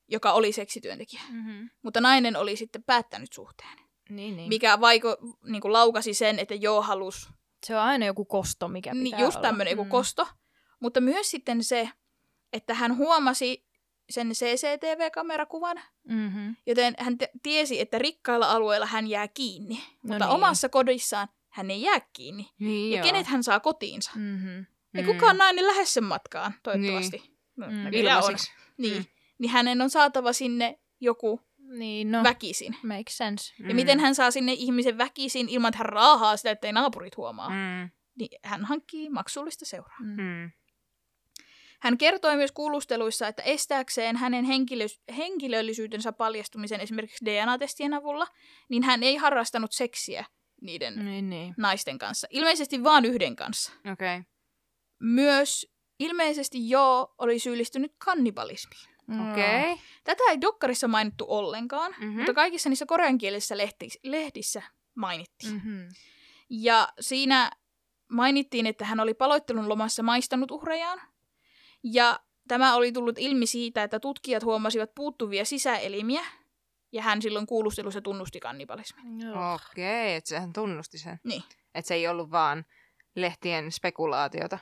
S1: joka oli seksityöntekijä,
S3: Mm-hmm.
S1: mutta nainen oli sitten päättänyt suhteen,
S3: Niin, niin.
S1: mikä vaiko, niin kuin laukasi sen, että Jo halusi,
S3: Se on aina joku kosto, mikä pitää
S1: niin just tämmöinen joku
S3: Mm.
S1: kosto, mutta myös sitten se, että hän huomasi sen CCTV-kamerakuvan,
S3: Mm-hmm.
S1: Joten hän t- tiesi, että rikkailla alueilla hän jää kiinni,
S3: No
S1: mutta
S3: niin.
S1: omassa kodissaan hän ei jää kiinni.
S2: Niin
S1: Ja
S2: joo.
S1: kenet hän saa kotiinsa?
S3: Mm-hmm.
S1: Ei kukaan nainen lähde sen matkaan, toivottavasti. No,
S3: Mm.
S1: näköjään on. Niin.
S2: Mm.
S1: niin hänen on saatava sinne joku
S3: Niin, no.
S1: väkisin.
S3: Makes sense.
S1: Ja miten hän saa sinne ihmisen väkisin ilman, että hän raahaa sitä, ettei naapurit huomaa.
S2: Mm.
S1: Niin hän hankkii maksullista seuraa.
S3: Mm.
S2: Mm.
S1: Hän kertoi myös kuulusteluissa, että estääkseen hänen henkilö- henkilöllisyytensä paljastumisen esimerkiksi DNA-testien avulla, niin hän ei harrastanut seksiä niiden
S3: Niin, niin.
S1: naisten kanssa. Ilmeisesti vain yhden kanssa.
S2: Okei. Okay.
S1: Myös ilmeisesti Jo oli syyllistynyt kannibalismiin.
S2: Okei. Okay.
S1: Tätä ei dokkarissa mainittu ollenkaan,
S2: Mhm.
S1: mutta kaikissa niissä koreankielisissä lehti- lehdissä mainittiin. Mm.
S3: Mm-hmm.
S1: Ja siinä mainittiin, että hän oli paloittelun lomassa maistanut uhrejaan. Ja tämä oli tullut ilmi siitä, että tutkijat huomasivat puuttuvia sisäelimiä, ja hän silloin kuulustelussa tunnusti kannibalismin.
S2: Okei, että sehän tunnusti sen.
S1: Niin.
S2: Että se ei ollut vaan lehtien spekulaatiota.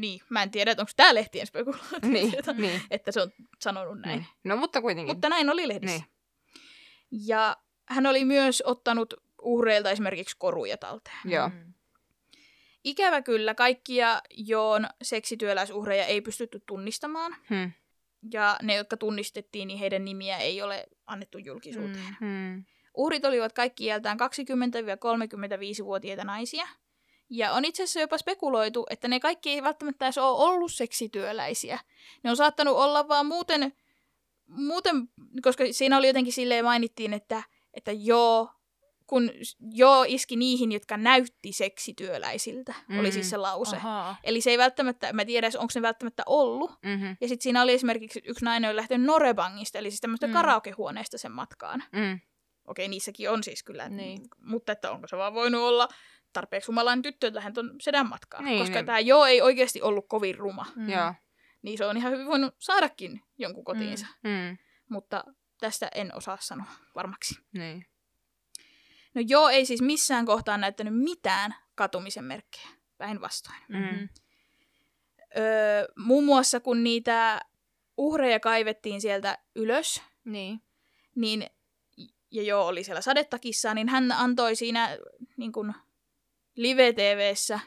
S1: niin, mä en tiedä, että onko tämä lehtien spekulaatio,
S2: Niin, niin,
S1: että se on sanonut näin.
S2: niin. No mutta kuitenkin.
S1: Mutta näin oli lehdissä.
S2: Niin.
S1: Ja hän oli myös ottanut uhreilta esimerkiksi koruja talteen.
S2: Joo.
S3: Mm.
S1: Ikävä kyllä, kaikkia Joon seksityöläisuhreja ei pystytty tunnistamaan.
S2: Hmm.
S1: Ja ne, jotka tunnistettiin, niin heidän nimiä ei ole annettu julkisuuteen.
S3: Mm.
S2: Hmm.
S1: Uhrit olivat kaikki iältään 20-35-vuotiaita naisia. Ja on itse asiassa jopa spekuloitu, että ne kaikki ei välttämättä edes ole ollut seksityöläisiä. Ne on saattanut olla vaan muuten, muuten koska siinä oli jotenkin silleen mainittiin, että, että joo, kun joo iski niihin, jotka näytti seksityöläisiltä, mm. oli siis se lause.
S3: Ahaa.
S1: Eli se ei välttämättä, mä tiedän, onko ne välttämättä ollut.
S2: Mm-hmm.
S1: Ja sitten siinä oli esimerkiksi yksi nainen, on lähtenyt Norebangista, eli siis tämmöistä
S3: Mm.
S1: mm. karaokehuoneesta sen matkaan.
S2: Mm.
S1: Okei, niissäkin on siis kyllä.
S3: Niin.
S1: Mutta että onko se vaan voinut olla tarpeeksi humalainen tyttö, että hän on sedän matkaan.
S2: Niin,
S1: Koska
S2: niin.
S1: tämä joo ei oikeasti ollut kovin ruma.
S3: Mm.
S2: Joo.
S1: Niin se on ihan hyvin voinut saadakin jonkun kotiinsa.
S2: Mm.
S1: Mutta tästä en osaa sanoa varmaksi.
S2: Niin.
S1: No joo ei siis missään kohtaa näyttänyt mitään katumisen merkkejä. Päinvastoin.
S2: Mm.
S1: Öö, muun muassa kun niitä uhreja kaivettiin sieltä ylös,
S3: Niin.
S1: niin, ja joo, oli siellä sadetakissa, niin hän antoi siinä niin kuin live-tvssä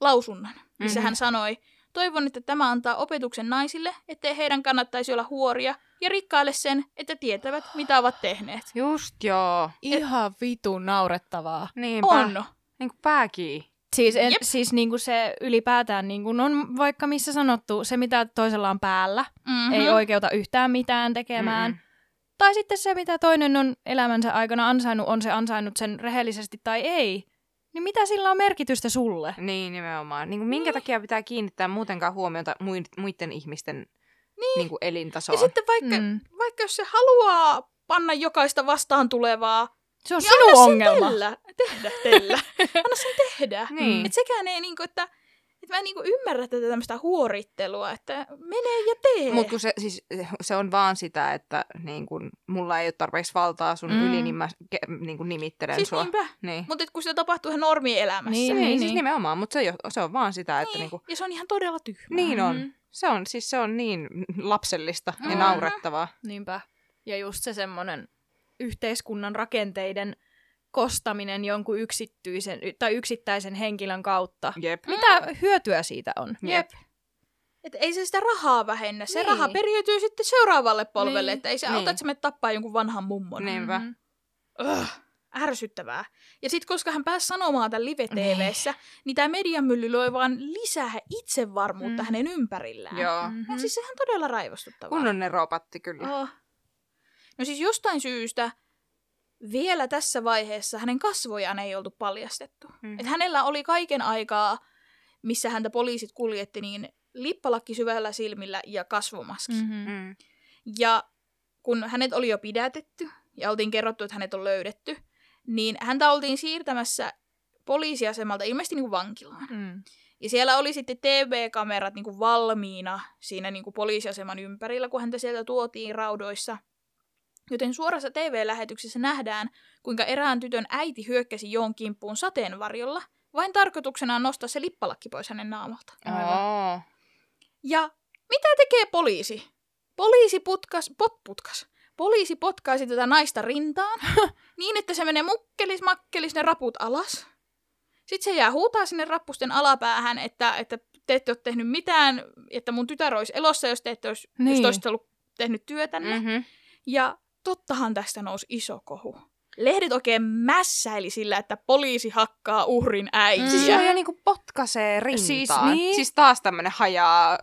S1: lausunnon, missä
S2: Mhm.
S1: hän sanoi, toivon, että tämä antaa opetuksen naisille, ettei heidän kannattaisi olla huoria, ja rikkaille sen, että tietävät, mitä ovat tehneet.
S2: Just joo.
S3: Ihan vitun naurettavaa.
S2: Niinpä.
S1: On.
S2: Niin kuin pääkii.
S3: Siis, en,
S1: Jep.
S3: siis niinku se ylipäätään niinku on vaikka missä sanottu, se mitä toisella on päällä,
S1: Mm-hmm.
S3: ei oikeuta yhtään mitään tekemään.
S2: Mm-mm.
S3: Tai sitten se, mitä toinen on elämänsä aikana ansainnut, on se ansainnut sen rehellisesti tai ei. Niin mitä sillä on merkitystä sulle?
S2: Niin, nimenomaan. Niin kuin minkä takia pitää kiinnittää muutenkaan huomiota mui- muiden ihmisten niin. Niin kuin elintasoon?
S1: Ja sitten vaikka,
S3: Mm.
S1: vaikka jos se haluaa panna jokaista vastaan tulevaa,
S3: Se on
S1: niin
S3: sinun
S1: anna sen
S3: ongelma.
S1: Tellä, tehdä, tellä. anna sen tehdä.
S2: Niin.
S1: Et sekään ei niinku, että, että mä en niinku ymmärrä tätä tämmöistä huorittelua, että mene ja tee.
S2: Mutta kun se, siis, se on vaan sitä, että niin kun, mulla ei ole tarpeeksi valtaa sun
S3: Mm.
S2: mm. yli, niin mä ke, niin kun nimittelen
S1: siis
S2: sua.
S1: niinpä.
S2: Niin.
S1: Mutta kun se tapahtuu ihan normielämässä.
S3: Niin,
S2: Niin,
S3: niin,
S2: siis
S3: niin.
S2: nimenomaan, mutta se, se on vaan sitä, että
S1: niin.
S2: niinku,
S1: Ja se on ihan todella tyhmää.
S2: niin on.
S3: Mhm.
S2: Se on, siis se on niin lapsellista ja
S1: Mhm.
S2: naurettavaa.
S3: Niinpä. Ja just se semmoinen yhteiskunnan rakenteiden kostaminen jonkun yksityisen tai yksittäisen henkilön kautta.
S2: Jep.
S3: Mitä hyötyä siitä on?
S1: Jep. Et ei se sitä rahaa vähennä. Se
S3: Niin.
S1: raha periytyy sitten seuraavalle polvelle.
S3: Niin.
S1: Että ei se
S2: Niin.
S1: auta, että menet tappaa jonkun vanhan mummon.
S2: Niinpä.
S3: Mhm.
S1: Ugh, ärsyttävää. Ja sitten koska hän pääsi sanomaan tämän live-tvssä, niin tämä mediamylly loi vaan lisää itsevarmuutta
S3: Mm.
S1: hänen ympärillään.
S2: Joo.
S3: Mhm.
S1: Ja siis sehän todella raivostuttavaa.
S2: Kunnon neropatti kyllä.
S1: Oh. No siis jostain syystä vielä tässä vaiheessa hänen kasvojaan ei oltu paljastettu.
S2: Mm.
S1: Et hänellä oli kaiken aikaa, missä häntä poliisit kuljetti, niin lippalakki syvällä silmillä ja kasvomaski. Mm.
S3: Mhm.
S2: Mm.
S1: Ja kun hänet oli jo pidätetty ja oltiin kerrottu, että hänet on löydetty, niin häntä oltiin siirtämässä poliisiasemalta ilmeisesti niin kuin vankilaan.
S3: Mm.
S1: Ja siellä oli sitten TV-kamerat niin kuin valmiina siinä niin kuin poliisiaseman ympärillä, kun häntä sieltä tuotiin raudoissa. Joten suorassa TV-lähetyksessä nähdään, kuinka erään tytön äiti hyökkäsi Joon kimppuun sateenvarjolla, vain tarkoituksenaan nostaa se lippalakki pois hänen naamalta. Ja mitä tekee poliisi? Poliisi putkas, pot, putkas. Poliisi potkaisi tätä naista rintaan niin, että se menee mukkelis makkelis ne raput alas. Sitten se jää huutaa sinne rappusten alapäähän, että, että te ette ole tehnyt mitään, että mun tytär olisi elossa, jos te ette olisi, niin. jos
S3: Niin.
S1: te olisitte ollut tehnyt työtänne. Mm.
S2: Mm-hmm.
S1: Ja tottahan tästä nousi iso kohu. Lehdet oikein mässäili sillä, että poliisi hakkaa uhrin äitiä.
S2: Siis joo, ja niinku potkaisee rintaan.
S3: Siis
S2: Siis,
S3: niin.
S2: siis taas tämmönen hajaa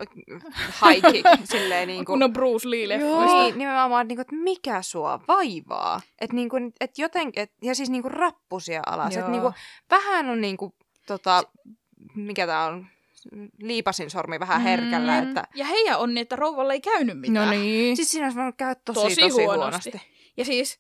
S2: haiki, silleen niinku.
S1: Kun on Bruce lee
S3: Joo.
S2: Niin, nimenomaan, niinku, että mikä sua vaivaa. Että niinku, et joten, et, ja siis niinku rappusia alas.
S3: Joo.
S2: Että niinku, vähän on niinku, tota, mikä tää on, liipasin sormi vähän herkällä.
S3: Mm.
S2: Että,
S1: Ja heidän onni, että rouvalla ei käynyt mitään.
S3: No niin.
S2: siis siinä olisi voinut käydä tosi,
S1: Tosi
S2: tosi,
S1: huonosti.
S2: huonosti.
S1: Ja siis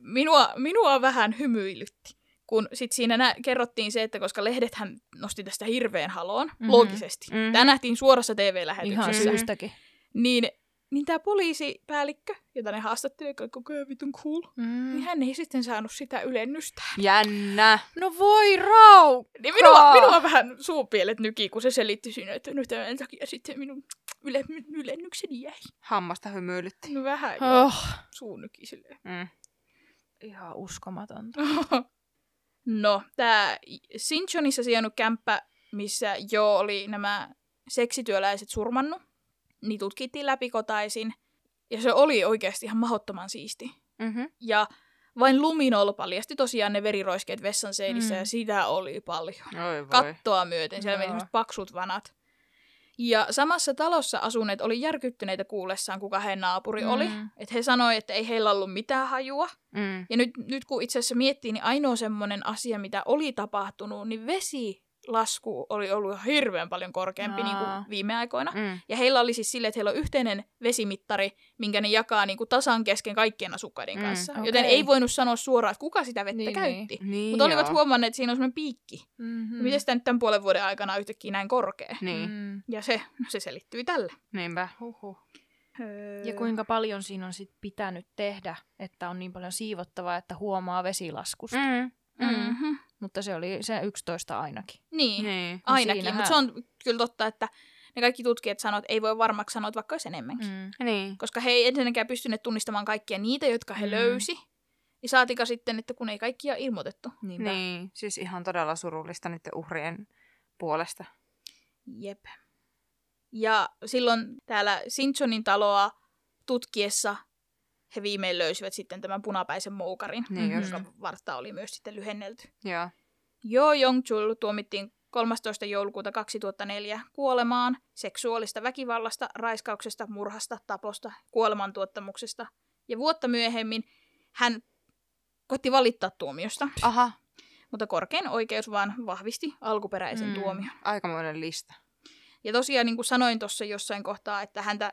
S1: minua, minua vähän hymyilytti, kun sit siinä nä- kerrottiin se, että koska lehdethän nosti tästä hirveän haloon,
S3: Mhm.
S1: mm-hmm. loogisesti.
S2: Mhm.
S1: Mm-hmm. Tämä nähtiin suorassa
S3: Ihan
S1: TV-lähetyksessä.
S2: Mm.
S3: syystäkin.
S1: Niin niin tämä poliisipäällikkö, jota ne haastatteli, joka oli koko ajan vitun cool,
S3: Mm.
S1: niin hän ei sitten saanut sitä ylennystä.
S2: Jännä.
S3: No voi rau!
S1: Niin minua, minua vähän suupielet nyki, kun se selitti siinä, että no tämän takia sitten minun yle, ylennykseni jäi.
S2: Hammasta hymyilytti.
S1: No vähän oh.
S3: Oh,
S1: suu nyki silleen.
S2: Mm.
S3: ihan uskomatonta.
S1: No, tämä Sinchonissa sijainnut kämppä, missä jo oli nämä seksityöläiset surmannut, niin tutkittiin läpikotaisin. Ja se oli oikeasti ihan mahdottoman siisti.
S2: Mm-hmm.
S1: Ja vain Luminol paljasti tosiaan ne veriroiskeet vessan seinissä,
S3: Mm.
S1: ja sitä oli paljon.
S2: Oi voi.
S1: Kattoa myöten, siellä meni
S3: Joo.
S1: semmoiset paksut vanat. Ja samassa talossa asuneet oli järkyttyneitä kuullessaan, kuka heidän naapuri
S3: Mm.
S1: oli. Että he sanoi, että ei heillä ollut mitään hajua.
S2: Mm.
S1: Ja nyt, nyt kun itse asiassa miettii, niin ainoa semmoinen asia, mitä oli tapahtunut, niin vesilasku oli ollut jo hirveän paljon korkeampi niin kuin viime aikoina.
S2: Mm.
S1: Ja heillä oli siis silleen, että heillä on yhteinen vesimittari, minkä ne jakaa niin kuin tasan kesken kaikkien asukkaiden
S2: Mm,
S1: kanssa.
S3: okei.
S1: Joten ei voinut sanoa suoraan, että kuka sitä vettä
S3: Niin,
S1: käytti.
S2: Niin
S1: Mutta olivat
S2: joo.
S1: huomanneet, että siinä on semmoinen piikki.
S3: Mm-hmm.
S1: Mm. Miten sitä nyt tämän puolen vuoden aikana yhtäkkiä näin korkea?
S2: Niin,
S3: Mm.
S1: Ja se, no se selittyi tällä.
S2: niinpä.
S3: Huhhuh.
S1: Öö,
S3: Ja kuinka paljon siinä on sit pitänyt tehdä, että on niin paljon siivottavaa, että huomaa vesilaskusta. Mm.
S2: Mm. Mm.
S1: Mm-hmm.
S3: Mutta se oli se 11 ainakin.
S1: Niin,
S2: Niin.
S1: ainakin.
S3: siinähän-
S1: Mutta se on kyllä totta, että ne kaikki tutkijat sanoo, että ei voi varmaksi sanoa, että vaikka olisi enemmänkin. Mm.
S2: Niin.
S1: Koska he ei ensinnäkään pystyneet tunnistamaan kaikkia niitä, jotka he
S3: Mm.
S1: löysi. Niin saatika sitten, että kun ei kaikkia ilmoitettu.
S3: Niinpä.
S2: Niin. Siis ihan todella surullista niiden uhrien puolesta.
S1: Jep. Ja silloin täällä Sinchonin taloa tutkiessa he viimein löysivät sitten tämän punapäisen moukarin,
S2: Niin just.
S1: jonka vartta oli myös sitten lyhennelty.
S2: Joo.
S1: Jo Jong-chul tuomittiin 13. joulukuuta 2004 kuolemaan seksuaalista väkivallasta, raiskauksesta, murhasta, taposta, kuolemantuottamuksesta. Ja vuotta myöhemmin hän koitti valittaa tuomiosta,
S2: Aha.
S1: mutta korkein oikeus vaan vahvisti alkuperäisen
S3: mm.
S1: tuomion.
S2: Aikamoinen lista.
S1: Ja tosiaan niin kuin sanoin tuossa jossain kohtaa, että häntä,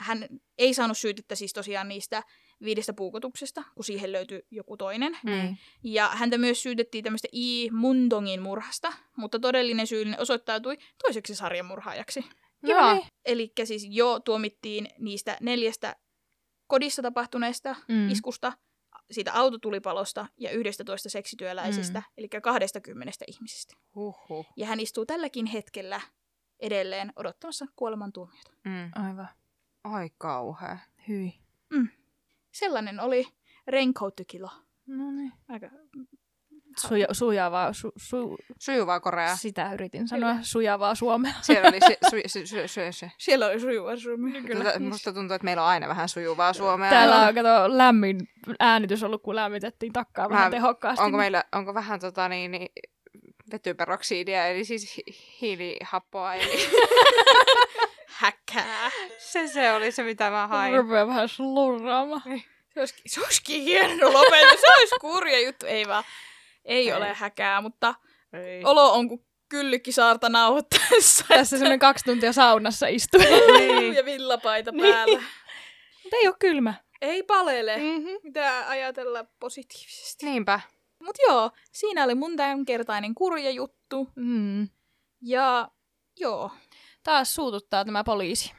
S1: hän ei saanut syytettä siis tosiaan niistä viidestä puukotuksesta, kun siihen löytyi joku toinen.
S2: Mm.
S1: Ja häntä myös syytettiin tämmöistä I. Mundongin murhasta, mutta todellinen syyllinen osoittautui toiseksi sarjamurhaajaksi.
S2: Joo.
S3: niin.
S1: Eli siis jo tuomittiin niistä neljästä kodissa tapahtuneesta
S3: Mm.
S1: mm. iskusta, siitä autotulipalosta ja 11 seksityöläisestä,
S3: Mm.
S1: mm. eli 20 ihmisestä.
S2: Huhhuh.
S1: Ja hän istuu tälläkin hetkellä edelleen odottamassa kuolemantuomiota.
S2: Mm.
S3: Aivan.
S2: Ai kauhea.
S3: Hyi.
S1: Sellainen oli Raincoat-kilo.
S3: No niin.
S1: Aika
S3: Suja, sujavaa, su, su,
S2: Sujuvaa Korea.
S3: sitä yritin sanoa, sujavaa suomea.
S2: Siellä oli se, su, se, se, se, se.
S1: Siellä oli sujuva suomi.
S2: Kyllä. Musta tuntuu, että meillä on aina vähän sujuvaa suomea.
S3: Täällä on kato, lämmin äänitys ollut, kun lämmitettiin takkaa vähän
S2: Vähän-
S3: tehokkaasti.
S2: Onko meillä onko vähän tota niin, niin vetyperoksidia, eli siis hi- hiilihappoa, eli
S1: Häkkää.
S2: se, se oli se, mitä mä hain.
S3: Rupeaa vähän slurraamaan.
S1: Se olisikin, se olisikin hieno lopetus. Se olisi kurja juttu. Ei vaan. Ei,
S2: Ei.
S1: ole häkää, mutta
S2: Ei.
S1: olo on kuin kyllikki saarta nauhoittaessa.
S3: Tässä semmoinen kaksi tuntia saunassa istuu.
S2: Niin.
S1: ja villapaita
S3: Niin.
S1: päällä.
S3: Mutta ei ole kylmä.
S1: Ei palele.
S3: Mm-hmm.
S1: Mitä ajatella positiivisesti.
S2: Niinpä.
S1: Mut joo, siinä oli mun tämänkertainen kurja juttu.
S3: Mm.
S1: Ja joo,
S3: Taas suututtaa tämä poliisi.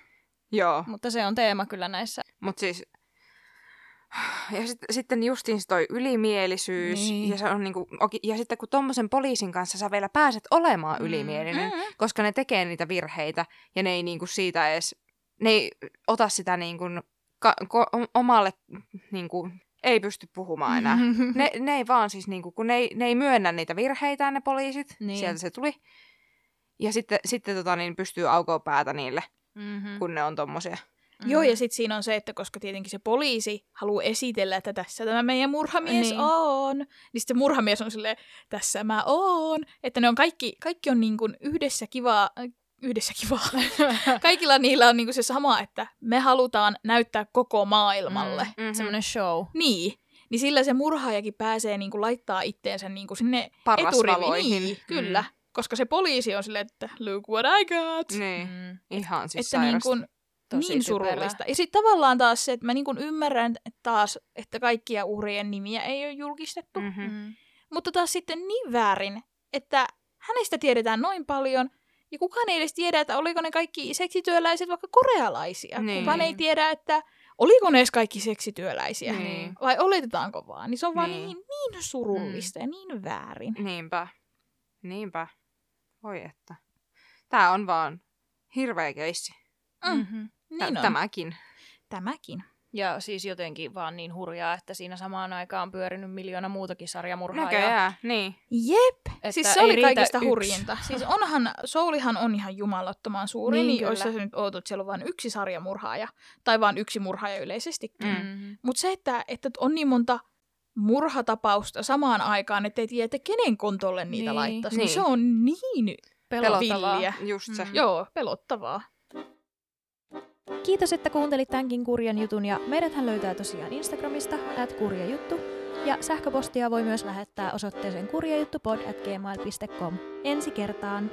S2: Joo.
S3: Mutta se on teema kyllä näissä.
S2: Mutta siis... Ja sit, sitten justiin se toi ylimielisyys.
S3: Niin.
S2: Ja, se on niinku, ja sitten kun tommosen poliisin kanssa sä vielä pääset olemaan
S3: Mm.
S2: ylimielinen,
S1: Mm.
S2: koska ne tekee niitä virheitä ja ne ei niinku siitä edes... Ne ei ota sitä niinku ka, ko, omalle... Niinku, ei pysty puhumaan enää. Ne, ne ei vaan siis, niinku, kun ne ei, ne ei myönnä niitä virheitä ne poliisit,
S3: Niin.
S2: sieltä se tuli. Ja sitten, sitten tota, niin pystyy aukoa päätä niille,
S3: mm-hmm.
S2: kun ne on tommosia.
S1: Joo, ja sitten siinä on se, että koska tietenkin se poliisi haluaa esitellä, että tässä tämä meidän murhamies
S3: Niin.
S1: on, niin sitten se murhamies on silleen, tässä mä oon. Että ne on kaikki, kaikki on niin kuin yhdessä kivaa, yhdessä kivaa. Kaikilla niillä on niin kuin se sama, että me halutaan näyttää koko maailmalle. Mm.
S2: Mm-hmm.
S3: Semmoinen show.
S1: Niin. Niin sillä se murhaajakin pääsee niin kuin laittaa itteensä niin kuin sinne eturiviin. Niin, kyllä.
S2: Mm.
S1: Koska se poliisi on silleen, että look what I got.
S2: Niin,
S3: Mm.
S2: ihan siis
S1: että niin
S3: Tosi
S1: niin surullista. Ja sitten tavallaan taas se, että mä niin kuin ymmärrän taas, että kaikkia uhrien nimiä ei ole julkistettu. Mm.
S2: Mhm.
S3: Mm.
S1: Mutta taas sitten niin väärin, että hänestä tiedetään noin paljon Ja kukaan ei edes tiedä, että oliko ne kaikki seksityöläiset vaikka korealaisia.
S2: Niin.
S1: Kukaan ei tiedä, että oliko ne edes kaikki seksityöläisiä.
S2: Niin.
S1: Vai oletetaanko vaan. Niin se on vaan
S2: Niin.
S1: niin, niin surullista ja niin väärin.
S2: Niinpä. Niinpä. Voi että. Tää on vaan hirveä keissi.
S1: Mm.
S3: Mm-hmm.
S1: Niin.
S2: Tämäkin.
S1: Tämäkin.
S3: Ja siis jotenkin vaan niin hurjaa, että siinä samaan aikaan on pyörinyt miljoona muutakin sarjamurhaajaa.
S2: Näköjään, niin.
S1: Jep.
S3: Että
S1: siis se oli kaikista
S3: yksi.
S1: hurjinta. Siis onhan, Soulihan on ihan jumalattoman suuri,
S3: Niin,
S1: niin, olisi se nyt outo, että siellä on vain yksi sarjamurhaaja. Tai vain yksi murhaaja yleisestikin.
S2: Mm.
S3: Mm-hmm.
S1: Mutta se, että, että on niin monta murhatapausta samaan aikaan, että ei tiedä, että kenen kontolle niitä
S3: Niin.
S1: laittaisi, niin.
S2: Niin.
S1: se on niin
S3: Pelottavaa.
S1: villiä.
S2: Just se.
S3: Mm.
S1: Joo, pelottavaa.
S3: Kiitos, että kuuntelit tämänkin kurjan jutun ja meidäthän löytää tosiaan Instagramista at kurjajuttu ja sähköpostia voi myös lähettää osoitteeseen kurjajuttupod at gmail.com. Ensi kertaan!